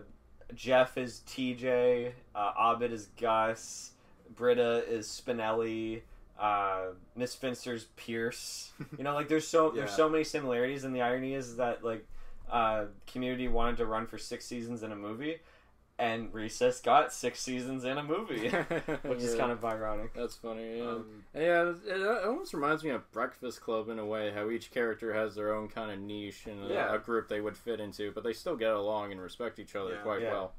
Jeff is TJ, uh, Abed is Gus, Britta is Spinelli, uh, Miss Finster's Pierce. You know, like there's so there's so many similarities, and the irony is that like uh, Community wanted to run for six seasons in a movie, and Recess got six seasons in a movie, which is Yeah. kind of ironic. That's funny. Yeah, Um, yeah. It, it almost reminds me of Breakfast Club in a way, how each character has their own kind of niche and a, Yeah. a group they would fit into, but they still get along and respect each other Yeah. quite Yeah. well.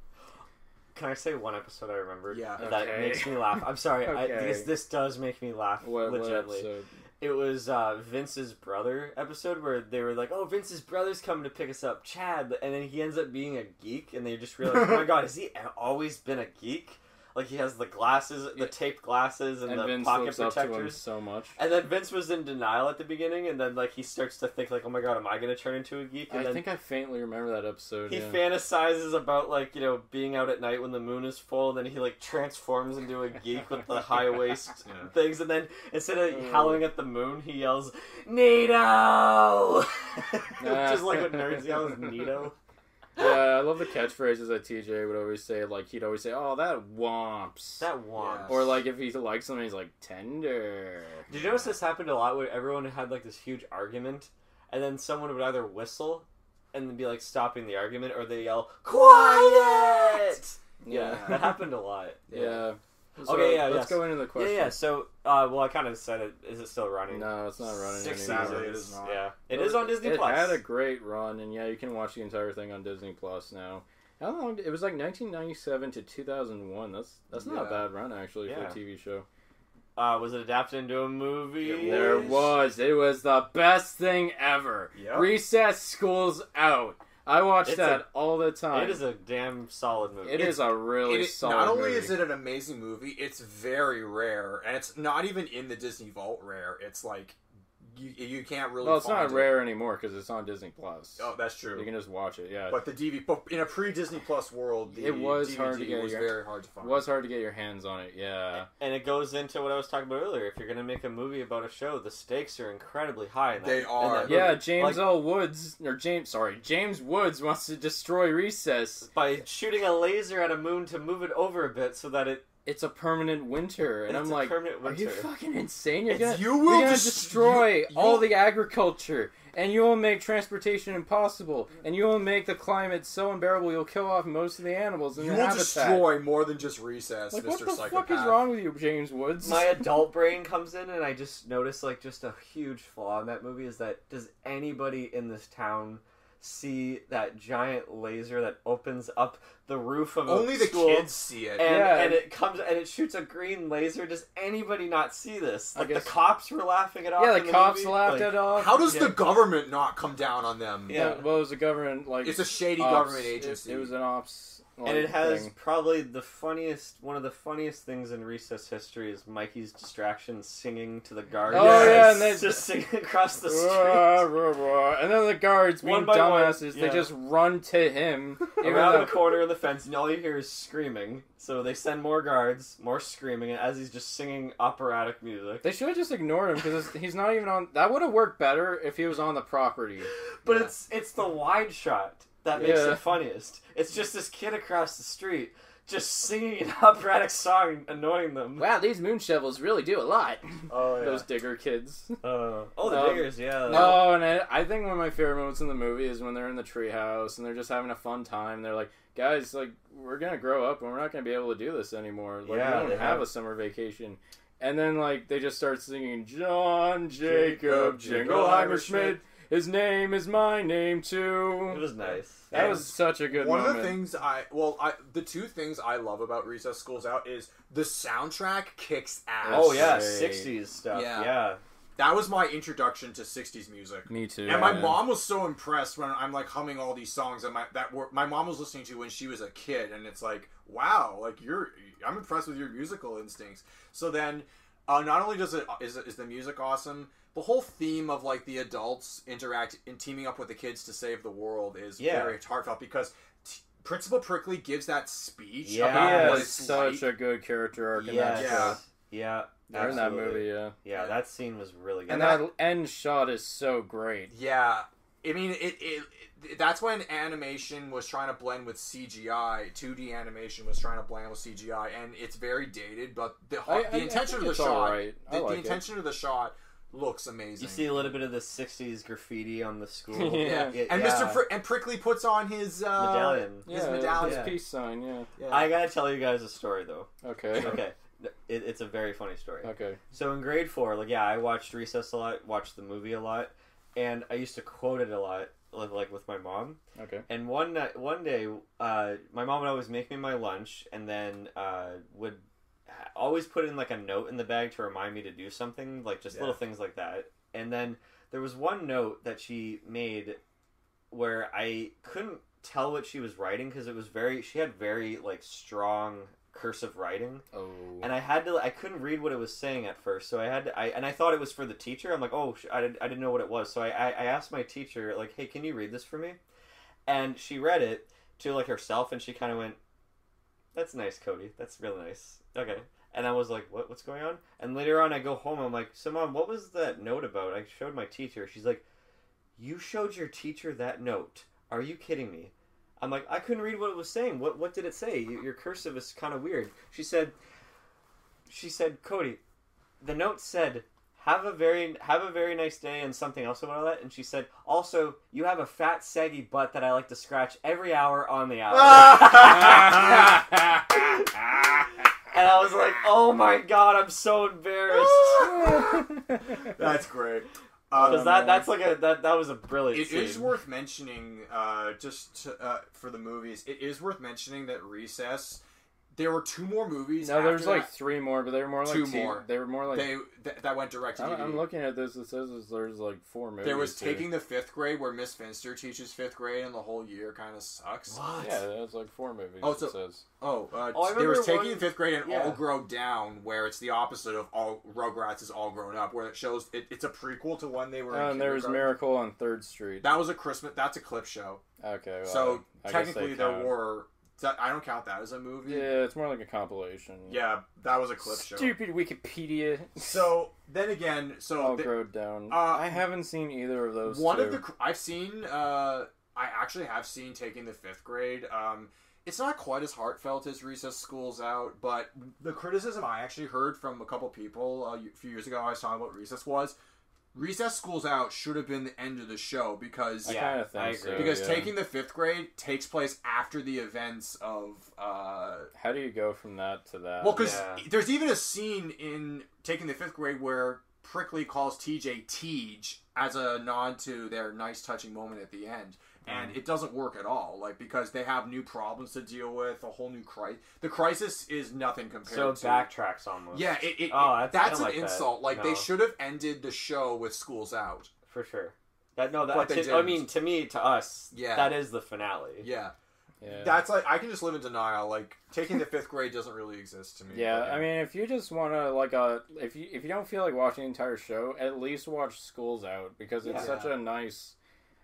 Can I say one episode I remembered? Yeah. That Okay. makes me laugh. I'm sorry, Okay. because this does make me laugh What, what legitimately. episode? It was uh, Vince's brother episode where they were like, "Oh, Vince's brother's coming to pick us up, Chad," and then he ends up being a geek, and they just realize, "Oh my god, has he always been a geek?" Like he has the glasses, the taped glasses, and, And the Vince pocket looks up to him protectors. so much. And then Vince was in denial at the beginning, and then like he starts to think like, "Oh my god, am I going to turn into a geek?" And I think I faintly remember that episode. he yeah. fantasizes about like you know being out at night when the moon is full. And then he like transforms into a geek with the high waist Yeah. things, and then instead of Oh. howling at the moon, he yells "Nito," which is like what nerds yell is "Nito." Yeah, I love the catchphrases that TJ would always say. Like he'd always say, "Oh, that womps," That. Yeah. or like if he likes something, he's like tender. Did you notice this happened a lot where everyone had like this huge argument, and then someone would either whistle and then be like stopping the argument, or they yell "Quiet." Yeah, that happened a lot. yeah. So Okay, yeah, Let's yes. go into the Yeah, question. yeah. So, uh, well, I kind of said it. Is it still running? No, it's not running Six anymore. Seasons. is not. Yeah, it But is on Disney it Plus. had a great run, and yeah, you can watch the entire thing on Disney Plus now. How long? It was like 1997 to 2001. That's that's not a bad run actually for a TV show. Uh, was it adapted into a movie? It There was. It was the best thing ever. Yep. Recess school's out. I watch It's that a- all the time. It is a damn solid movie. It is a really It- solid. not only movie. is it an amazing movie, it's very rare, and it's not even in the Disney Vault rare. It's like you, you can't really. well, it's find not it. rare anymore because it's on Disney Plus. Oh, that's true. You can just watch it. Yeah, But the DVD, but in a pre Disney Plus world, the It was DVD hard to get was your- very hard to find. it was hard to get your hands on it. Yeah. and it goes into what I was talking about earlier. If you're gonna make a movie about a show, the stakes are incredibly high. In that, They in are. that. Yeah, James Like, L. Woods or James, sorry, James Woods wants to destroy Recess. by shooting a laser at a moon to move it over a bit so that it. It's a permanent winter, and It's I'm like, are you fucking insane? You're It's- gonna, you will gonna destroy you- all the agriculture, and you will make transportation impossible, and you will make the climate so unbearable you'll kill off most of the animals in you the will habitat. destroy more than just recess, like, Mr. what the Psychopath. fuck is wrong with you, James Woods? My adult brain comes in, and I just notice like just a huge flaw in that movie is that does anybody in this town see that giant laser that opens up the roof of a Only the school? kids see it. and, Yeah. and it comes and it shoots a green laser. Does anybody not see this? Like guess- the cops were laughing it off. yeah, the the cops movie. laughed Like, it off. How does Yeah. the government not come down on them? Yeah. well, it was a government like It's a shady ops- government it- agency. It, was an ops. And it has thing. probably the funniest, one of the funniest things in Recess history is Mikey's distraction singing to the guards. Oh, Yes. yeah, and they just singing across the street. rah, rah. And then the guards, being One by one, dumbasses, they just run to him. even Around though- the corner of the fence, and all you hear is screaming. So they send more guards, more screaming, as he's just singing operatic music. They should have just ignored him because he's not even on. That would have worked better if he was on the property. But Yeah. it's it's the wide shot that makes Yeah. it funniest. It's just this kid across the street just singing an operatic song, annoying them. Wow, these moon shovels really do a lot. Oh yeah. Those digger kids. Uh, oh, the Um, diggers, yeah. No, and I, I think one of my favorite moments in the movie is when they're in the treehouse and they're just having a fun time. They're like, guys, like we're gonna grow up and we're not gonna be able to do this anymore. Like Yeah, we don't have have- a summer vacation. And then like they just start singing John Jacob Jingleheimer Schmidt. His name is my name too. It was nice. That And was such a good One moment. of the things I well, I the two things I love about Recess Schools Out is the soundtrack kicks ass. Oh yeah, sixties stuff. Yeah. Yeah. that was my introduction to '60s music. Me too. And my man. mom was so impressed when I'm like humming all these songs that my that were, my mom was listening to when she was a kid, and it's like, wow, like you're I'm impressed with your musical instincts. So then, uh, not only does it is is the music awesome, the whole theme of like the adults interact in teaming up with the kids to save the world is Yeah. very heartfelt because. T- Principal Prickly gives that speech Yeah. He about what it's such like. a good character arc in Yes. that Yeah. Yeah. Or in that movie, yeah. Yeah, that scene was really good. And And that end shot is so great. Yeah, I mean, it, it, it. That's when animation was trying to blend with CGI. 2D animation was trying to blend with CGI, and it's very dated. But the I- the I- I intention think of the shot, alright. I the, the like it. intention of the shot looks amazing. you see a little bit of the '60s graffiti on the school. Yeah. yeah. and Mr. Pri- and Prickly puts on his uh, medallion. His yeah, medallion. His peace sign, yeah. Yeah. I gotta tell you guys a story though. Okay. Okay, it, it's a very funny story. Okay. So in grade four, like yeah, I watched Recess a lot, watched the movie a lot, and I used to quote it a lot, like, like with my mom. Okay. And one night, one day, uh, my mom would always make me my lunch, and then uh, would always put in like a note in the bag to remind me to do something, like just Yeah. little things like that. And then there was one note that she made where I couldn't tell what she was writing because it was very she had very like strong cursive writing Oh. and I had to I couldn't read what it was saying at first so I had to, I and I thought it was for the teacher I'm like oh sh- I, did, I didn't know what it was so I, I I asked my teacher like hey can you read this for me and she read it to like herself and she kind of went that's nice Cody that's really nice okay and I was like what what's going on and later on I go home I'm like so mom what was that note about I showed my teacher she's like you showed your teacher that note are you kidding me I'm like, I couldn't read what it was saying. What what did it say? Your your cursive is kind of weird. She said, she said, Cody, the note said, have a very have a very nice day and something else about that. And she said, also, you have a fat saggy butt that I like to scratch every hour on the hour. and I was like, oh my god, I'm so embarrassed. That's great. Because Um, that that's like a that that was a brilliant. It is scene. worth mentioning, uh, just to, uh, for the movies. It is worth mentioning that Recess. There were two more movies. no, there's after like that. three more, but they were more like Two two more. They were more like. they th- that went direct to I'm, DVD. I'm looking at this. It says there's like four movies. There was here. taking the fifth grade, where Miss Finster teaches fifth grade, and the whole year kind of sucks. What? Yeah, there's like four movies. Oh, it so- says. Oh, uh, Oh, I there was remember taking one- fifth grade and yeah. All Grow Down, where it's the opposite of All Rugrats is All Grown Up, where it shows it, it's a prequel to when they were. in Oh, and there was. Miracle on Third Street. That was a Christmas. That's a clip show. Okay, well, so I guess technically, they there count. were. That, I don't count that as a movie. Yeah, it's more like a compilation. Yeah, that was a clip show. Stupid Wikipedia. So then again, so All down. uh, I haven't seen either of those. one two. of the I've seen. Uh, I actually have seen taking the fifth grade. Um, it's not quite as heartfelt as Recess School's Out, but the criticism I actually heard from a couple people uh, a few years ago, I was talking about Recess was Recess School's Out should have been the end of the show because I Yeah, kind of think I so. agree. because yeah. taking the fifth grade takes place after the events of. Uh, How do you go from that to that? well, because Yeah. there's even a scene in taking the fifth grade where Prickly calls TJ Tej as a nod to their nice touching moment at the end. And it doesn't work at all, like because they have new problems to deal with, a whole new crisis. The crisis is nothing compared to So to backtracks almost. Yeah, it, it, Oh, that's- that's, an like that. insult. Like they should have ended the show with "Schools Out." for sure. That no, that But they to- I mean, to me, to us, Yeah. that is the finale. Yeah, yeah. that's like I can just live in denial. Like taking the fifth grade doesn't really exist to me. Yeah, But, I mean, if you just want to like uh if you if you don't feel like watching the entire show, at least watch Schools Out because it's Yeah. such a nice,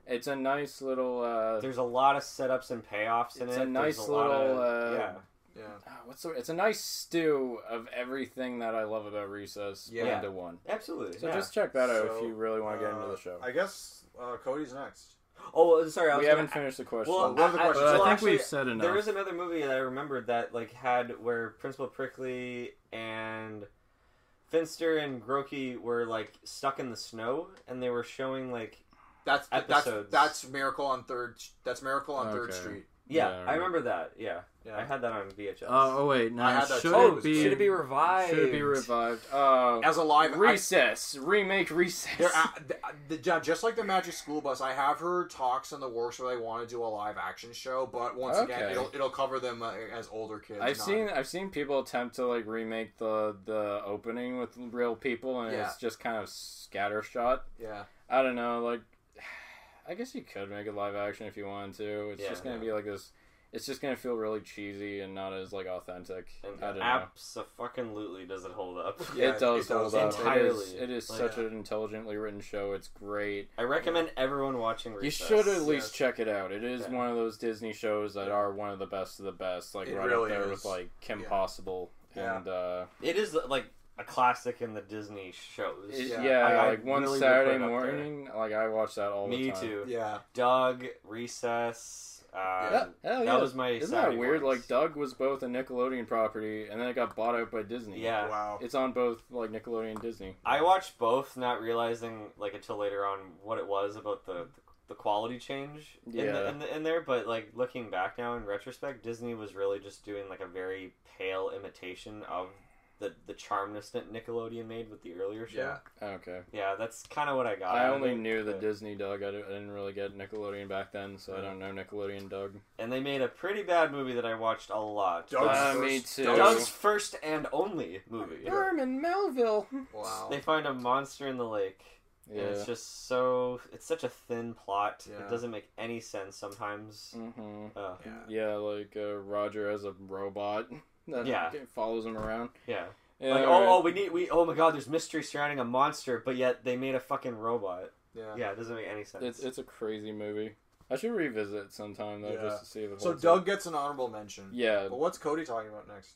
it's a nice little. uh There's a lot of setups and payoffs in it. It's it. a nice There's a lot little, of- uh, yeah. yeah. ah, What's the, it's a nice stew of everything that I love about Recess put Yeah. into one. Absolutely. So yeah. just check that out So, if you really want to get into uh, the show. I guess uh, Cody's next. Oh, sorry. I was we gonna- haven't finished the question. Well, what are the I- I- questions? but I well, think actually, we've said enough. There is another movie that I remembered that like had where Principal Prickly and Finster and Grotke were like stuck in the snow, and they were showing like That's that's Episodes. that's Miracle on Third. That's Miracle on Third Street. yeah, Yeah, I remember that. Yeah, Yeah. I had that on VHS. Oh, oh wait, I now had that should oh, it be should it be revived? should it be revived? Uh, As a live I, Recess remake Recess. there, uh, the, the, just like the Magic School Bus, I have heard talks in the works where they want to do a live action show, but once again, it'll it'll cover them uh, as older kids. I've not- seen I've seen people attempt to like remake the the opening with real people and Yeah. it's just kind of scattershot. Yeah, I don't know, like I guess you could make it live action if you wanted to. It's Yeah. just gonna be like this. It's just gonna feel really cheesy and not as like authentic. And I don't know. Absolutely, does it hold up? Yeah, it does it does. hold up. Entirely. is, it is Like, such yeah. an intelligently written show. It's great. I recommend everyone watching. You should at least yes. check it out. It is Yeah. one of those Disney shows that are one of the best of the best. Like It right really up there is. with like Kim Yeah. Possible Yeah. and uh, It is like a classic in the Disney shows. it- Yeah. yeah, I- I like one really Saturday put there. morning, like I watch that all the time. Me too. yeah. Doug, Recess. Uh, Yeah, hell that yeah. was my. Isn't Saturday that weird? mornings. Like Doug was both a Nickelodeon property, and then it got bought out by Disney. Yeah. Wow. it's on both like Nickelodeon and Disney. I watched both, not realizing like until later on what it was about the the quality change in, the, in, the, in there. But like looking back now in retrospect, Disney was really just doing like a very pale imitation of the the charmness that Nickelodeon made with the earlier show. Yeah. Okay. Yeah, that's kind of what I got. I out only it, knew the but- Disney Doug. I didn't, I didn't really get Nickelodeon back then, so I don't know Nickelodeon Doug. and they made a pretty bad movie that I watched a lot. Doug's Uh, first, me too. Doug's- Doug's first and only movie. Yeah. Herman Melville. Wow. They find a monster in the lake. Yeah. And it's just so it's such a thin plot. Yeah. It doesn't make any sense sometimes. hmm Uh, yeah. Yeah, like uh, Roger as a robot that Yeah. follows him around. yeah. Yeah, like alright. oh, oh we need we oh my god there's mystery surrounding a monster but yet they made a fucking robot. Yeah. Yeah, it doesn't make any sense. It's it's a crazy movie. I should revisit sometime though, Yeah. just to see if it So Doug up. gets an honorable mention. Yeah, But what's Cody talking about next?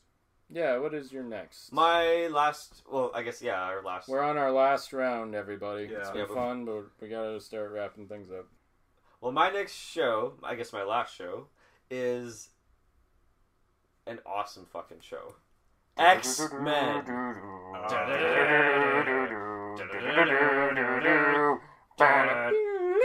yeah. What is your next? my last well I guess yeah our last We're on our last round, everybody. Yeah. It's been Yeah, fun, but we gotta start wrapping things up. well my next show I guess my last show is an awesome fucking show. X Men.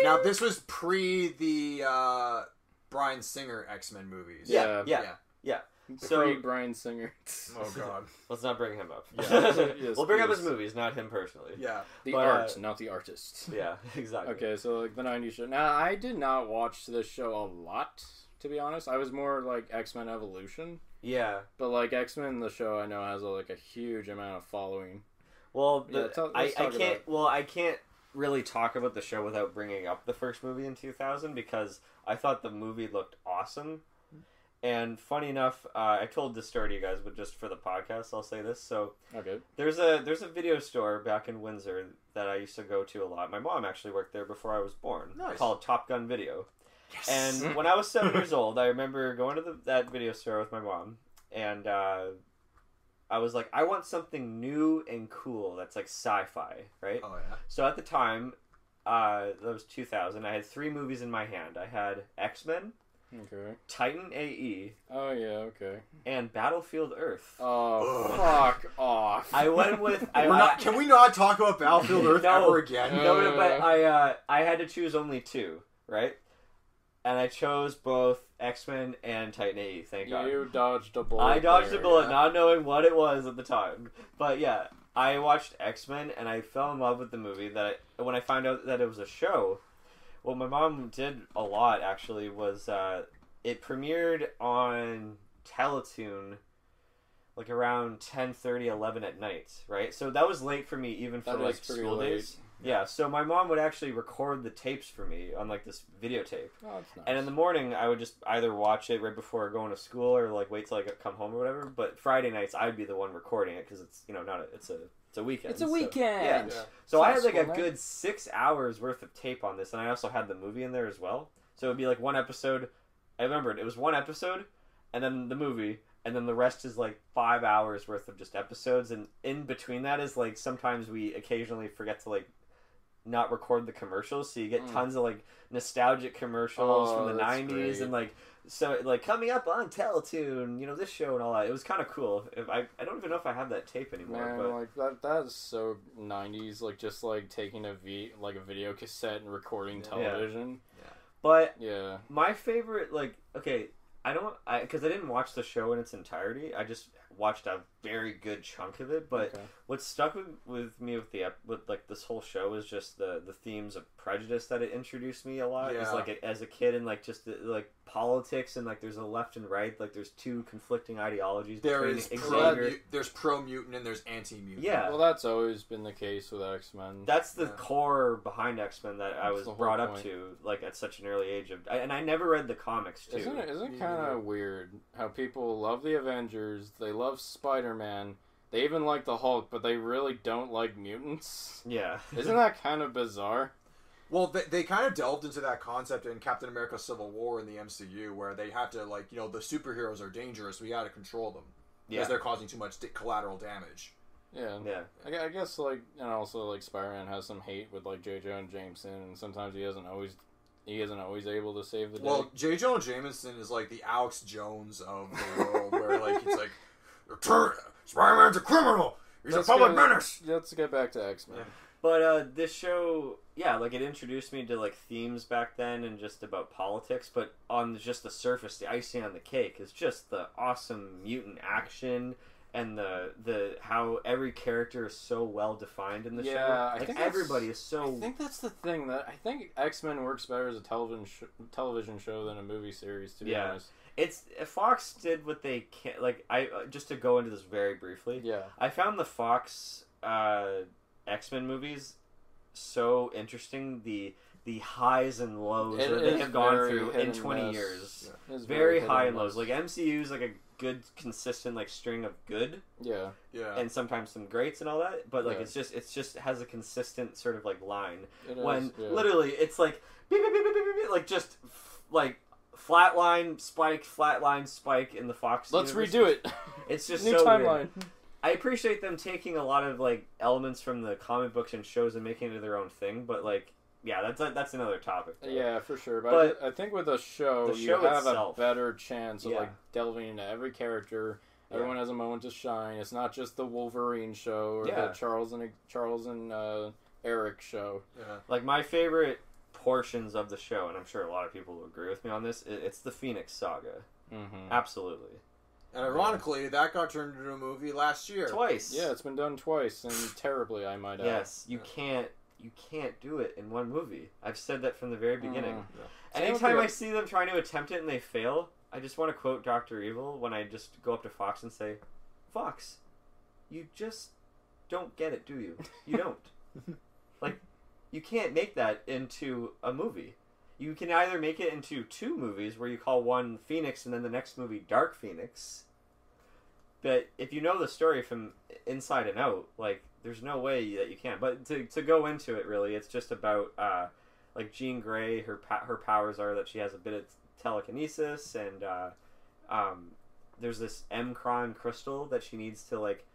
Now this was pre the uh, Bryan Singer X Men movies. Yeah, Yeah. yeah. Yeah. So- Pre Bryan Singer. Oh god. Let's not bring him up. Yeah. Yes, we'll bring up his movies, not him personally. Yeah. The But, art, uh, not the artist. Yeah, exactly. Okay, so like the '90s show. Now, I did not watch this show a lot, to be honest. I was more like X Men Evolution, Yeah. but like X Men, the show I know has a, like a huge amount of following. Well, the, Yeah, I, let's I can't. it. Well, I can't really talk about the show without bringing up the first movie in 2000 because I thought the movie looked awesome. And funny enough, uh, I told this story to you guys, but just for the podcast, I'll say this. So Okay. there's a there's a video store back in Windsor that I used to go to a lot. My mom actually worked there before I was born. Nice. Called Top Gun Video. Yes. And when I was seven years old, I remember going to the, that video store with my mom, and uh, I was like, I want something new and cool that's like sci-fi, right? oh yeah. So at the time, uh, that was 2000. I had three movies in my hand. I had X Men, Okay. Titan AE, Oh yeah. Okay. and Battlefield Earth. Oh Ugh. fuck off. I went with. I, We're not, can we not talk about Battlefield Earth No. ever again? no, no, but I uh, I had to choose only two, right? And I chose both X Men and Titan AE. Thank God. you dodged a bullet. I dodged there. a bullet, yeah. not knowing what it was at the time. But yeah, I watched X Men and I fell in love with the movie. That I, when I found out that it was a show, what my mom did a lot actually was uh, it premiered on Teletoon like around 10 30 11 at night right so that was late for me even for That like school late. days yeah so my mom would actually record the tapes for me on like this videotape Oh, that's nice. and in the morning, I would just either watch it right before going to school or like wait till I got- come home or whatever. But Friday nights, I'd be the one recording it because it's you know not a, it's a it's a weekend. it's a so- weekend. yeah. Yeah. So I had like a night. good six hours worth of tape on this, and I also had the movie in there as well. So it'd be like one episode. I remembered it was one episode, and then the movie, and then the rest is like five hours worth of just episodes, and in between that is like sometimes we occasionally forget to like not record the commercials, so you get Mm. tons of like nostalgic commercials Oh, from the '90s, great. and like so like coming up on Teletoon, you know this show and all that. It was kind of cool. If I I don't even know if I have that tape anymore, Man, but like that that is so '90s. Like just like taking a v like a video cassette and recording television. Yeah. television. but Yeah. my favorite like okay i don't i because i didn't watch the show in its entirety i just watched a very good chunk of it but Okay. what stuck with, with me with the with like this whole show is just the the themes of prejudice that it introduced me a lot is Yeah. like a, as a kid and like just the, like politics and like there's a left and right like there's two conflicting ideologies There between pro, there's pro mutant and there's anti mutant. Yeah. Well, that's always been the case with X Men. That's the Yeah. core behind X Men that I was the whole brought up to, like at such an early age of, I, and I never read the comics too. Isn't it? Isn't it kind neither. of weird how people love the Avengers? They love Spider Man. They even like the Hulk, but they really don't like mutants. Yeah, Isn't that kind of bizarre? Well, they, they kind of delved into that concept in Captain America: Civil War in the MCU, where they had to like, you know, the superheroes are dangerous. We got to control them because yeah, they're causing too much collateral damage. Yeah. yeah. I, I guess like and also like Spider Man has some hate with like J. Jonah Jameson, and sometimes he doesn't always he isn't always able to save the day. Well, J. Jonah Jameson is like the Alex Jones of the world, where like it's like, Spider Man's a criminal. He's Let's a public go- menace. Let's get back to X Men. Yeah. But uh, this show, yeah, like it introduced me to like themes back then and just about politics. But on just the surface, the icing on the cake is just the awesome mutant action and the the how every character is so well defined in the Yeah, show. I Like think that's- everybody is so I think that's the thing that I think X Men works better as a television sh- television show than a movie series. To be Yeah. honest, it's Fox did what they can. Like I uh, just to go into this very briefly. yeah, I found the Fox uh, X Men movies so interesting. The the highs and lows It that they have gone through in twenty miss. years. It's Very hit high and lows. miss. Like MCU is like a good, consistent like string of good, yeah, Yeah. and sometimes some greats and all that. But like Yeah. it's just it's just has a consistent sort of like line it when is, yeah. literally it's like beep, beep, beep, beep, beep, beep, like just like flatline spike flatline spike in the Fox. let's universe. redo it. It's just new so weird. timeline. I appreciate them taking a lot of like elements from the comic books and shows and making it their own thing, but like yeah, that's a, that's another topic. though. Yeah, for sure. But, But I, I think with a show, the you show have itself- a better chance of Yeah. like delving into every character. Yeah. Everyone has a moment to shine. It's not just the Wolverine show or Yeah. the Charles and Charles and uh, Eric show. Yeah. Like my favorite portions of the show, and I'm sure a lot of people will agree with me on this. It, it's the Phoenix Saga. Mm-hmm. Absolutely, And ironically, that got turned into a movie last year. twice. Yeah, it's been done twice and terribly, I might add. Yes, you can't you can't do it in one movie. I've said that from the very beginning. Mm. Yeah. Anytime I see them trying to attempt it and they fail, I just want to quote Doctor Evil when I just go up to Fox and say, "Fox, you just don't get it, do you? You don't. like, you can't make that into a movie. You can either make it into two movies where you call one Phoenix and then the next movie Dark Phoenix. But if you know the story from inside and out, like there's no way that you can. But to, to go into it, really, it's just about uh, like Jean Grey. Her her powers are that she has a bit of telekinesis, and uh, um, there's this M'Kraan crystal that she needs to like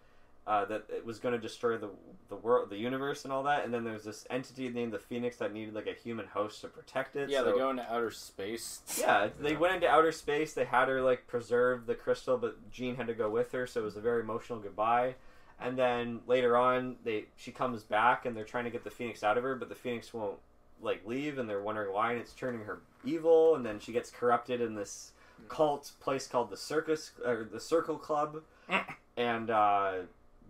uh, that it was going to destroy the the world, the universe, and all that. And then there's this entity named the Phoenix that needed like a human host to protect it. Yeah, so- they go into outer space. yeah, they went into outer space. They had her like preserve the crystal, but Jean had to go with her, so it was a very emotional goodbye. And then later on, they she comes back and they're trying to get the Phoenix out of her, but the Phoenix won't like leave, and they're wondering why, and it's turning her evil. And then she gets corrupted in this cult place called the Circus or the Circle Club, and uh,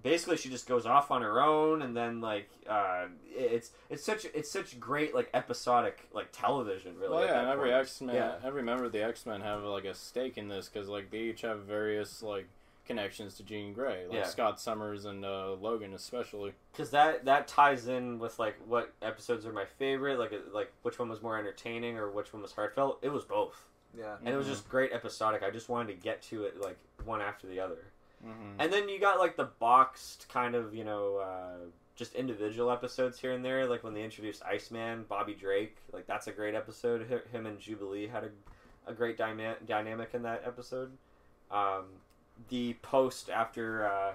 basically she just goes off on her own. And then like uh, it's it's such it's such great like episodic like television really. Well, yeah, and every point. X Men, Yeah. every member of the X Men have like a stake in this because like they each have various like connections to Jean Grey, like Yeah. Scott Summers and uh, Logan especially. because that that ties in with like what episodes are my favorite like like which one was more entertaining or which one was heartfelt it was both Yeah. and it was Mhm. just great episodic i just wanted to get to it like one after the other Mm-hmm. and then you got like the boxed kind of you know uh, just individual episodes here and there like when they introduced iceman bobby drake like that's a great episode Hi- him and jubilee had a, a great dyma- dynamic in that episode um, the post after uh,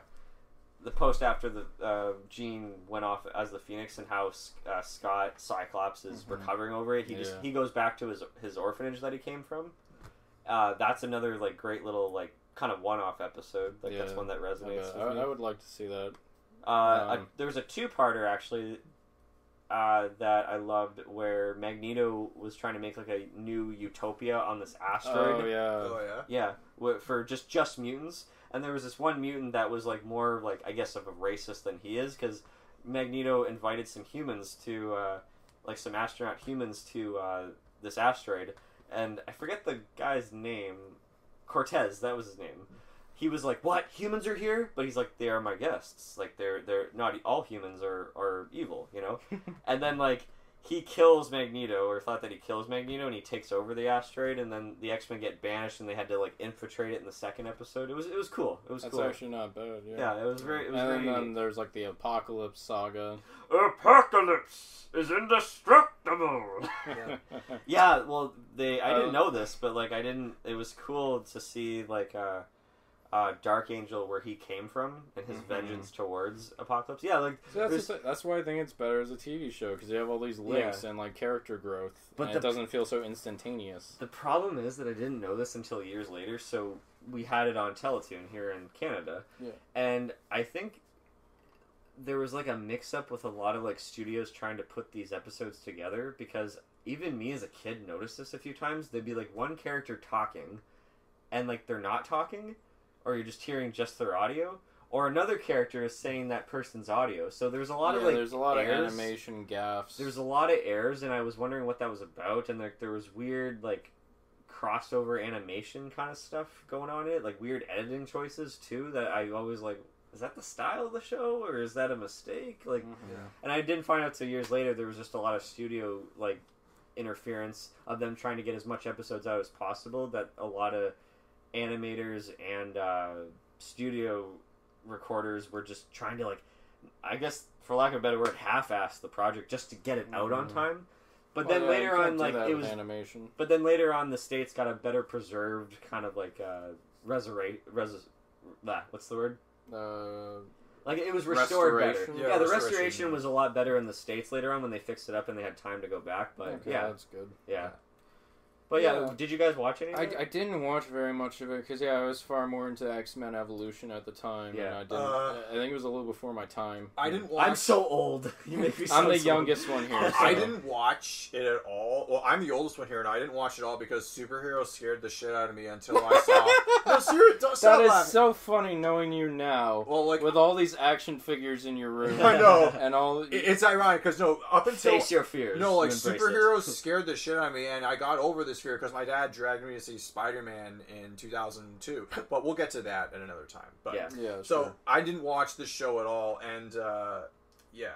the post after the uh, Jean went off as the Phoenix and how uh, Scott Cyclops is Mhm. recovering over it. He just he goes back to his his orphanage that he came from. Uh, that's another like great little like kind of one off episode. Like that's one that resonates bet- with me. I, I would like to see that. Uh, a- Um, there was a two parter actually uh, that I loved where Magneto was trying to make like a new utopia on this asteroid. Oh yeah. Oh yeah. Yeah, wi- for just just mutants. And there was this one mutant that was like more like I guess of a racist than he is because Magneto invited some humans to uh, like some astronaut humans to uh, this asteroid, and I forget the guy's name. Cortez, that was his name. He was like, "What? Humans are here?" But he's like, "They are my guests. Like they're they're not all humans are are evil, you know." and then like he kills Magneto, or thought that he kills Magneto, and he takes over the asteroid, and then the X Men get banished, and they had to like infiltrate it in the second episode. It was it was cool. It was That's cool. actually not bad. Yeah. yeah, it was very it was and very. then, then there's like the Apocalypse saga. Apocalypse is indestructible. Yeah. yeah, well, they I Uh, didn't know this, but like I didn't. It was cool to see like uh, uh, Dark Angel where he came from and his Mhm. vengeance towards Apocalypse. Yeah, like So that's, that's why I think it's better as a TV show because you have all these links and like character growth, But and the- it doesn't feel so instantaneous. The problem is that I didn't know this until years later, so we had it on Teletoon here in Canada. Yeah. And I think there was like a mix up with a lot of like studios trying to put these episodes together because even me as a kid noticed this a few times. There'd be like one character talking and like they're not talking or you're just hearing just their audio or another character is saying that person's audio. So there's a lot of like there's a lot errors. of animation gaffes. There's a lot of errors, and I was wondering what that was about. And like there was weird like crossover animation kind of stuff going on in it, like weird editing choices too. That I always like. Is that the style of the show, or is that a mistake? Like, Mhm. and I didn't find out till years later. There was just a lot of studio like interference of them trying to get as much episodes out as possible. That a lot of animators and uh, studio recorders were just trying to like, I guess for lack of a better word, half-ass the project just to get it out on Mhm. time. But Well, then yeah, later on, like it was. animation. But then later on, the states got a better preserved kind of like uh, resurrect res. Nah, what's the word? Uh, Like it was restored better. Yeah, Yeah, the restoration. restoration was a lot better in the states later on when they fixed it up and they had time to go back. But Okay, yeah, that's good. yeah. But yeah, Yeah. did you guys watch any? I, it? I didn't watch very much of it because yeah, I was far more into X Men Evolution at the time, and Yeah. I didn't. Uh, I think it was a little before my time. I didn't watch. I'm so old. You make me. I'm so the old. youngest one here. I didn't watch it at all. Well, I'm the oldest one here, and I didn't watch it all because superheroes scared the shit out of me until I saw. no, seriously, don't That stop is laughing. so funny knowing you now, Well, like with all these action figures in your room. I know. and all. it- it's ironic because no, up until Face your fears. no, like superheroes it. scared the shit out of me, and I got over this fear because my dad dragged me to see Spider-Man in 2002. But we'll get to that at another time. But Yeah. yeah, so sure. I didn't watch this show at all, and uh, yeah.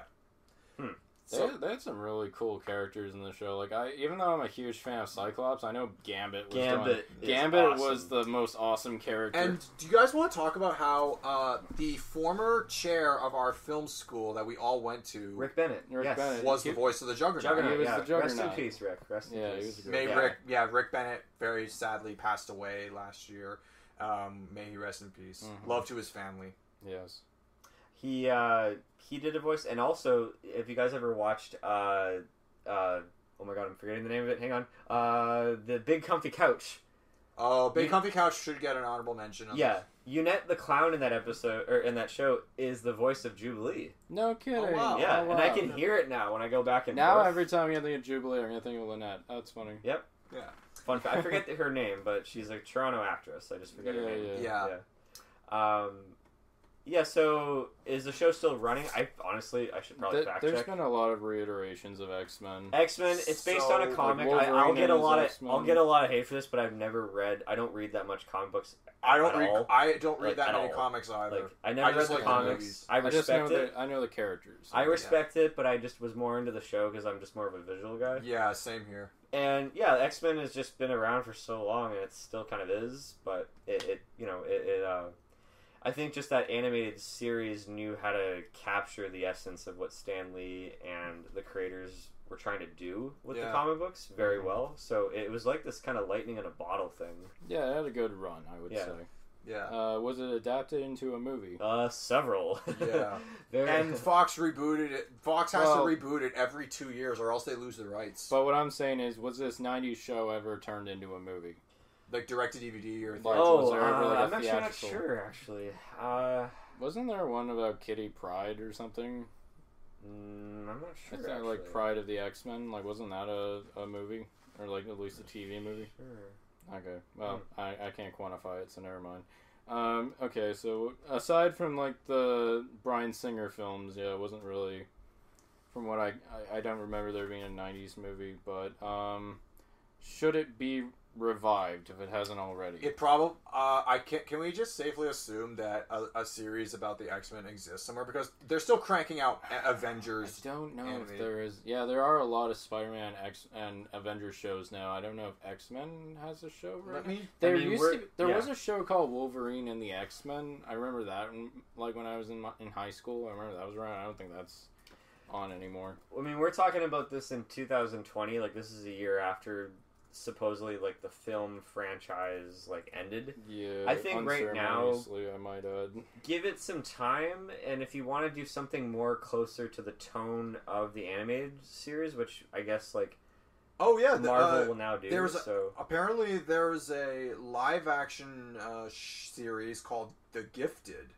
Hmm. They, So, had, they had some really cool characters in the show. Like I, even though I'm a huge fan of Cyclops, I know Gambit was Gambit going- Gambit awesome. was the most awesome character. and do you guys want to talk about how uh, the former chair of our film school that we all went to Rick Bennett. Rick yes. Bennett. was the voice of the Juggernaut? Juggernaut. He was yeah. the Juggernaut. Rest in peace, Rick. Rest in Yeah, peace. he was a good May Yeah. Rick, yeah, Rick Bennett very sadly passed away last year. Um, may he rest in peace. Mhm. Love to his family. yes. He uh, he did a voice, and also if you guys ever watched uh, uh, oh my god, I'm forgetting the name of it. Hang on. Uh, the Big Comfy Couch. Oh, Big You- Comfy Couch should get an honorable mention. on Yeah, Loonette the clown in that episode or in that show is the voice of Jubilee. No kidding. Oh, wow. yeah, Oh, and I can hear it now when I go back and Now forth. every time you think of Jubilee, I'm gonna think of Lynette. That's funny. Yep. Yeah. Fun fact, I forget her name, but she's a Toronto actress. I just forget her Yeah, name. Yeah. Yeah. Um, yeah. So is the show still running? I honestly, I should probably Th- fact there's check. been a lot of reiterations of X Men. X Men. It's based on a So, comic. like, I, I'll Wolverine get a and lot of X-Men. I'll get a lot of hate for this, but I've never read. I don't read that much comic books. I don't At read. all? I don't read Like, that at many all. comics either. Like I never I just read like the the comics. movies. I I just know respect it. the I know the characters. I respect it, but I just was more into the show because I'm just more of a visual guy. yeah, same here. And yeah, X Men has just been around for so long, and it still kind of is. But it, it you know, it, it uh, I think just that animated series knew how to capture the essence of what Stan Lee and the creators were trying to do with the comic books very Mhm. well. So it was like this kind of lightning in a bottle thing. Yeah, it had a good run, I would Yeah. say. Yeah. Uh, was it adapted into a movie? Uh, several. Yeah. and Fox rebooted it. Fox has Well- to reboot it every two years, or else they lose the rights. But what I'm saying is, was this '90s show ever turned into a movie? Like direct to DVD or Like, oh, was there ever, uh, like, a I'm actually not sure. Actually, uh, Wasn't there one about Kitty Pryde or something? mm, I'm not sure. It's not like. Pryde of the X Men. Like, wasn't that a, a movie or like at least a TV movie? Sure. Okay, well, I, I can't quantify it, so never mind. Um, okay, so aside from like the Bryan Singer films, yeah, it wasn't really. From what I, I I don't remember there being a '90s movie, but um, should it be revived if it hasn't already? It probably. Uh, I can. Can we just safely assume that a, a series about the X Men exists somewhere because they're still cranking out A- I Avengers. don't know if there is. Yeah, there are a lot of Spider-Man X and Avengers shows now. I don't know if X Men has a show right Let me. There I mean, used to be, there yeah. was a show called Wolverine and the X Men. I remember that in, like when I was in my, in high school. I remember that was around. I don't think that's on anymore. I mean, we're talking about this in 2020. Like, this is a year after supposedly like the film franchise like ended. Yeah, I think right now- I might add. Give it some time, and if you want to do something more closer to the tone of the animated series, which I guess like Oh yeah, the, Marvel uh, will now do. there was a- so apparently there's a live action uh, sh- series called The Gifted,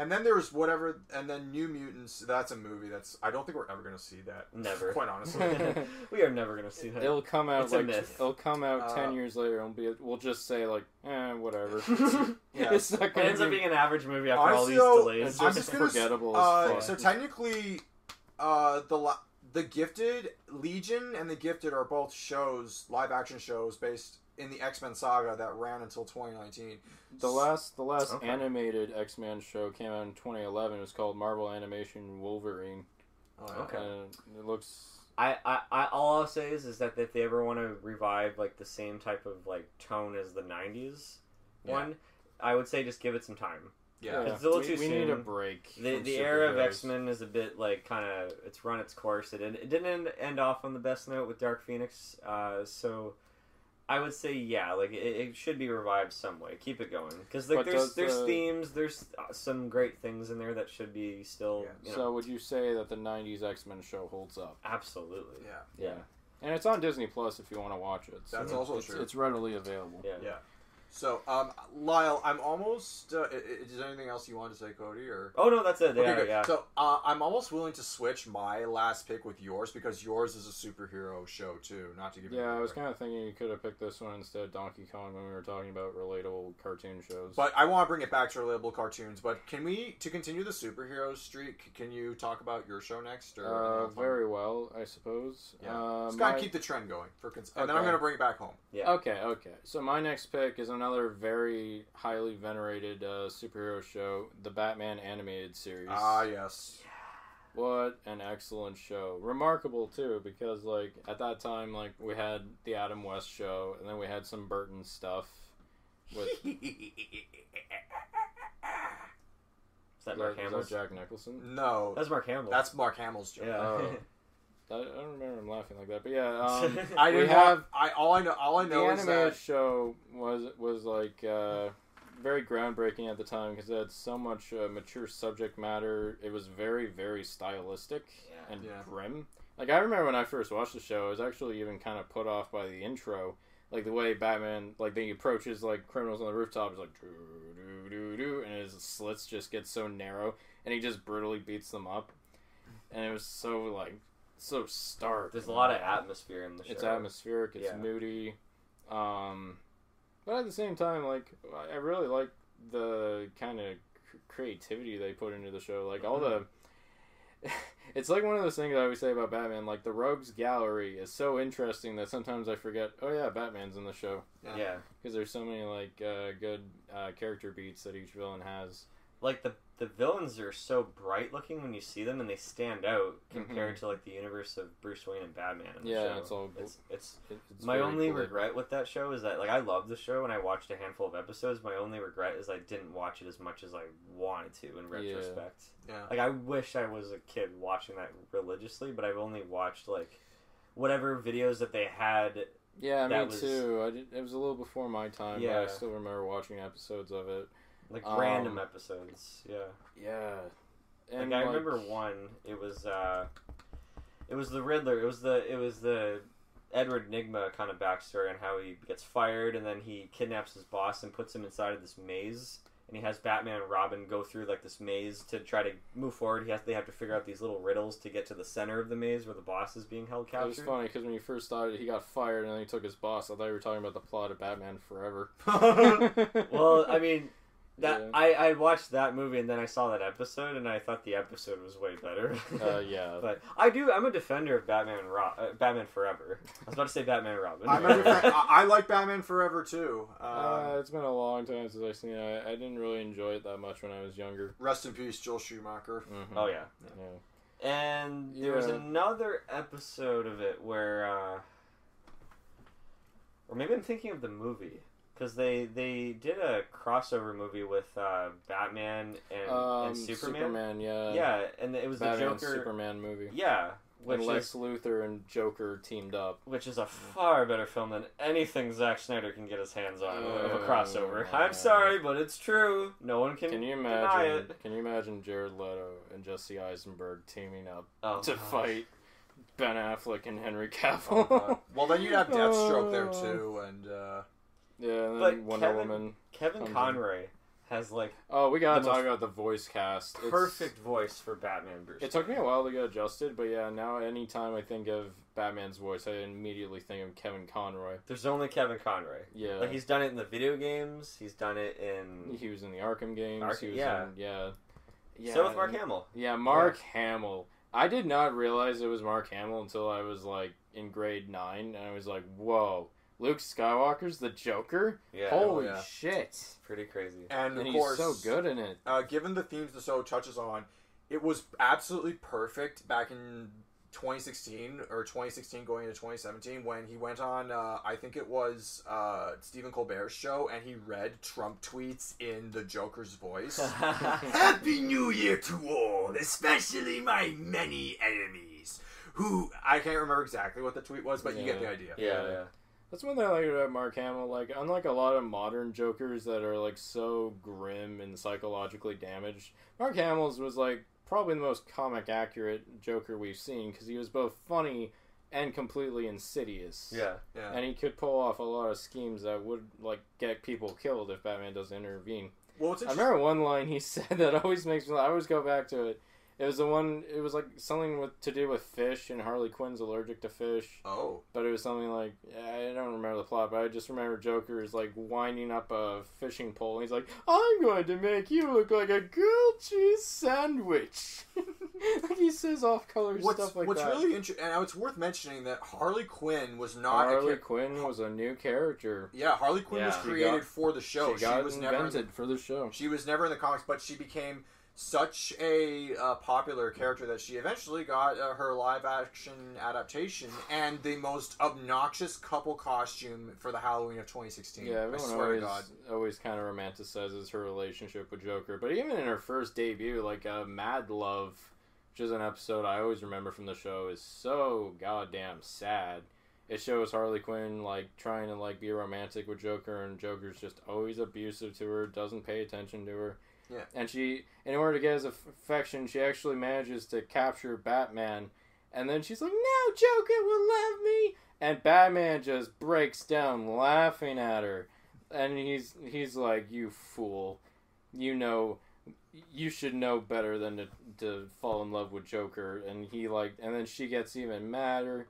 and then there's whatever, and then New Mutants. That's a movie. That's I don't think we're ever gonna see that. Never. quite honestly. we are never gonna see that. It'll come out It's a like myth. it'll come out Uh, ten years later. and be we'll just say like, eh, whatever. Yeah. it's not It gonna ends up being an average movie after all these delays. It's I'm just just gonna s- forgettable Uh, as so technically, uh, the la- the Gifted Legion and the Gifted are both shows, live action shows based in the X Men saga that ran until 2019. The last the last Okay. animated X Men show came out in 2011. It was called Marvel Animation Wolverine. Oh, Okay. And it looks I, I, I all I'll say is is that if they ever want to revive like the same type of like tone as the '90s Yeah. one, I would say just give it some time. Yeah. It's a little we, too we need a break. The from the era of. X Men is a bit like kind of it's run its course. It, didn't- it didn't end, end off on the best note with Dark Phoenix. Uh, so I would say yeah, like it, it should be revived some way. Keep it going because like But there's does there's the- themes, there's uh, some great things in there that should be still. Yeah. You know, So would you say that the '90s X-Men show holds up? absolutely. Yeah. Yeah. And it's on Disney Plus if you want to watch it. So That's also it's, true. It's readily available. Yeah. Yeah. So, um, Lyle, I'm almost. Uh, i- i- is there anything else you want to say, Cody? Or Oh no, that's it. okay, Yeah, good. yeah. So, uh, I'm almost willing to switch my last pick with yours because yours is a superhero show too. Not to give you. Yeah, I was kind of thinking you could have picked this one instead of Donkey Kong when we were talking about relatable cartoon shows. But I want to bring it back to relatable cartoons. But can we, to continue the superhero streak, can you talk about your show next? Or uh, very well, I suppose. Yeah. Uh, Just gotta my- keep the trend going for, cons- and then I'm gonna bring it back home. yeah. Okay, okay. So my next pick is another very highly venerated uh, superhero show, the Batman animated series. Ah, yes. What an excellent show. Remarkable too, because like at that time, like we had the Adam West show, and then we had some Burton stuff. With Is that Mark is that Hamill? Jack Nicholson. no, That's Mark Hamill. that's Mark Hamill's joke. yeah. Oh. I, don't remember him laughing like that, but yeah, um, I didn't have have. I all I know. All I the know is animated that. show was was like uh, very groundbreaking at the time because it had so much uh, mature subject matter. It was very very stylistic Yeah. and Yeah. grim. Like I remember when I first watched the show, I was actually even kind of put off by the intro, like the way Batman like he approaches like criminals on the rooftop is like doo doo doo doo, and his slits just get so narrow, and he just brutally beats them up, and it was so like so stark. There's a lot of atmosphere in the show. It's atmospheric. It's Yeah. moody. Um, but at the same time, like I I really like the kind of creativity they put into the show. Like all the, it's like one of those things I always say about Batman. Like the Rogues Gallery is so interesting that sometimes I forget. Oh yeah, Batman's in the show Yeah. because there's so many like uh, good uh, character beats that each villain has. Like the the villains are so bright looking when you see them, and they stand out compared to like the universe of Bruce Wayne and Batman. In the Mm-hmm. Yeah, show. it's all- It's, it's it's my only cool. regret with that show is that like I love the show and I watched a handful of episodes. My only regret is I didn't watch it as much as I wanted to in retrospect. Yeah. Like I wish I was a kid watching that religiously, but I've only watched like whatever videos that they had. Yeah, me that was- too. I did, it was a little before my time, but Yeah. I still remember watching episodes of it. Like Um, random episodes, yeah. Yeah, like I remember one. It was uh, it was the Riddler. It was the it was the Edward Nygma kind of backstory on how he gets fired and then he kidnaps his boss and puts him inside of this maze. And he has Batman and Robin go through like this maze to try to move forward. He has they have to figure out these little riddles to get to the center of the maze where the boss is being held captive. It was funny because when you first started, he got fired and then he took his boss. I thought you were talking about the plot of Batman Forever. well, I mean, that Yeah. I I watched that movie and then I saw that episode and I thought the episode was way better. uh, yeah, But I do. I'm a defender of Batman. and Ro- uh, Batman Forever. I was about to say Batman and Robin. I'm a defend- I, I like Batman Forever too. Um, uh, it's been a long time since I've seen it. I, I didn't really enjoy it that much when I was younger. rest in peace, Joel Schumacher. Mhm. oh yeah. yeah. And there was another episode of it where, uh, or maybe I'm thinking of the movie because they they did a crossover movie with uh, Batman and, Um, and Superman. yeah, Yeah, and it was Batman the Joker. Superman movie. Yeah, which When Lex is Luthor and Joker teamed up. which is a far better film than anything Zack Snyder can get his hands on of a Oh, crossover. man. I'm sorry, but it's true. No one can, Can you deny imagine? it. Can you imagine Jared Leto and Jesse Eisenberg teaming up Oh, to gosh. fight Ben Affleck and Henry Oh, Cavill? God. well, then you'd have Deathstroke there Oh. too, and uh, yeah, and then But Wonder Kevin- Woman. Kevin Conroy has like Oh, we gotta talk about the voice cast. It's- perfect voice for Batman Bruce. It took me a while to get adjusted, but yeah, now anytime I think of Batman's voice, I immediately think of Kevin Conroy. There's only Kevin Conroy. Yeah, Like he's done it in the video games. He's done it in. he was in the Arkham games. Arkham- he was yeah. in, yeah, yeah. so with Mark Hamill. Yeah, Mark Hamill. I did not realize it was Mark Hamill until I was like in grade nine, and I was like, "Whoa, Luke Skywalker's the Joker! Yeah, Holy yeah. shit!" pretty crazy. and, And of he's course, so good in it. Uh, given the themes the show touches on, it was absolutely perfect back in 2016 or 2016 going into 2017 when he went on. Uh, I think it was uh, Stephen Colbert's show, and he read Trump tweets in the Joker's voice. Happy New Year to all, especially my many enemies. Who I can't remember exactly what the tweet was, but you get the Yeah. idea. yeah, yeah. That's one thing I like about Mark Hamill. Like, unlike a lot of modern Jokers that are like so grim and psychologically damaged, Mark Hamill's was like probably the most comic accurate Joker we've seen because he was both funny and completely insidious. Yeah. Yeah. and he could pull off a lot of schemes that would like get people killed if Batman doesn't intervene. well, I remember one line he said that always makes me. I always go back to it. It was the one. It was like something with to do with fish, and Harley Quinn's allergic to fish. Oh, But it was something like I don't remember the plot, but I just remember Joker is like winding up a fishing pole, and he's like, "I'm going to make you look like a grilled cheese sandwich." like he says off-color what's stuff like what's that. really interesting, and it's worth mentioning that Harley Quinn was not a Harley char- Quinn was a new character. Yeah, Harley Quinn was Yeah. She created got- for the show. she got was never in the, invented for the show. she was never in the comics, but she became such a uh, popular character that she eventually got uh, her live action adaptation and the most obnoxious couple costume for the Halloween of 2016. Yeah, I everyone swear always to God. always kind of romanticizes her relationship with Joker, but even in her first debut, like uh, Mad Love, which is an episode I always remember from the show, is so goddamn sad. It shows Harley Quinn like trying to like be romantic with Joker, and Joker's just always abusive to her, doesn't pay attention to her. Yeah. And she, in order to get his affection, she actually manages to capture Batman, and then she's like, "No, Joker will love me," and Batman just breaks down laughing at her. And he's he's like you fool. You know you should know better than to, to fall in love with joker. And he like and then she gets even madder.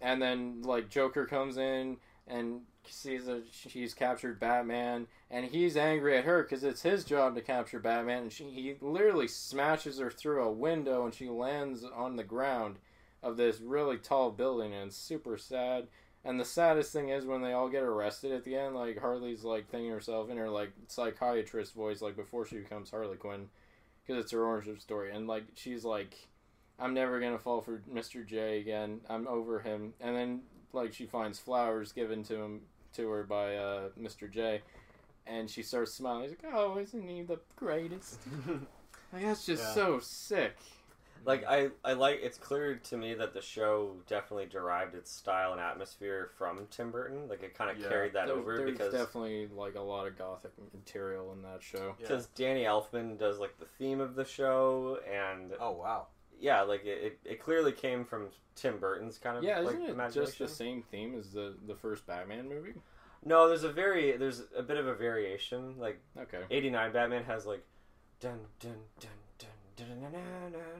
And then like joker comes in and sees that she's captured batman and he's angry at her because it's his job to capture batman and she, he literally smashes her through a window and she lands on the ground of this really tall building and it's super sad and the saddest thing is when they all get arrested at the end, like Harley's like thinking herself in her like psychiatrist voice, like before she becomes Harley Quinn, because it's her origin story, and like she's like, "I'm never gonna fall for Mr. J again. I'm over him." And then like she finds flowers given to him to her by uh, Mr. J, and she starts smiling. She's like, "Oh, isn't he the greatest?" like that's just Yeah. so sick. like I, I like it's clear to me that the show definitely derived its style and atmosphere from Tim Burton. Like it kind of Yeah. carried that There's, over there's because definitely like a lot of gothic material in that show. Yeah. because Danny Elfman does like the theme of the show and Oh wow. yeah, like it, it, it clearly came from Tim Burton's kind of Yeah, like isn't it imagination. just the same theme as the the first Batman movie? No, there's a very there's a bit of a variation. Like okay, eighty nine Batman has like dun dun dun. dun, dun,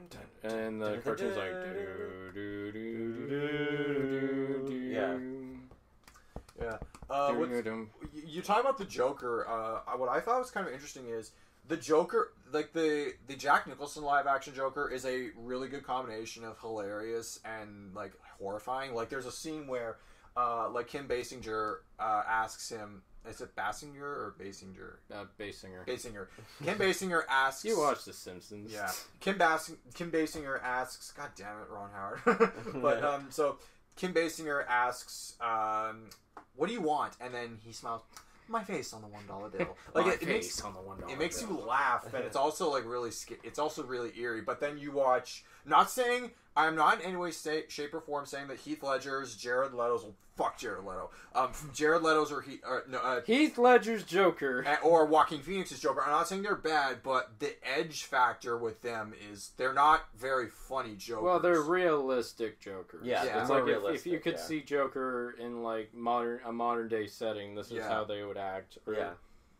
dun and the cartoon's like, yeah, yeah. Uh, you talking about the Joker? Uh, what I thought was kind of interesting is the Joker, like the the Jack Nicholson live action Joker, is a really good combination of hilarious and like horrifying. Like there's a scene where uh, like Kim Basinger uh, asks him, is it Basinger or Basinger? Uh, Basinger. Basinger. Kim Basinger asks. You watch The Simpsons. Yeah. Kim Bas- Kim Basinger asks, God damn it, Ron Howard. but um, so Kim Basinger asks, um, "What do you want?" And then he smiles, "My face on the one dollar bill." Like My it, it face makes on the one it makes you laugh, but it's also like really it's also really eerie. But then you watch. Not saying I'm not in any way, sta- shape, or form saying that Heath Ledger's, Jared Leto's, well, fuck Jared Leto, um, Jared Leto's or he, or, no, uh, Heath Ledger's Joker. or Joaquin Phoenix's Joker. I'm not saying they're bad, but the edge factor with them is they're not very funny Jokers. Well, they're realistic Jokers. Yeah, Yeah. it's more like if, if you could yeah. see Joker in like modern a modern day setting, this is Yeah. how they would act. Or Yeah.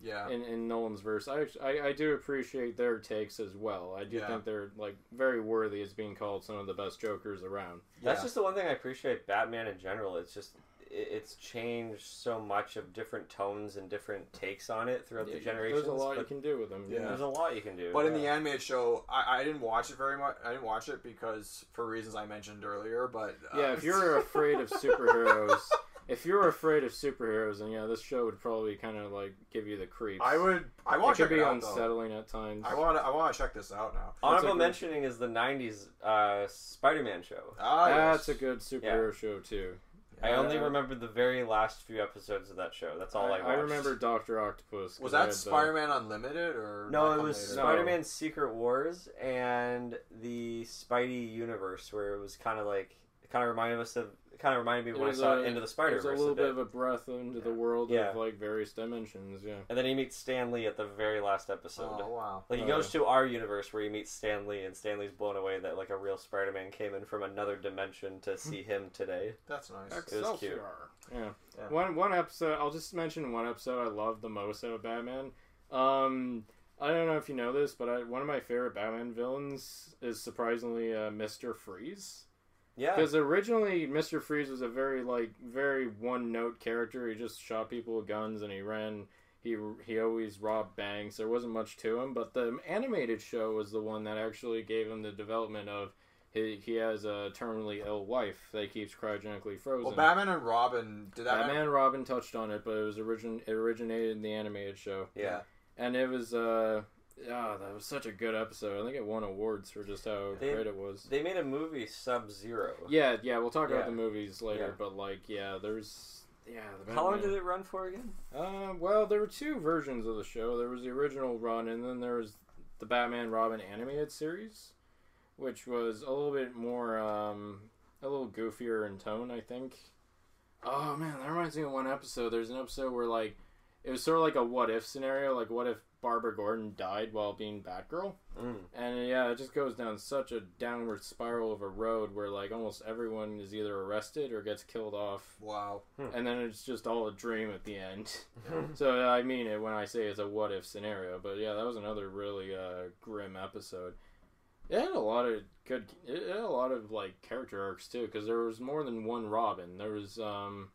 Yeah. in, in Nolan's verse. I, I I do appreciate their takes as well. I do Yeah. think they're like very worthy as being called some of the best Jokers around. That's Yeah. just the one thing I appreciate Batman in general. It's just it- it's changed so much of different tones and different takes on it throughout the generations. There's a lot you but can do with them. Yeah. There's a lot you can do. But in the yeah. animated show, I, I didn't watch it very much. I didn't watch it because for reasons I mentioned earlier. But uh, Yeah, if you're afraid of superheroes, if you're afraid of superheroes, then yeah, this show would probably kind of like give you the creeps. I would. I want to could check be it out. Though. unsettling at times. I want. to I want to check this out now. honorable That's a good- mentioning is the '90s uh, Spider-Man show. Ah, That's yes. a good superhero show too. I only remember the very last few episodes of that show. That's all I, I, watched. I remember Doctor Octopus. 'cause Was I that the- Spider-Man Unlimited or No, that it come was later? No. Spider-Man: Secret Wars and the Spidey universe, where it was kind of like it kind of reminded us of, kind kind of reminded me of when I saw a- Into the There's Spider a Verse. little a bit bit. of a breath into the world Yeah. of like various dimensions. Yeah. And then he meets Stan Lee at the very last episode. Oh wow. Like he Oh, goes to our universe where he meets Stan Lee, and Stan Lee's blown away that like a real Spider-Man came in from another dimension to see him today. That's nice. It was cute. Yeah. Yeah. One one episode. I'll just mention one episode I love the most out of Batman. Um, I don't know if you know this, but I, one of my favorite Batman villains is surprisingly uh, Mister Freeze. Yeah, Because originally Mister Freeze was a very like very one note character. He just shot people with guns and he ran. He he always robbed banks. There wasn't much to him. But the animated show was the one that actually gave him the development of. He, he has a terminally ill wife that keeps cryogenically frozen. Well, Batman and Robin did that. Batman and Robin touched on it, but it was origin it originated in the animated show, Yeah. and it was uh, oh, that was such a good episode. I think it won awards for just how They- great it was. they made a movie Sub Zero. Yeah, yeah, we'll talk Yeah. about the movies later, Yeah. but like, yeah, there's yeah. The How long did it run for again? Uh, well, there were two versions of the show. There was the original run, and then there was the Batman Robin animated series, which was a little bit more, um, a little goofier in tone, I think. Oh man, that reminds me of one episode. There's an episode where like it was sort of like a what if scenario, like what if Barbara Gordon died while being Batgirl, Mm. and yeah, it just goes down such a downward spiral of a road where like almost everyone is either arrested or gets killed off Wow. and then it's just all a dream at the end. so I mean it when I say it's a what if scenario. But yeah, that was another really uh, grim episode. It had a lot of good. It had a lot of like character arcs too, because there was more than one Robin. There was um,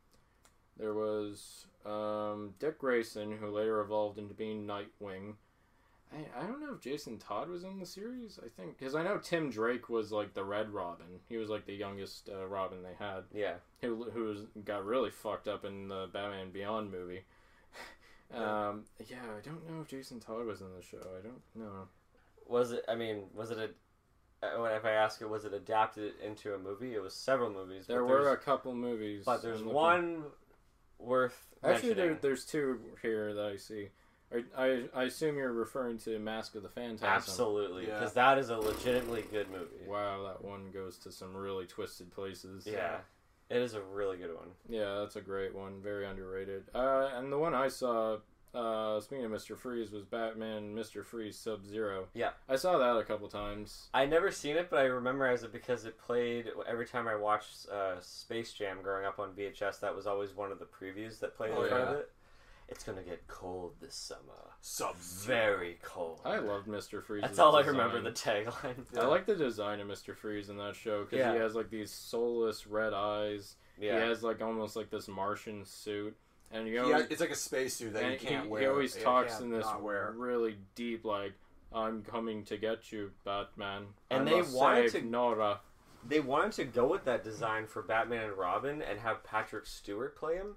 there was um, Dick Grayson, who later evolved into being Nightwing. I, I don't know if Jason Todd was in the series. I think because I know Tim Drake was like the Red Robin. He was like the youngest uh, Robin they had Yeah, who who was, got really fucked up in the Batman Beyond movie. um, yeah, I don't know if Jason Todd was in the show. I don't know. was it? I mean, was it a? uh, If I ask it, was it adapted into a movie? It was several movies. There were a couple movies, but there's one worth Actually, there, there's two here that I see. I, I, I assume you're referring to Mask of the Phantasm. Absolutely, Yeah. because that is a legitimately good movie. Wow, that one goes to some really twisted places. Yeah, it is a really good one. Yeah, that's a great one. Very underrated. Uh, and the one I saw, uh, speaking of Mr. Freeze, was Batman Mr. Freeze Sub Zero. Yeah. I saw that a couple times. I never seen it, but I remember it because it played every time I watched uh, Space Jam growing up on VHS. That was always one of the previews that played Oh, in front yeah. of it. It's gonna get cold this summer. Sub Very cold. I loved Mr. Freeze. That's all I remember. The tagline. I like the design of Mr. Freeze in that show because Yeah. he has like these soulless red eyes. Yeah. He has like almost like this Martian suit, and you Yeah, always, it's like a spacesuit that and you can't he, wear. he always You talks in this not wear. really deep like. I'm coming to get you, Batman. And I they must wanted save to- Nora. They wanted to go with that design for Batman and Robin and have Patrick Stewart play him.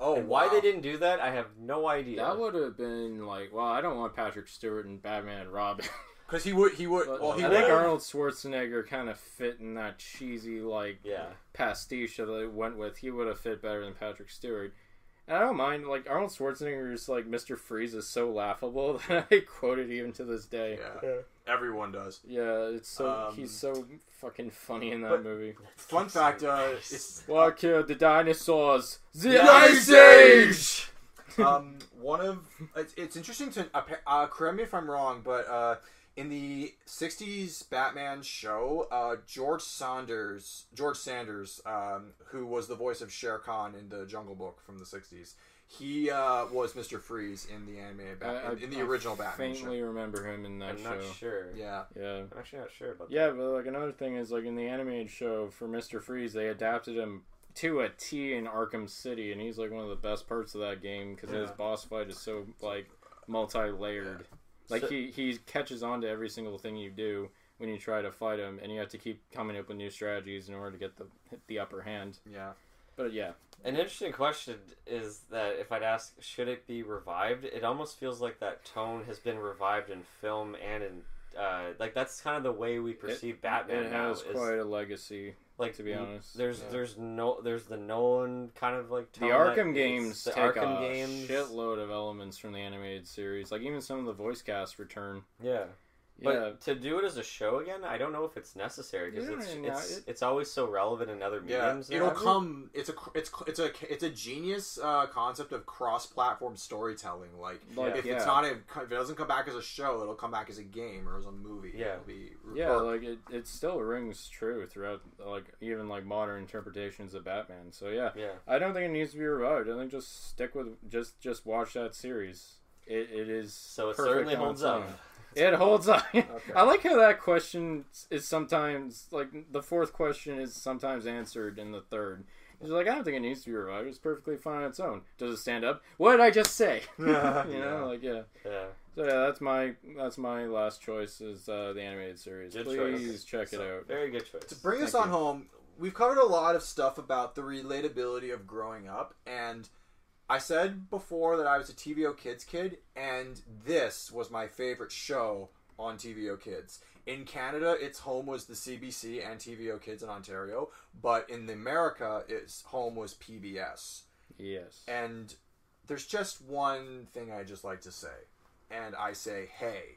Oh, and why wow. they didn't do that, I have no idea. That would have been like, well, I don't want Patrick Stewart and Batman and Robin. Because he would, he would. But well, he I would. think Arnold Schwarzenegger kind of fit in that cheesy like yeah. pastiche that it went with. He would have fit better than Patrick Stewart. And I don't mind like Arnold Schwarzenegger's like Mr. Freeze is so laughable that I quote it even to this day. Yeah, everyone does. Yeah, it's so Um, he's so fucking funny in that movie. Fun fact: uh, it's What killed the dinosaurs? The Ice Ice Age. um, one of it's, it's interesting to uh, uh, correct me if I'm wrong, but uh, in the '60s Batman show, uh, George Saunders, George Sanders, um, who was the voice of Shere Khan in the Jungle Book from the '60s, he uh, was Mister Freeze in the animated Bat- I- in, in the I original Batman Faintly show. remember him in that I'm show. not sure. Yeah, Yeah. I'm actually not sure about That. Yeah, but like another thing is like in the animated show for Mister Freeze, they adapted him to a T in Arkham City, and he's like one of the best parts of that game because his boss fight is so like multi-layered. Like So- he he catches on to every single thing you do when you try to fight him, and you have to keep coming up with new strategies in order to get the the upper hand. yeah. But yeah, An interesting question is that if I'd ask, should it be revived? It almost feels like that tone has been revived in film and in. Uh, like that's kind of the way we perceive Batman it now. has is, quite a legacy. Like to be honest. there's Yeah. there's no there's the known kind of like The Arkham games the take Arkham a games shitload of elements from the animated series. Like even some of the voice casts return. Yeah, But Yeah, to do it as a show again, I don't know if it's necessary because Yeah, it's yeah, it's, it- it's always so relevant in other Yeah, mediums. it'll come. It's a it's it's a it's a genius uh, concept of cross-platform storytelling. Like, Like, if yeah. it's not a, if it doesn't come back as a show, it'll come back as a game or as a movie. Yeah. it'll be yeah, or- like it, it still rings true throughout, like even like modern interpretations of Batman. So yeah, Yeah. I don't think it needs to be revived. I think just stick with just just watch that series. It, it is So it certainly holds its up. Own. It holds up. I like how that question is sometimes like the fourth question is sometimes answered in the third. He's like, I don't think it needs to be revived. It's perfectly fine on its own. Does it stand up? What did I just say? you know, like yeah. Yeah. So yeah, that's my that's my last choice is uh, the animated series. Good Please choice. check it out. Very good choice. To bring us on you. home, we've covered a lot of stuff about the relatability of growing up, and I said before that I was a TVO Kids kid, and this was my favorite show on TVO Kids. In Canada, its home was the CBC and TVO Kids in Ontario, but in America, its home was PBS. Yes. And there's just one thing I just like to say, and I say, hey,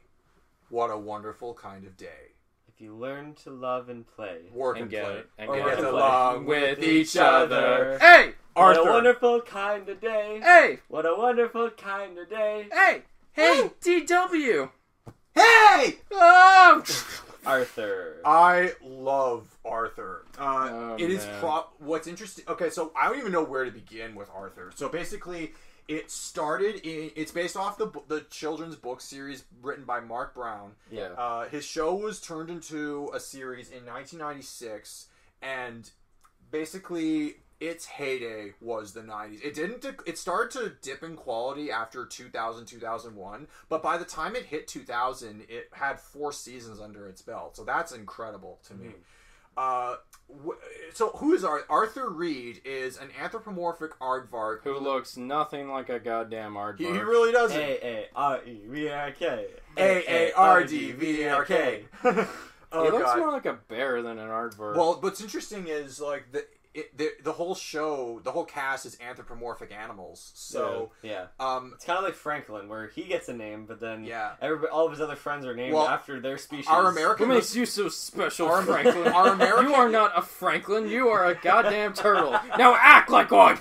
what a wonderful kind of day. If you learn to love and play. Work And and, get play. and get get along with each other. Hey, What a wonderful kind of day. hey, What a wonderful kind of day. hey, hey, DW. Hey! Oh, Arthur. I love Arthur. Uh, Oh, it is man. pro- what's interesting. Okay, so I don't even know where to begin with Arthur. So basically, it started in. It's based off the the children's book series written by Marc Brown. yeah. Uh, his show was turned into a series in 1996, and basically its heyday was the 90s. It didn't. dec- It started to dip in quality after 2000, 2001, but by the time it hit 2000, it had four seasons under its belt. So that's incredible to me. Uh, so who is Ar- Arthur Reed? Is an anthropomorphic aardvark who looks nothing like a goddamn aardvark. He, he really doesn't. A A R E V A R K. A A R D V A R K. Oh he looks god. more like a bear than an aardvark. Well, what's interesting is like the it, the the whole show, the whole cast is anthropomorphic animals. So, Yeah. um, It's kind of like Franklin, where he gets a name, but then yeah, everybody, all of his other friends are named Well, after their species. our what American makes you so special, Our- Franklin? our American- You are not a Franklin. You are a goddamn turtle. Now act like one.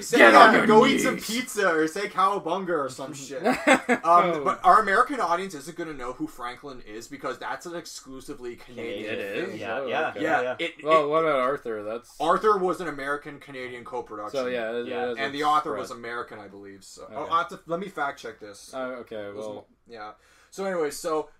say, Get on your go eat some pizza or say cowabunga or some shit. Um, Oh. but our American audience isn't going to know who Franklin is because that's an exclusively Canadian. It is? thing. Yeah, Oh, yeah, okay. Yeah, yeah. It, well, it- what about Arthur? That's Arthur was an American Canadian co-production. so. Yeah, it- Yeah. it is and the author spread. was American, I believe. So, oh, Okay. I have to, let me fact check this. Oh, okay. It was Well, yeah. So anyway, so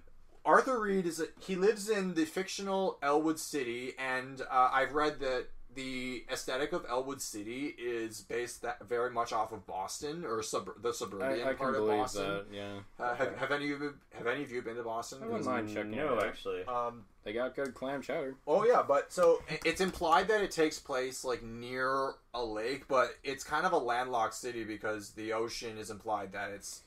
Arthur Reed is a, he lives in the fictional Elwood City, and uh, I've read that the aesthetic of Elwood City is based that very much off of Boston or sub- the suburban I, I can part of Boston. that. Yeah, Uh, have, have any of you have any of you been to Boston? I wouldn't mind checking No, it actually. Um, they got good clam chowder. oh yeah, but so it's implied that it takes place like near a lake, but it's kind of a landlocked city because the ocean is implied that it's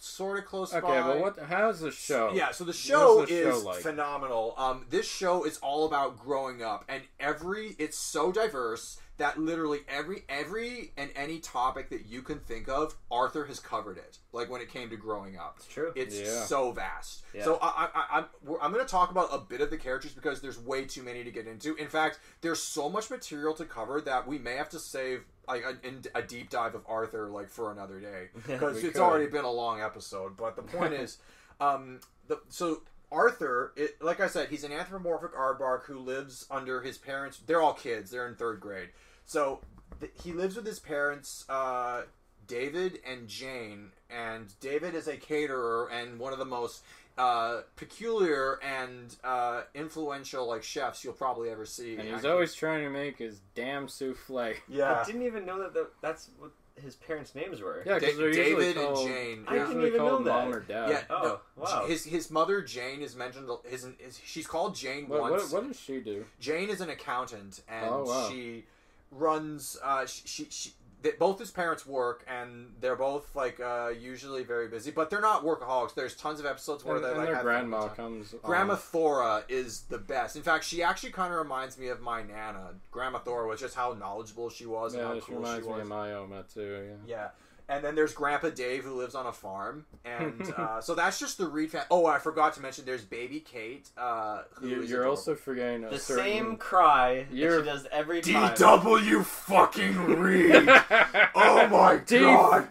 sort of close Okay, by. Okay, but what? How's the show? Yeah, so the show the show is like? phenomenal. Um, this show is all about growing up, and every it's so diverse that literally every every and any topic that you can think of, Arthur has covered it. Like when it came to growing up, It's true. it's Yeah. so vast. Yeah. So I, I, I, I'm I'm going to talk about a bit of the characters because there's way too many to get into. In fact, there's so much material to cover that we may have to save like a, in- a deep dive of Arthur like for another day because it's could. already been a long episode. But the point is, um, the so. Arthur, it, like I said, he's an anthropomorphic aardvark who lives under his parents. They're all kids. They're in third grade. So th- he lives with his parents, uh, David and Jane. And David is a caterer and one of the most uh, peculiar and uh, influential like chefs you'll probably ever see. And he's always trying to make his damn souffle. Yeah, I didn't even know that the, that's what his parents' names were. Yeah, because Da- they're usually David and Jane. I didn't even know that. mom or dad. Yeah, Oh, no, wow. His his mother Jane is mentioned. His, his she's called Jane What, once. what, what does she do? Jane is an accountant, and Oh, wow. she runs. Uh, she, she, she they, both his parents work, and they're both like uh, usually very busy, but they're not workaholics. There's tons of episodes where And, they and like their grandma comes. Grandma on. Thora is the best. In fact, she actually kind of reminds me of my nana. Grandma Thora was just how knowledgeable she was and Yeah, how she cool reminds she me was. of my Oma too. Yeah. Yeah, And then there's Grandpa Dave who lives on a farm, and uh, so that's just the Reed family. Oh, I forgot to mention there's Baby Kate. Uh, who You, is you're adorable. also forgetting a The certain... same cry that You're- she does every time. DW fucking Reed. oh my D- god.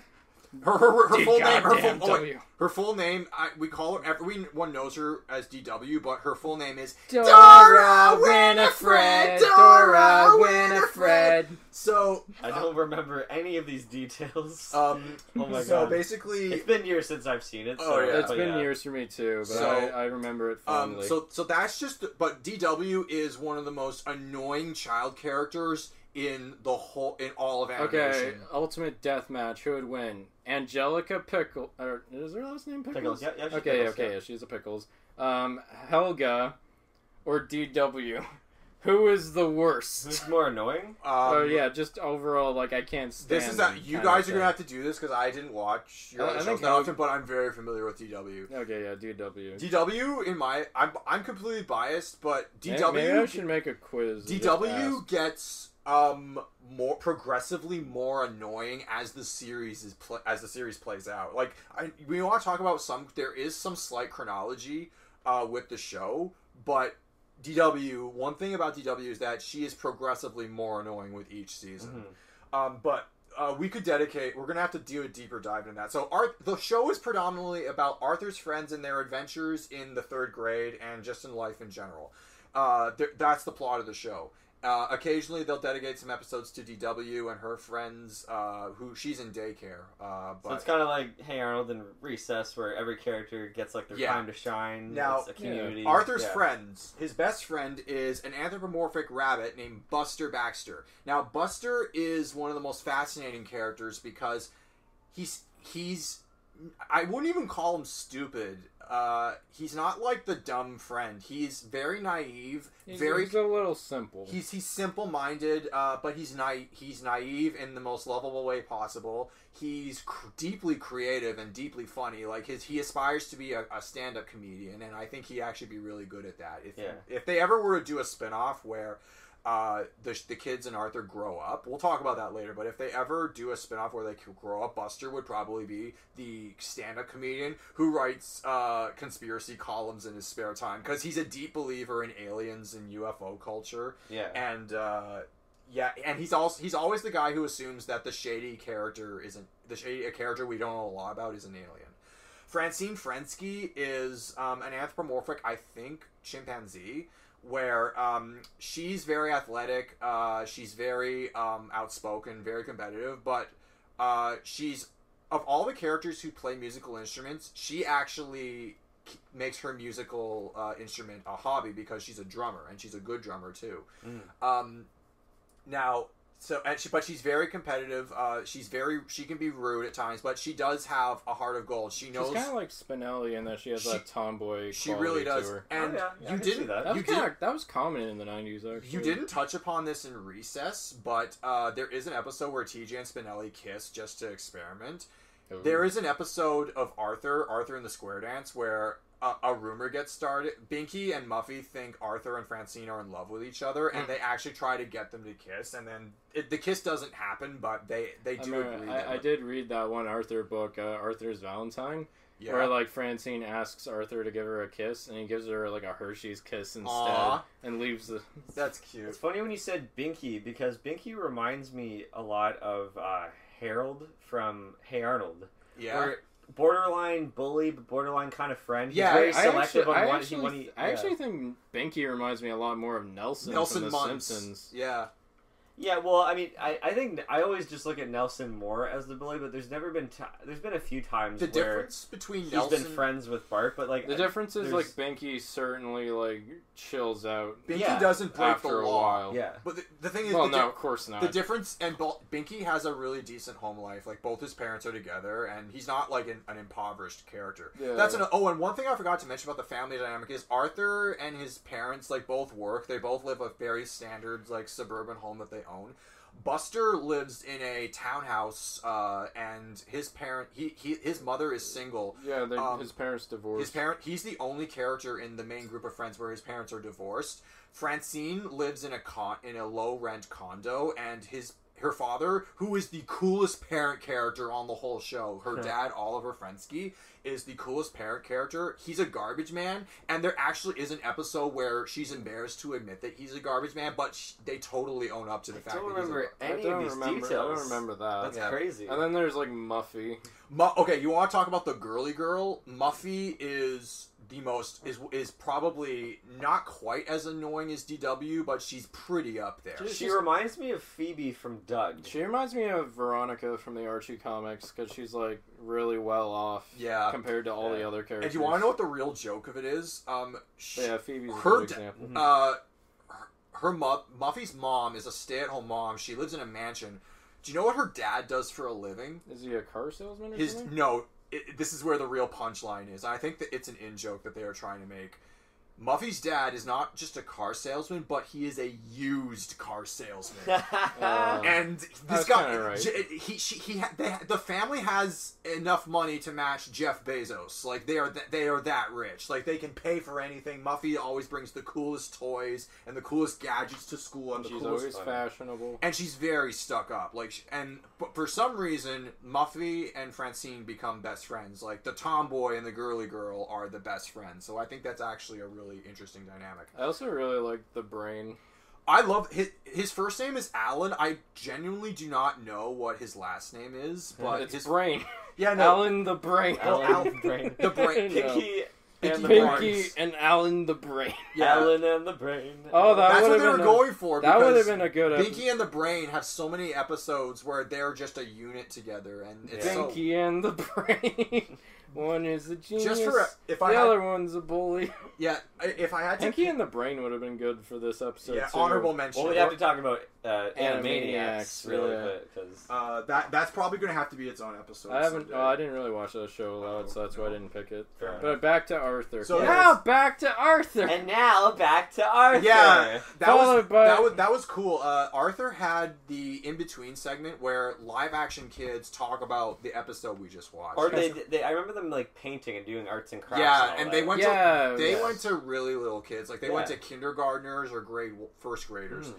Her her, her, her full name. Her full, oh, wait. Her full name. I, we call her. Everyone knows her as DW, but her full name is Dora Winifred, Dora Winifred. So, I don't remember any of these details. um, oh my so god. basically, it's been years since I've seen it. Oh, So, yeah. It's but been yeah. years for me too, but So, I, I remember it Um, so so that's just but DW is one of the most annoying child characters in the whole in all of animation. okay, Ultimate Deathmatch. Who would win? Angelica Pickle. Or is her last name Pickles? Pickles, yeah, yeah, she's okay, Pickles, okay, yeah. yeah, she's a Pickles. Um, Helga or DW. Who is the worst? Who's more annoying? Um, oh yeah, just overall, like I can't stand. This is that you guys are gonna have to do this because I didn't watch your I- other I shows think that Hel- often, but I'm very familiar with DW. Okay, yeah, DW. DW in my I'm I'm completely biased, but DW Maybe I should make a quiz. and just DW ask. gets um more progressively more annoying as the series is pl- as the series plays out. Like I, we want to talk about some. There is some slight chronology uh, with the show, but DW. One thing about DW is that she is progressively more annoying with each season. Um, but uh, we could dedicate. We're gonna have to do a deeper dive into that. So, Arth- the show is predominantly about Arthur's friends and their adventures in the third grade and just in life in general. Uh, th- that's the plot of the show. Uh, occasionally, they'll dedicate some episodes to DW and her friends, uh, who she's in daycare. Uh, but So it's kind of like Hey Arnold and Recess, where every character gets like their Yeah. time to shine. Now, it's a community. Arthur's yeah. friends, his best friend is an anthropomorphic rabbit named Buster Baxter. Now, Buster is one of the most fascinating characters because he's he's I wouldn't even call him stupid. Uh, he's not like the dumb friend. He's very naive, He's, very he's a little simple. He's he's simple minded, uh, but he's naive. He's naive in the most lovable way possible. He's cr- deeply creative and deeply funny. Like his, he aspires to be a, a stand up comedian, and I think he actually be really good at that. If Yeah. if they ever were to do a spin off where. Uh, the, the kids and Arthur grow up. We'll talk about that later. But if they ever do a spin off where they could grow up, Buster would probably be the stand up comedian who writes uh, conspiracy columns in his spare time because he's a deep believer in aliens and UFO culture Yeah. and uh, yeah, and he's also he's always the guy who assumes that the shady character isn't the shady a character we don't know a lot about is an alien. Francine Frensky is um, an anthropomorphic, I think, chimpanzee, where um, she's very athletic, uh, she's very um, outspoken, very competitive, but uh, she's of all the characters who play musical instruments, she actually makes her musical uh, instrument a hobby because she's a drummer and she's a good drummer too. Mm. Um, now, so and she, but she's very competitive. Uh, she's very she can be rude at times, but she does have a heart of gold. She She's knows kind of like Spinelli in that she has She- that tomboy. she quality really to does. her. And Oh, yeah, yeah, you can didn't that. That you was did kind of that was common in the nineties. Actually, you didn't touch upon this in Recess, but uh, there is an episode where TJ and Spinelli kiss just to experiment. Ooh. There is an episode of Arthur, Arthur and the Square Dance, where a, a rumor gets started. Binky and Muffy think Arthur and Francine are in love with each other, and Mm. they actually try to get them to kiss, and then it, the kiss doesn't happen, but they they I, do remember- agree. I, that I did read that one Arthur book, uh, Arthur's Valentine, Yeah. where like Francine asks Arthur to give her a kiss, and he gives her like a Hershey's kiss instead, Aw. and leaves the. That's cute. It's funny when you said Binky because Binky reminds me a lot of uh, Harold from Hey Arnold. Yeah. Where borderline bully, but borderline kind of friend. He's Yeah, very I selective actually, on I what actually, he when he. I yeah. actually think Binky reminds me a lot more of Nelson, Nelson from The. Simpsons. Yeah. Yeah, well, I mean, I, I think I always just look at Nelson more as the bully, but there's never been ti there's been a few times The where difference between he's Nelson been friends with Bart, but like The difference is like Binky certainly like chills out Binky Yeah. doesn't break after the a law. while. yeah, But the, the thing is, Well, the, no, di- of course not. the difference, and Bal- Binky has a really decent home life. Like both his parents are together, and he's not like an, an impoverished character. Yeah. That's an oh, and one thing I forgot to mention about the family dynamic is Arthur and his parents like both work. They both live a very standard like suburban home that they own. Buster lives in a townhouse, uh, and his parent he, he his mother is single. yeah, they- um, his parents divorced. His parent he's the only character in the main group of friends where his parents are divorced. Francine lives in a con in a low rent condo and his her father, who is the coolest parent character on the whole show. Her dad, Oliver Frensky, is the coolest parent character. He's a garbage man, and there actually is an episode where she's embarrassed to admit that he's a garbage man, but sh- they totally own up to the I fact don't that he's a remember I any don't of these remember. details. I don't remember that. That's Yeah. crazy. And then there's like Muffy. Mu- okay, you want to talk about the girly girl? Muffy is the most is is probably not quite as annoying as DW, but she's pretty up there. she reminds me of Phoebe from Doug. She reminds me of Veronica from the Archie comics because she's like really well off Yeah. compared to all the other characters. And you want to know what the real joke of it is? Um, sh- Yeah, Phoebe's a her good example. Uh, her, her mu- Muffy's mom is a stay-at-home mom. She lives in a mansion. Do you know what her dad does for a living? Is he a car salesman or His something? no. It, this is where the real punchline is. I think that it's an in joke that they are trying to make. Muffy's dad is not just a car salesman, but he is a used car salesman. Uh, and this guy, right. J- he, she, he, they, the family has enough money to match Jeff Bezos. Like they are, th- they are that rich. Like they can pay for anything. Muffy always brings the coolest toys and the coolest gadgets to school and the she's coolest. always fashionable. and she's very stuck up. Like, sh- and but for some reason, Muffy and Francine become best friends. Like the tomboy and the girly girl are the best friends. So I think that's actually a really interesting dynamic. I also really like the brain. I love his his first name is Alan. I genuinely do not know what his last name is, but it's his brain. yeah no Alan the brain. Well, Alan the Brain. the brain No. Pinky Pinky and the Barnes. Pinky and Alan the brain. yeah. Alan and the Brain. Oh, that That's what they were a- going for. That would have been a good episode. Pinky and the Brain have so many episodes where they're just a unit together, and it's Yeah. so and the brain. One is a genius. just for if the I had, other one's a bully. yeah if I had to Pinky and the brain would have been good for this episode. yeah too. honorable mention. Well, we have to talk about uh, Animaniacs, Animaniacs really yeah. because Uh, that that's probably going to have to be its own episode. I haven't. Oh, I didn't really watch that show a lot, Oh, so that's why I didn't pick it. Fair But back to Arthur. So now there's- back to Arthur. and now back to Arthur. Yeah, that was, by- that was that was cool. Uh, Arthur had the in between segment where live action kids talk about the episode we just watched. Or they, they, I remember them like painting and doing arts and crafts. yeah, all and that. they went Yeah, to they yes. went to really little kids, like they went to kindergartners or grade first graders. Hmm.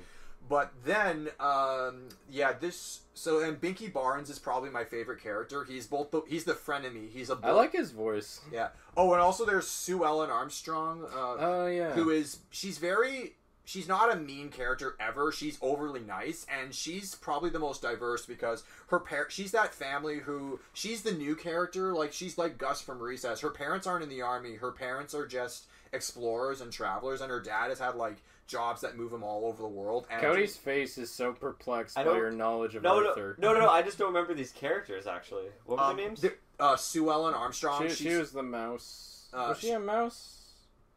But then, um, yeah, this so and Binky Barnes is probably my favorite character. He's both the, he's the frenemy. He's a I bull- like his voice. yeah. Oh, and also there's Sue Ellen Armstrong. Uh, Oh yeah. who is she's very she's not a mean character ever she's overly nice and she's probably the most diverse because her par- she's that family who she's the new character like she's like gus from recess her parents aren't in the army her parents are just explorers and travelers and her dad has had like jobs that move him all over the world and Cody's face is so perplexed by your knowledge of No, no, Arthur. no, no, no. I just don't remember these characters actually. What were um, their names? the- uh, sue ellen armstrong She, she's, she was the mouse. Uh, was she she- a mouse?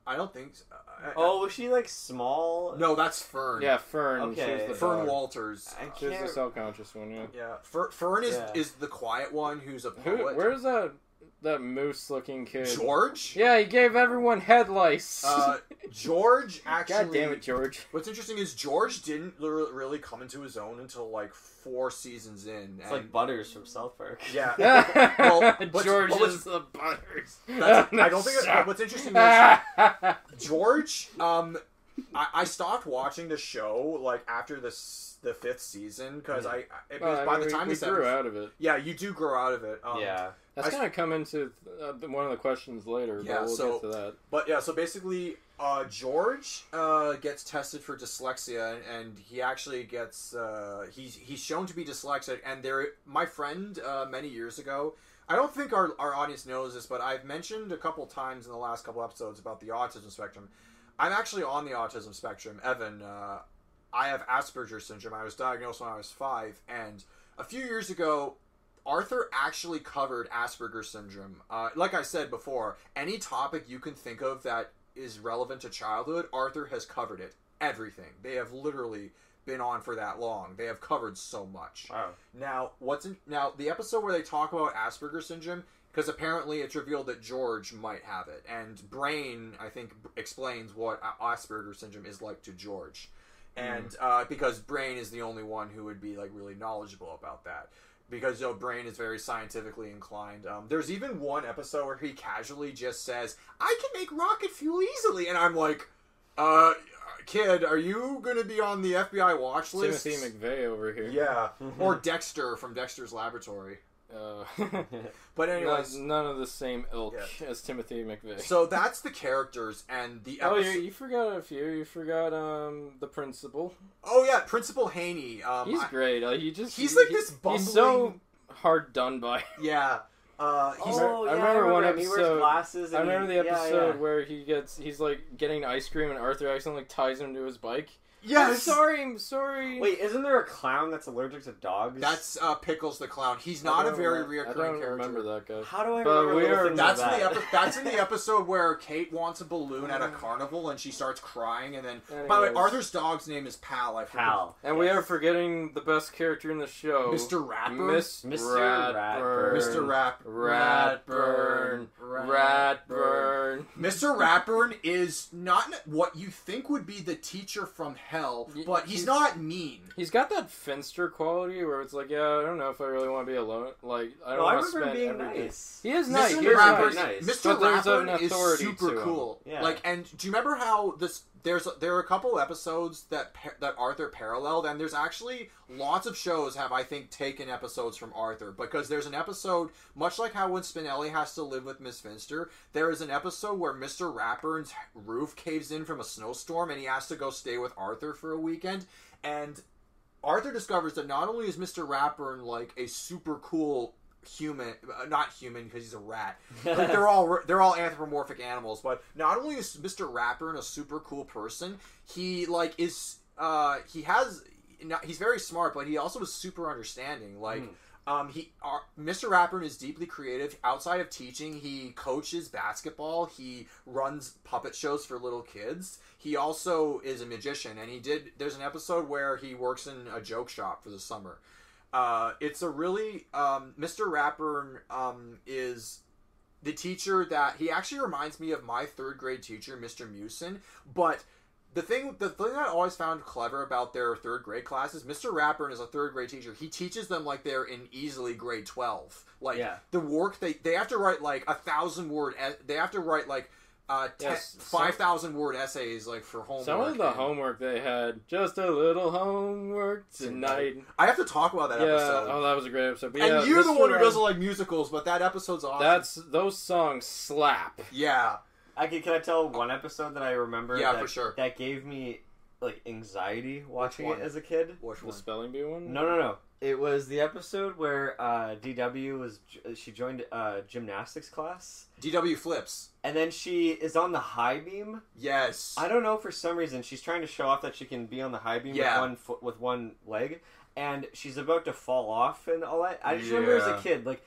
I don't think so. Uh, I- I- oh, was she like small? no that's fern Yeah, Fern. She Okay. was the fern dog. walters I She was the self-conscious one. Yeah. yeah Fer- fern is, Yeah. is the quiet one who's a Who? poet Where's that? That moose-looking kid. george Yeah, he gave everyone head lice. Uh, George actually. God damn it, George. What's interesting is George didn't really come into his own until like four seasons in. It's and- like Butters from South Park. yeah. well, what's- George what was- is the butters. That's, I don't think. It, what's interesting is George. Um, I, I stopped watching the show like after the s- the fifth season because I, I it was Well, by I mean, the time we, the seventh. grew out of it. Yeah, you do grow out of it. Um, yeah. That's gonna come into uh, one of the questions later, Yeah, but we'll so- get to that. But yeah, so basically, uh, George uh, gets tested for dyslexia, and, and he actually gets uh, he's he's shown to be dyslexic. And there, my friend, uh, many years ago, I don't think our our audience knows this, but I've mentioned a couple times in the last couple episodes about the autism spectrum. I'm actually on the autism spectrum, Evan. Uh, I have Asperger's syndrome. I was diagnosed when I was five, and a few years ago, Arthur actually covered Asperger's syndrome. Uh, like I said before, any topic you can think of that is relevant to childhood, Arthur has covered it. Everything. They have literally been on for that long. They have covered so much. Wow. Now, what's in, now the episode where they talk about Asperger's syndrome because apparently it's revealed that George might have it, and Brain I think explains what Asperger's syndrome is like to George, and uh, because Brain is the only one who would be like really knowledgeable about that. Because your Brain is very scientifically inclined. Um, there's even one episode where he casually just says, "I can make rocket fuel easily," and I'm like, Uh, kid, are you going to be on the FBI watch list? Timothy McVeigh over here. Yeah, or Dexter from Dexter's Laboratory. Uh, But none, anyways, none of the same ilk Yeah. as Timothy McVeigh. so that's the characters and the oh, episode. you, you forgot a few. You forgot um the principal. Oh yeah, Principal Haney. Um, He's I- great. Like, he just He's he- like he- this He's so bumbling- hard done by. yeah. Uh, he's oh, I yeah, remember one him. He wears episode- glasses. I remember he- the yeah, episode yeah. where he gets he's like getting ice cream and Arthur accidentally ties him to his bike. I'm yes. sorry, I'm sorry. Wait, isn't there a clown that's allergic to dogs? That's uh, Pickles the clown. He's not a don't very remem- I reoccurring don't character. remember that guy. How do I But remember we little are- things That's like in the that? epi- that's in the episode where Kate wants a balloon at a carnival and she starts crying and then by the way Anyways. Arthur's dog's name is Pal. I forget. Pal. And we Yes. are forgetting the best character in the show, Mr. Rapper. Miss Mr. Ratburn. Mr. Rap Ratburn. Ratburn. Mr. Ratburn is not what you think would be the teacher from hell, but he's he's- not mean. He's got that Finster quality where it's like, yeah, I don't know if I really want to be alone. Like, I don't No, I want to remember spend being every day. nice. He is nice. Mr. He is Ratburn- nice. nice. Mr. But there's an Ratburn is super cool. Yeah. Like, and do you remember how this? There's there are a couple episodes that that Arthur paralleled, and there's actually lots of shows have I think taken episodes from Arthur because there's an episode much like how when Spinelli has to live with Miss Finster, there is an episode where Mr. Ratburn's roof caves in from a snowstorm, and he has to go stay with Arthur for a weekend, and Arthur discovers that not only is Mr. Ratburn like a super cool human, uh, not human because he's a rat. Like, they're all they're all anthropomorphic animals, but not only is Mr. Ratburn a super cool person, he like is uh he has he's very smart, but he also is super understanding. Like. Hmm. Um, he, uh, Mr. Ratburn is deeply creative. Outside of teaching, he coaches basketball. He runs puppet shows for little kids. He also is a magician, and he did. There's an episode where he works in a joke shop for the summer. Uh, it's a really um, Mr. Ratburn um, is the teacher that he actually reminds me of my third grade teacher, Mr. Musin. But the thing, the thing that I always found clever about their third grade classes, Mr. Ratburn is a third grade teacher. He teaches them like they're in easily grade twelve. Like Yeah. the work they they have to write like a thousand word. They have to write like uh Yes, five thousand word essays like for homework. Some of the and- homework they had, just a little homework tonight. I have to talk about that Yeah, episode. oh, that was a great episode. But and yeah, you're the one who doesn't like musicals, but that episode's awesome. That's those songs slap. yeah, I can, can I tell one episode that I remember? Yeah, that, for sure. That gave me like anxiety watching it as a kid. which The one? spelling bee one. No, no, no. It was the episode where uh, DW was she joined uh, gymnastics class, DW flips. and then she is on the high beam. Yes. I don't know for some reason she's trying to show off that she can be on the high beam Yeah. with one foot with one leg, and she's about to fall off and all that. I just remember as a kid, like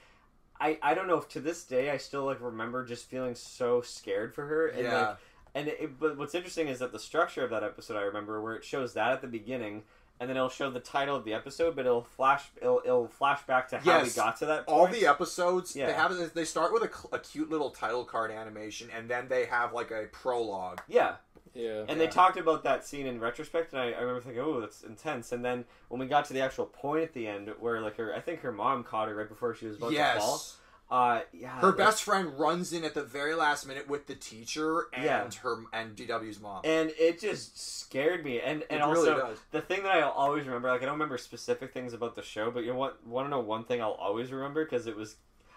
I I don't know if to this day I still like remember just feeling so scared for her and Yeah. like and it, but what's interesting is that the structure of that episode I remember where it shows that at the beginning. And then it'll show the title of the episode, but it'll flash. It'll, it'll flash back to how Yes. we got to that. All the episodes they Yeah. have they start with a, a cute little title card animation, and then they have like a prologue. yeah, Yeah. And Yeah. they talked about that scene in retrospect, and I, I remember thinking, "Oh, that's intense." And then when we got to the actual point at the end, where like her, I think her mom caught her right before she was about to fall. Uh, yeah, Her best friend runs in at the very last minute with the teacher and Yeah. her and DW's mom. and it just scared me. And and It also really the thing that I always remember, like I don't remember specific things about the show, but you want want to know one thing I'll always remember because it was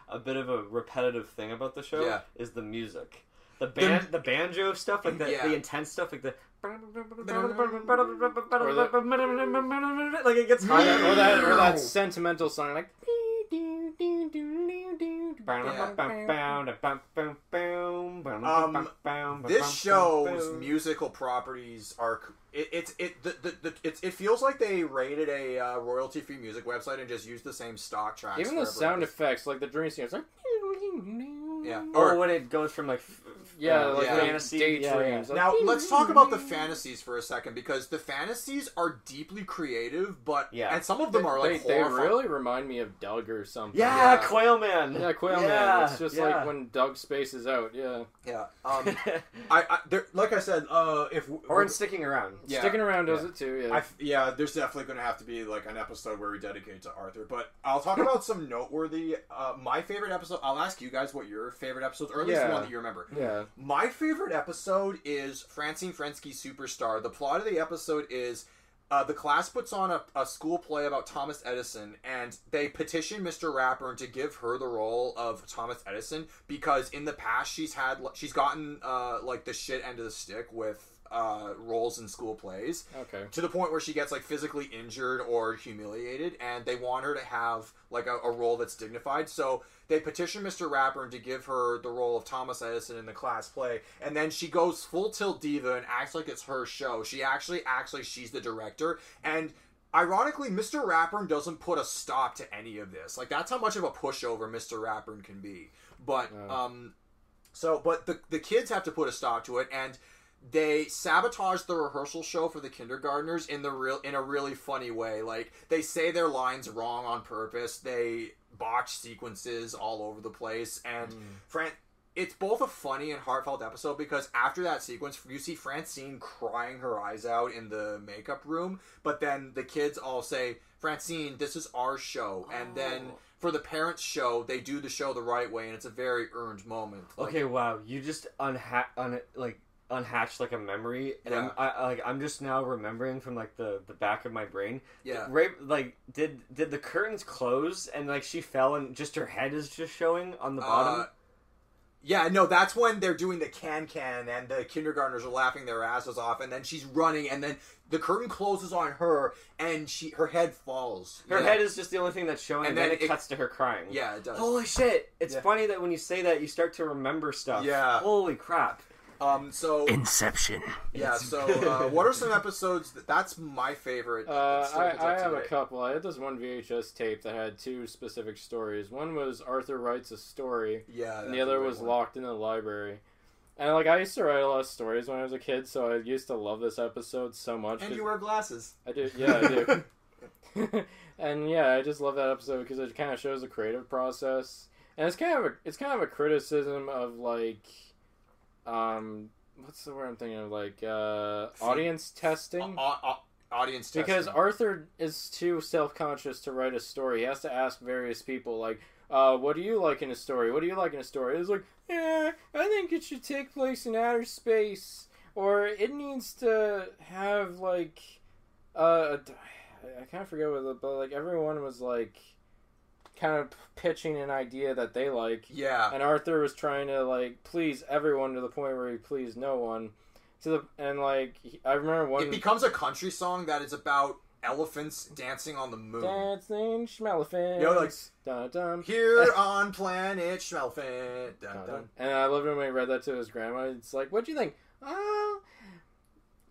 a bit of a repetitive thing about the show Yeah. is the music. The band, the, banjo stuff, like the, Yeah. the intense stuff, like the like it gets higher. or that, or that sentimental song like. Um, this show's musical properties are it, it's it the, the, the it's, it feels like they rated a uh, royalty free music website and just used the same stock tracks. Even the sound effects, like the dream scene, it's like. Yeah. Or Or when it goes from like Yeah, like Yeah. fantasy daydreams. yeah, Like, Now let's talk about the fantasies for a second because the fantasies are deeply creative, but Yeah. and some of them are like they horrifying. really remind me of Doug or something. Yeah, yeah, Yeah. Quail Man. Yeah, Quail Man. Yeah, It's just yeah. like when Doug spaces out. Yeah. Yeah. Um, I, I there, like I said, uh, if or in Stickin' Around. Yeah. Stickin' Around does Yeah. it too. Yeah. I f- yeah, there's definitely going to have to be like an episode where we dedicate to Arthur. But I'll talk about some noteworthy. Uh, my favorite episode. I'll ask you guys what your favorite episodes, or at least Yeah. one that you remember. yeah. My favorite episode is Francine Frensky Superstar. The plot of the episode is uh, the class puts on a, a school play about Thomas Edison, and they petition Mr. Rapper to give her the role of Thomas Edison because in the past she's had she's gotten uh, like the shit end of the stick with uh, roles in school plays Okay. to the point where she gets like physically injured or humiliated and they want her to have like a, a role that's dignified so they petition mr rapper to give her the role of thomas edison in the class play and then she goes full tilt diva and acts like it's her show she actually acts like she's the director and ironically mr Ratburn doesn't put a stop to any of this like that's how much of a pushover mr Ratburn can be but Yeah. um so but the the kids have to put a stop to it and they sabotage the rehearsal show for the kindergartners in the real in a really funny way. Like they say their lines wrong on purpose. They botch sequences all over the place, and hmm. Fran. It's both a funny and heartfelt episode because after that sequence, you see Francine crying her eyes out in the makeup room, but then the kids all say, "Francine, this is our show," and then Oh. for the parents' show, they do the show the right way, and it's a very earned moment. Like, Okay, wow, you just unha- un- like unhatched like a memory, and I'm I, I- like I'm just now remembering from like the the back of my brain. yeah. Right, like did did the curtains close and like she fell and just her head is just showing on the bottom? Uh, yeah, no, that's when they're doing the can can and the kindergartners are laughing their asses off, and then she's running, and then the curtain closes on her, and she her head falls. her Yeah. head is just the only thing that's showing, and, And then, then it, it- cuts to her crying. Yeah, it does. Holy shit! It's Yeah. funny that when you say that, you start to remember stuff. Yeah. Holy crap! Um. So Inception. yeah. So uh, what are some episodes? That, that's my favorite. Uh, I, I have a couple. I had this one VHS tape that had two specific stories. One was Arthur writes a story, Yeah. and the other great was one. locked in the library. And like I used to write a lot of stories when I was a kid, so I used to love this episode so much. And you wear glasses. I do, yeah, I do. and yeah, I just love that episode because it kind of shows the creative process, and it's kind of a, it's kind of a criticism of like, um, what's the word I'm thinking of? Like, uh, audience testing. Au- au- audience Because. Arthur is too self conscious to write a story. He has to ask various people, like, uh, what do you like in a story? What do you like in a story? It's like, yeah, I think it should take place in outer space. Or it needs to have, like, uh, I kind of forget what it, but, like, everyone was, like, kind of pitching an idea that they like. yeah. And Arthur was trying to, like, please everyone to the point where he pleased no one. To the, and, like, I remember one. It becomes a country song that is about elephants dancing on the moon. Dancing Schmelephants. Yo, like- dun, dun, Here on planet Schmelfin. Dun, dun, dun. And I loved it when he read that to his grandma. It's like, what'd you think? Oh,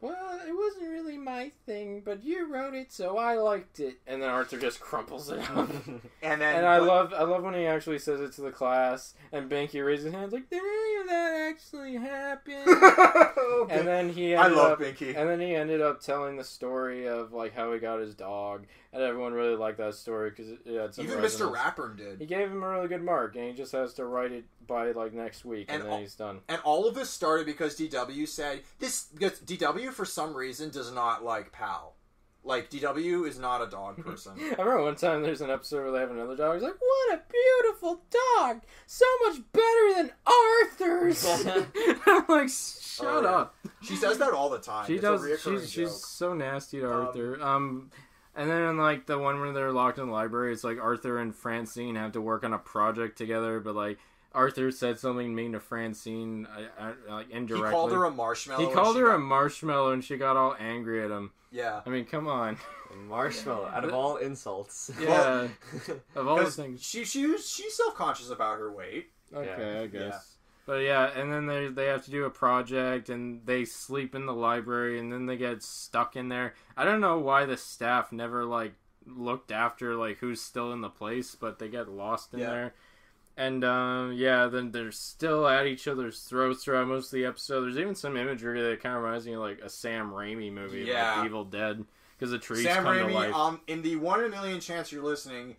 well, it wasn't really my thing, but you wrote it, so I liked it. And then Arthur just crumples it up. And then and I but- love, I love when he actually says it to the class, and Binky raises his hands like, "Did any of that actually happen?" Okay. and then he, I ended love up, Binky. And then he ended up telling the story of like how he got his dog, and everyone really liked that story because it, it had some Even Mr. resonance. Rapper did. He gave him a really good mark, and he just has to write it by like next week, and, And then all- he's done. And all of this started because DW said this. Because DW for some reason does not like Pal. Like DW is not a dog person. I remember one time there's an episode where they have another dog. He's like, "What a beautiful dog! So much better than Arthur's." I'm like, "Shut Oh, yeah. up." she says that all the time. She it's does. A She's joke. she's so nasty to Um, Arthur. Um, and then in like the one where they're locked in the library, it's like Arthur and Francine have to work on a project together, but like Arthur said something mean to Francine, I, I, like indirectly. He called her a marshmallow. He called her got- a marshmallow, and she got all angry at him. yeah. I mean, come on. Marshmallow out of all insults. Yeah, of all the 'Cause things. She she was, she's self conscious about her weight. Okay, I guess. Yeah. But yeah, and then they they have to do a project, and they sleep in the library, and then they get stuck in there. I don't know why the staff never like looked after like who's still in the place, but they get lost in Yeah. there. And um, yeah, then they're still at each other's throats throughout most of the episode. There's even some imagery that kind of reminds me of like a Sam Raimi movie, Yeah. like Evil Dead, because the trees Sam come to Raimi, life. um, in the one in a million chance you're listening,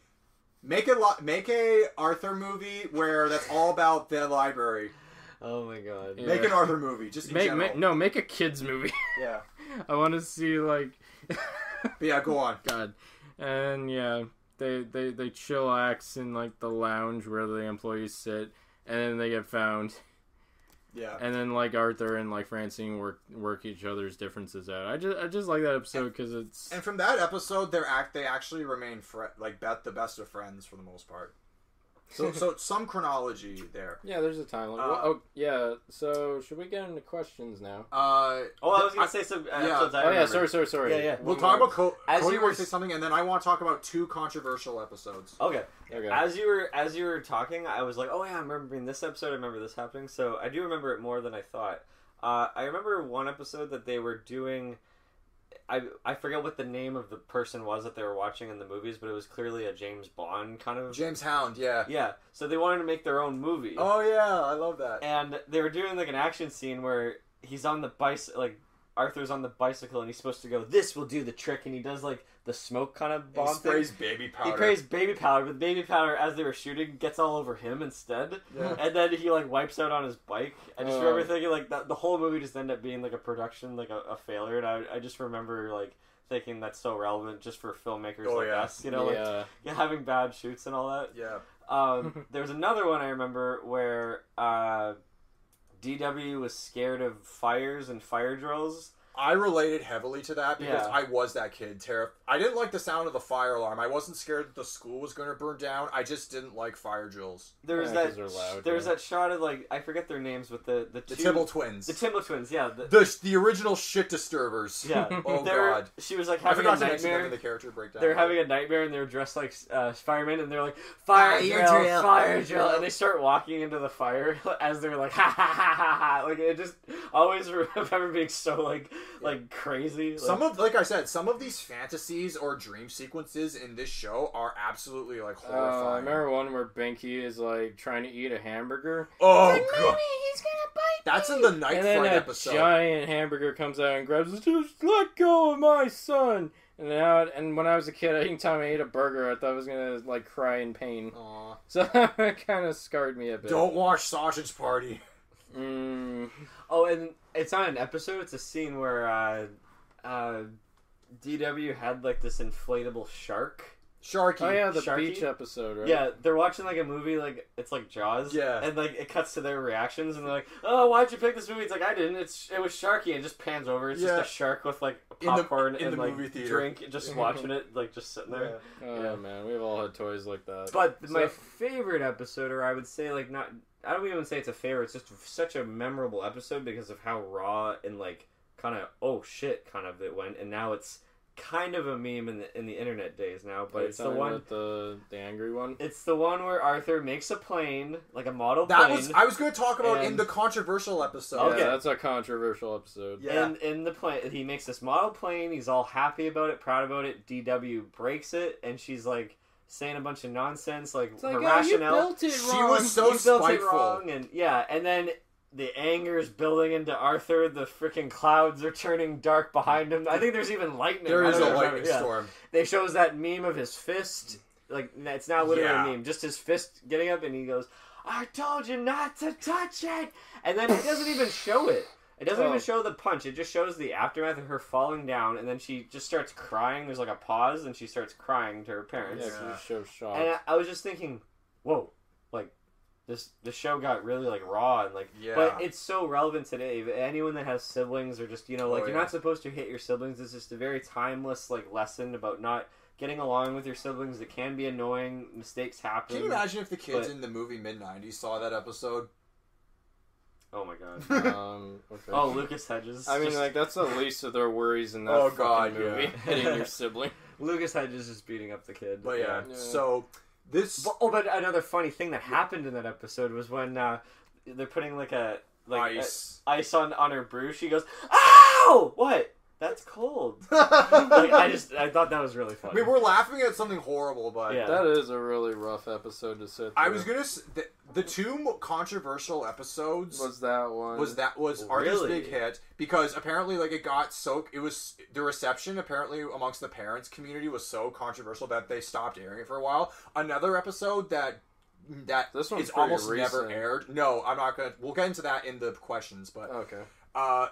make a lo- make a Arthur movie where that's all about the library. Oh my god. Yeah. Make an Arthur movie, just in make, make no, make a kids movie. Yeah, I want to see like. but yeah, go on. God. And yeah, they they they chillax in like the lounge where the employees sit, and then they get found. Yeah. and then like Arthur and like Francine work work each other's differences out. I just I just like that episode because it's And from that episode, they're act they actually remain fri like bet the best of friends for the most part. So so some chronology there. yeah. There's a timeline. Uh, well, oh yeah. So should we get into questions now? Uh, Oh, I was gonna I- say some yeah. episodes I oh yeah. Sorry. Sorry. Sorry. Yeah, yeah. We'll One talk about Co- As Cody. you were say something, and then I want to talk about two controversial episodes. Okay. Okay. As you were as you were talking, I was like, "Oh yeah, I'm remembering this episode. I remember this happening." So I do remember it more than I thought. Uh, I remember one episode that they were doing. I I forget what the name of the person was that they were watching in the movies, but it was clearly a James Bond kind of. James Hound, yeah. Yeah. So they wanted to make their own movie. Oh yeah, I love that. and they were doing like an action scene where he's on the bicycle like Arthur's on the bicycle and he's supposed to go this will do the trick and he does like the smoke kind of He bomb thing. sprays baby powder. He sprays baby powder, but the baby powder as they were shooting gets all over him instead. Yeah. And then he like wipes out on his bike. I just Oh. remember thinking like that the whole movie just ended up being like a production, like a, a failure. And I, I just remember like thinking that's so relevant just for filmmakers Oh, like yeah. us, you know, like yeah. yeah, having bad shoots and all that. Yeah. Um, there was another one I remember where uh, DW was scared of fires and fire drills. I related heavily to that because Yeah. I was that kid. Terrif- I didn't like the sound of the fire alarm. I wasn't scared that the school was going to burn down. I just didn't like fire drills. There was Yeah, that. 'cause they're loud, there was yeah. that shot of like I forget their names, but the the The two, Tibble twins. the Tibble twins. Yeah, the, the, the original shit disturbers. yeah. Oh They're- god. She was like having a forgot to mention them nightmare. in the character breakdown. They're having a nightmare and they're dressed like uh, firemen and they're like fire, Fire drill, drill, fire fire drill, drill. and they start walking into the fire as they're like ha ha ha ha ha. Like it just always remember being so like like crazy. Like, Some of, like I said, some of these fantasies or dream sequences in this show are absolutely like Uh, I remember one where Binky is like trying to eat a hamburger. oh Like, god, "Mommy, he's gonna bite that's me." in the night and then flight a episode. giant hamburger comes out and grabs it. Just let go of my son. And now, and when I was a kid, anytime I ate a burger, I thought I was gonna like cry in pain. Aw. So that kind of scarred me a bit. Don't watch Sausage Party. Mm, Oh, and it's not an episode; it's a scene where uh, uh, DW had like this inflatable shark. Sharky. oh yeah, the Sharky? beach episode, right? Yeah, they're watching like a movie, like it's like Jaws. Yeah. and like it cuts to their reactions, and they're like, "Oh, why'd you pick this movie?" It's like I didn't. It's it was Sharky, and it just pans over. It's Yeah. just a shark with like In the- popcorn in and the like movie theater. drink, just watching it, like just sitting there. Oh Yeah. man, we've all had toys like that. But So- my favorite episode, or I would say like not, I don't even say it's a favorite. It's just such a memorable episode because of how raw and like kind of oh shit kind of it went, and now it's kind of a meme in the in the internet days now. But Are you it's the one. about the the angry one. It's the one where Arthur makes a plane, like a model That plane. was I was going to talk about in the controversial episode. Yeah, that's a controversial episode. Yeah. And in the plane, he makes this model plane. He's all happy about it, proud about it. DW breaks it, and she's like saying a bunch of nonsense, like It's like, her oh, you rationale. built it She was so you built it spiteful. wrong, and yeah, and then the anger is building into Arthur. The freaking clouds are turning dark behind him. I think there's even lightning. There I is a remember. lightning Yeah. storm. They shows that meme of his fist. Like it's now literally Yeah. a meme. Just his fist getting up, and he goes, "I told you not to touch it." And then he doesn't even show it. It doesn't Oh. even show the punch. It just shows the aftermath of her falling down, and then she just starts crying. There's like a pause, and she starts crying to her parents. Yeah. it shows shock. And I, I was just thinking, whoa, like this the show got really like raw and like Yeah. but it's so relevant today. Anyone that has siblings or just you know like Oh, you're yeah. not supposed to hit your siblings. It's just a very timeless like lesson about not getting along with your siblings. It can be annoying. Mistakes happen. Can you imagine if the kids But- in the movie mid '90s saw that episode? Oh my god. um, okay. oh, Lucas Hedges. I mean, just- like that's the least of their worries in that Oh, fucking God, movie. yeah. Hitting your sibling. Lucas Hedges is beating up the kid. But yeah, Yeah. so this But, oh, but another funny thing that happened in that episode was when uh, they're putting like a like ice. a- ice on on her brew. She goes, "Ow! What? That's cold." like I just I thought that was really I funny. mean, we're laughing at something horrible, but Yeah. That is a really rough episode to sit. Through. I was gonna s- the, the two mo- controversial episodes Was that one? was that was Arthur's Really? big hit because apparently like it got so it was the reception apparently amongst the parents community was so controversial that they stopped airing it for a while. Another episode that that This one's is pretty almost never aired. No, I'm not gonna. We'll get into that in the questions, but Okay. uh,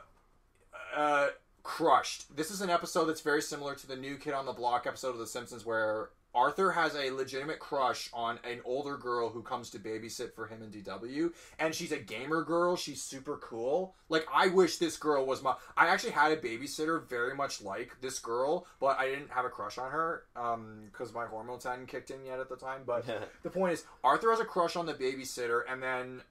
uh, crushed. This is an episode that's very similar to the New Kid on the Block episode of The Simpsons, where Arthur has a legitimate crush on an older girl who comes to babysit for him in DW, and she's a gamer girl. She's super cool. Like I wish this girl was my. I actually had a babysitter very much like this girl, but I didn't have a crush on her um, because my hormones hadn't kicked in yet at the time. But the point is, Arthur has a crush on the babysitter, and then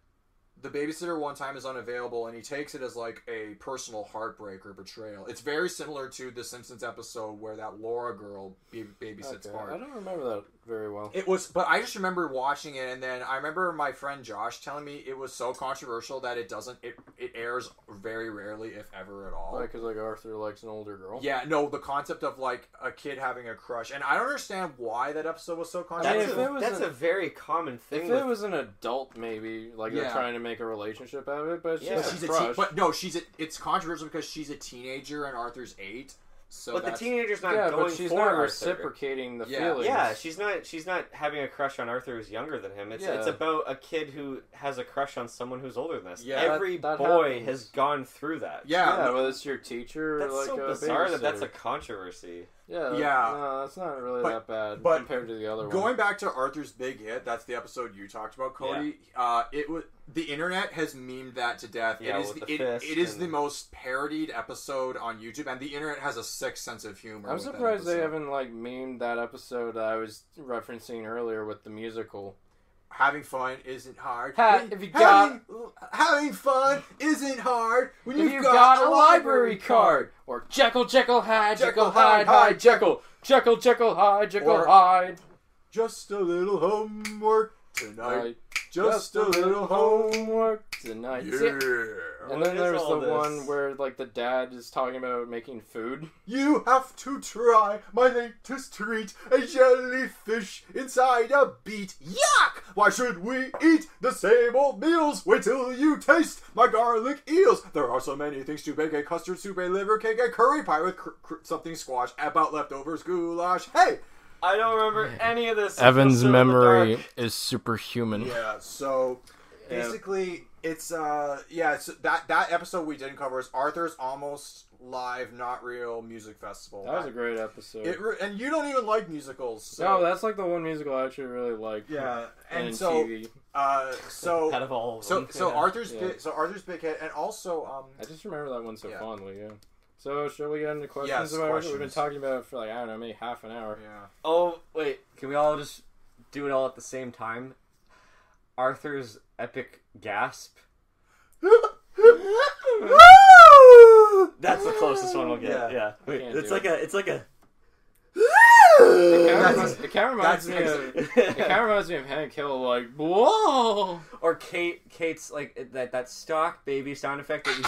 the babysitter one time is unavailable and he takes it as like a personal heartbreak or betrayal. It's very similar to the Simpsons episode where that Laura girl babysits Okay, Bart. I don't remember that very well. It was, but I just remember watching it, and then I remember my friend Josh telling me it was so controversial that it doesn't, it, it airs very rarely, if ever at all. Like, cause like Arthur likes an older girl. yeah, no, the concept of like a kid having a crush, and I don't understand why that episode was so controversial. That's, a, was that's a- a very common thing. If thing. it was an adult, maybe like they're trying to make a relationship out of it, but it's Yeah. just she's a a crush. teen, but no, she's a, it's controversial because she's a teenager and Arthur's eight. So but the teenager's not yeah, going but she's for not Arthur. reciprocating the Yeah. feelings. Yeah, she's not. She's not having a crush on Arthur who's younger than him. It's it's about a kid who has a crush on someone who's older than us. Yeah, every that- that boy happens. has gone through that. yeah, yeah, whether it's your teacher or that's like so a bizarre that that's a controversy. Yeah, Yeah. No, that's not really But- that bad but compared to the other one. Going back to Arthur's big hit, that's the episode you talked about, Cody. Uh, it was the internet has memed that to death. Yeah, it is the, the it, it is and- the most parodied episode on YouTube, and the internet has a sick sense of humor. I'm surprised they haven't like memed that episode that I was referencing earlier with the musical. Having fun isn't hard. Ha- if you having, having fun isn't hard when you've, you've got, a library card. or Jekyll, Jekyll, Hyde, Jekyll, Jekyll, Hyde, Hyde, Hyde, Jekyll, Jekyll, Jekyll, Hyde, Jekyll, Or- Hyde. Just a little homework tonight. Right. Just, a little homework. homework tonight. Yeah. See, And then there's the this? one where like the dad is talking about making food. You have to try my latest treat, a jellyfish inside a beet. Yuck! Why should we eat the same old meals? Wait till you taste my garlic eels. There are so many things to bake: a custard soup, a liver cake, a curry pie with cr- cr- something squash, about leftovers, goulash. Hey, I don't remember any of this. Evan's so in the memory is superhuman. yeah. So Yeah. basically, it's uh, yeah. It's that that episode we didn't cover is Arthur's almost live, not real music festival. That was a great episode. It re- and you don't even like musicals. So. no, that's like the one musical I actually really like. yeah, and in so TV. uh, so out of all. Of so them. so Yeah. Arthur's Yeah. big, so Arthur's big hit, and also um, I just remember that one so Yeah. fondly. Yeah. So shall we get into questions Yes, about it? We've been talking about it for like I don't know, maybe half an hour. yeah, Oh wait, can we all just do it all at the same time? Arthur's epic gasp. That's the closest one we'll get. Yeah. Yeah. Wait, Can't it's do like it. a. It's like a. It kind of reminds, it kinda reminds me of it kind of reminds me of Hank Hill, like whoa. or Kate. Kate's like that. That stock baby sound effect that you.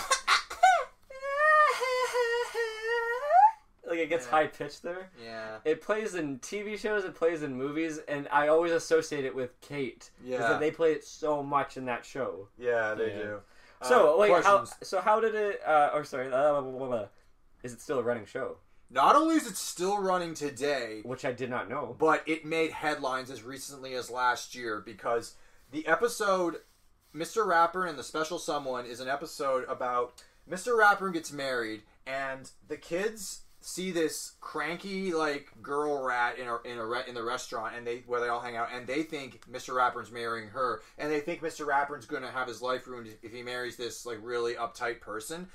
It gets Yeah. high pitched there. yeah, It plays in TV shows. It plays in movies, and I always associate it with Kate. Yeah. They play it so much in that show. yeah, they Yeah. do. So Uh, wait, how, so how did it? Uh, or sorry, uh, blah, blah, blah, blah. is it still a running show? Not only is it still running today, Which I did not know. but it made headlines as recently as last year because the episode Mr. Ratburn and the Special Someone is an episode about Mr. Ratburn gets married and the kids see this cranky like girl rat in a in a re- in the restaurant and they where they all hang out and they think Mr. Ratburn's marrying her and they think Mr. Ratburn's going to have his life ruined if he marries this like really uptight person.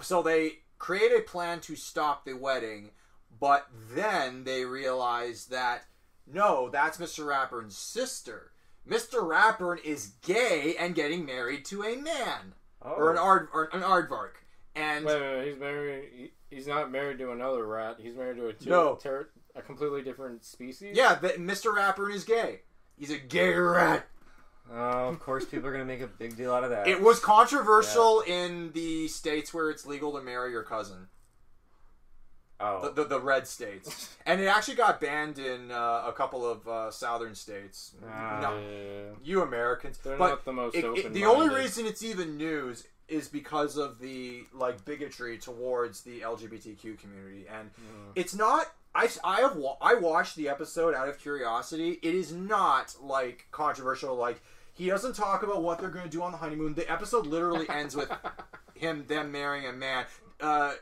So they create a plan to stop the wedding, but then they realize that no, that's Mr. Ratburn's sister. Mr. Ratburn is gay and getting married to a man Oh. or an oh. ard or an aardvark. And Wait, wait, wait, he's married. He- He's not married to another rat. He's married to a two, No. ter- a completely different species. yeah, that Mr. Ratburn is gay. He's a gay rat. Oh, of course, people are gonna make a big deal out of that. It was controversial in the states where it's legal to marry your cousin, oh, the, the, the red states, and it actually got banned in uh, a couple of uh, southern states. Ah. No, Yeah. you Americans, They're but not the most it- it- open. the only reason it's even news is because of the like bigotry towards the LGBTQ community, and Mm. it's not. I, I have wa- I watched the episode out of curiosity. It is not like controversial. Like he doesn't talk about what they're going to do on the honeymoon. The episode literally ends with him them marrying a man. Uh,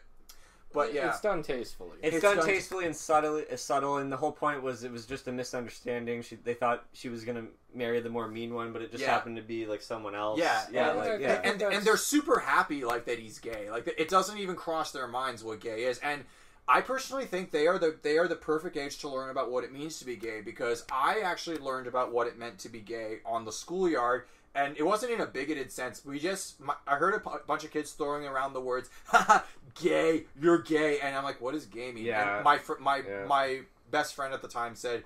But yeah, it's done tastefully. It's, It's done done- tastefully and subtly, uh, subtle, and the whole point was it was just a misunderstanding. She, they thought she was gonna marry the more mean one, but it just Yeah. happened to be like someone else. Yeah, yeah, and- like yeah. and, and, and they're super happy like that he's gay. Like it doesn't even cross their minds what gay is. And I personally think they are the they are the perfect age to learn about what it means to be gay because I actually learned about what it meant to be gay on the schoolyard. And it wasn't in a bigoted sense. We just, I heard a bunch of kids throwing around the words, "Haha, gay, you're gay," and I'm like, "What does gay mean?" Yeah. And my fr- my Yeah. my best friend at the time said,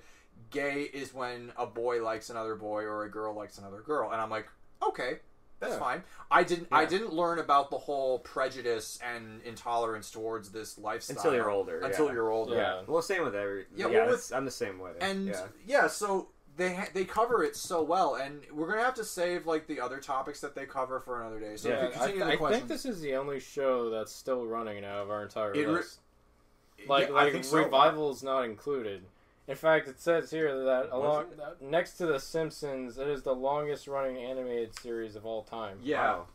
"Gay is when a boy likes another boy or a girl likes another girl," and I'm like, "Okay, that's Yeah. fine." I didn't I didn't learn about the whole prejudice and intolerance towards this lifestyle until you're older. Until yeah. you're older. Yeah. Well, same with every. Yeah, Yeah, well, with- I'm the same way. And yeah. yeah, so they ha- they cover it so well, and we're gonna have to save like the other topics that they cover for another day. So if yeah, we I, th- the I think this is the only show that's still running out of our entire It re- list. Like, Yeah, I like think so. revival's not included. In fact, it says here that along that next to The Simpsons, it is the longest running animated series of all time. Yeah, Wow.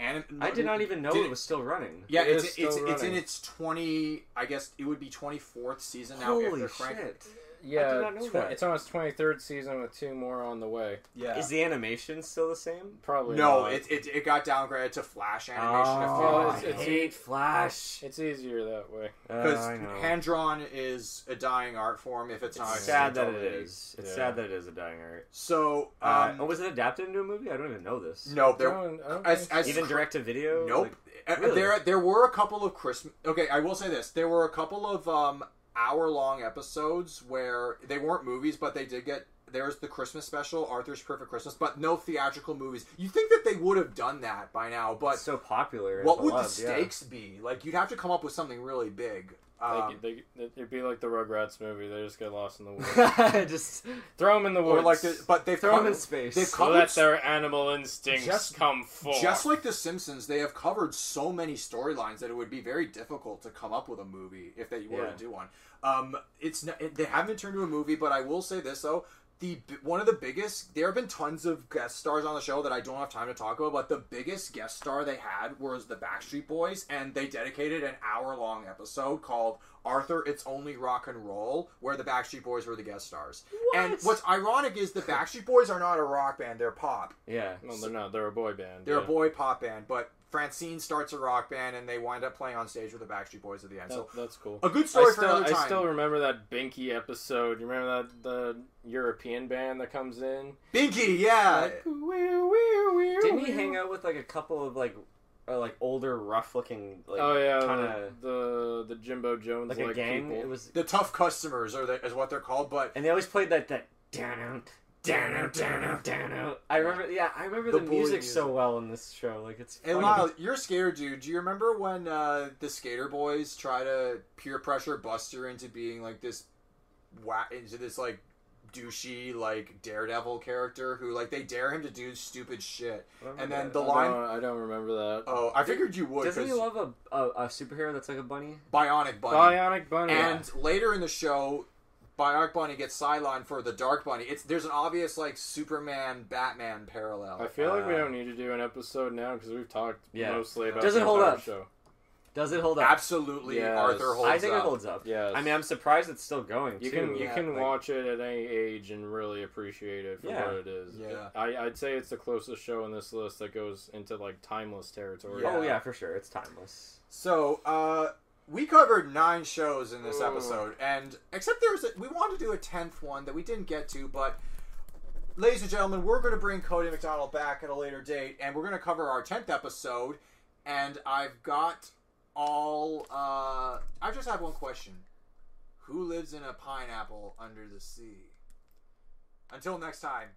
and I did not even know Did- it was still running. Yeah, It it's is it's still it's in its twenty. I guess it would be twenty fourth season now. Holy they're cranking- shit! Yeah, not know tw- that. it's on its twenty third season with two more on the way. Yeah. Is the animation still the same? Probably no, not. it, it it got downgraded to Flash animation. Oh, months it's- I it's- hate Flash. It's easier that way. because Uh, I know. hand drawn is a dying art form if it's, It's not sad that it already. is. It's Yeah. sad that it is a dying art. So, Uh, um, oh, was it adapted into a movie? I don't even know this. no, there I don't- I don't as- as- Even direct to video? Nope. Uh, Really? There, there were a couple of Christmas. Okay, I will say this: there were a couple of um, hour-long episodes where they weren't movies, but they did get. There's the Christmas special, Arthur's Perfect Christmas, but no theatrical movies. You think that they would have done that by now, but it's so popular. what would the beloved, yeah. stakes be? Like you'd have to come up with something really big. Um, Like, they, it'd be like the Rugrats movie. They just get lost in the woods. Just Throw them in the woods. like the, but they've throw them in space. they've covered that their animal instincts Just- come forth. Just like The Simpsons, they have covered so many storylines that it would be very difficult to come up with a movie if they were Yeah. to do one. Um, it's it, they haven't turned into a movie, but I will say this though: the one of the biggest. There have been tons of guest stars on the show that I don't have time to talk about, but the biggest guest star they had was the Backstreet Boys, and they dedicated an hour-long episode called "Arthur, It's Only Rock and Roll," where the Backstreet Boys were the guest stars. what? And what's ironic is the Backstreet Boys are not a rock band; they're pop. yeah. No, they're not. They're a boy band. They're yeah. a boy pop band, but Francine starts a rock band, and they wind up playing on stage with the Backstreet Boys at the end. That- So that's cool. a good story I for still, another I still remember that Binky episode. You remember that the European band that comes in? Binky, yeah, Like, "Wee, wee, wee, Didn't wee." he hang out with like a couple of like, uh, like older, rough looking, like oh yeah, kind of the the Jimbo Jones like like, a gang? people. It was, the tough customers are the, is what they're called. But and they always played that that down out, down out, down out, down out. I remember, yeah, I remember The the, bully music, so well in this show. Like it's funny. Lyle, you're scared, dude. Do you remember when uh, the Skater Boys try to peer pressure Buster into being like this, into this like douchey like daredevil character who like they dare him to do stupid shit. And then that. the I line- Don't, I don't remember that. Oh, I figured you would. Doesn't he love a, a a superhero that's like a bunny? Bionic Bunny? Bionic Bunny. And later in the show, Bionic Bunny gets sidelined for the Dark Bunny. It's there's an obvious like Superman Batman parallel. I feel like we Uh, don't need to do an episode now because we've talked Yeah. mostly about Does it the hold entire up? show. Does it hold up? Absolutely, Yes. Arthur holds up. I think up. it holds up. Yes. I mean, I'm surprised it's still going. You too. can you yeah, can like- watch it at any age and really appreciate it for Yeah. what it is. Yeah. I, I'd say it's the closest show in this list that goes into like timeless territory. Oh yeah, for sure. It's timeless. So, uh, we covered nine shows in this Ooh. episode, and except there's a, we wanted to do a tenth one that we didn't get to, but. Ladies and gentlemen, we're going to bring Cody McDonald back at a later date, and we're going to cover our tenth episode. And I've got all. Uh, I just have one question: Who lives in a pineapple under the sea? Until next time,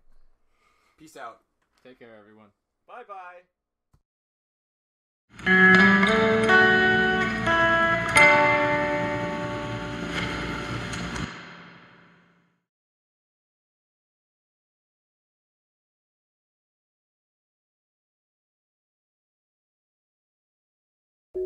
peace out. Take care, everyone. Bye bye.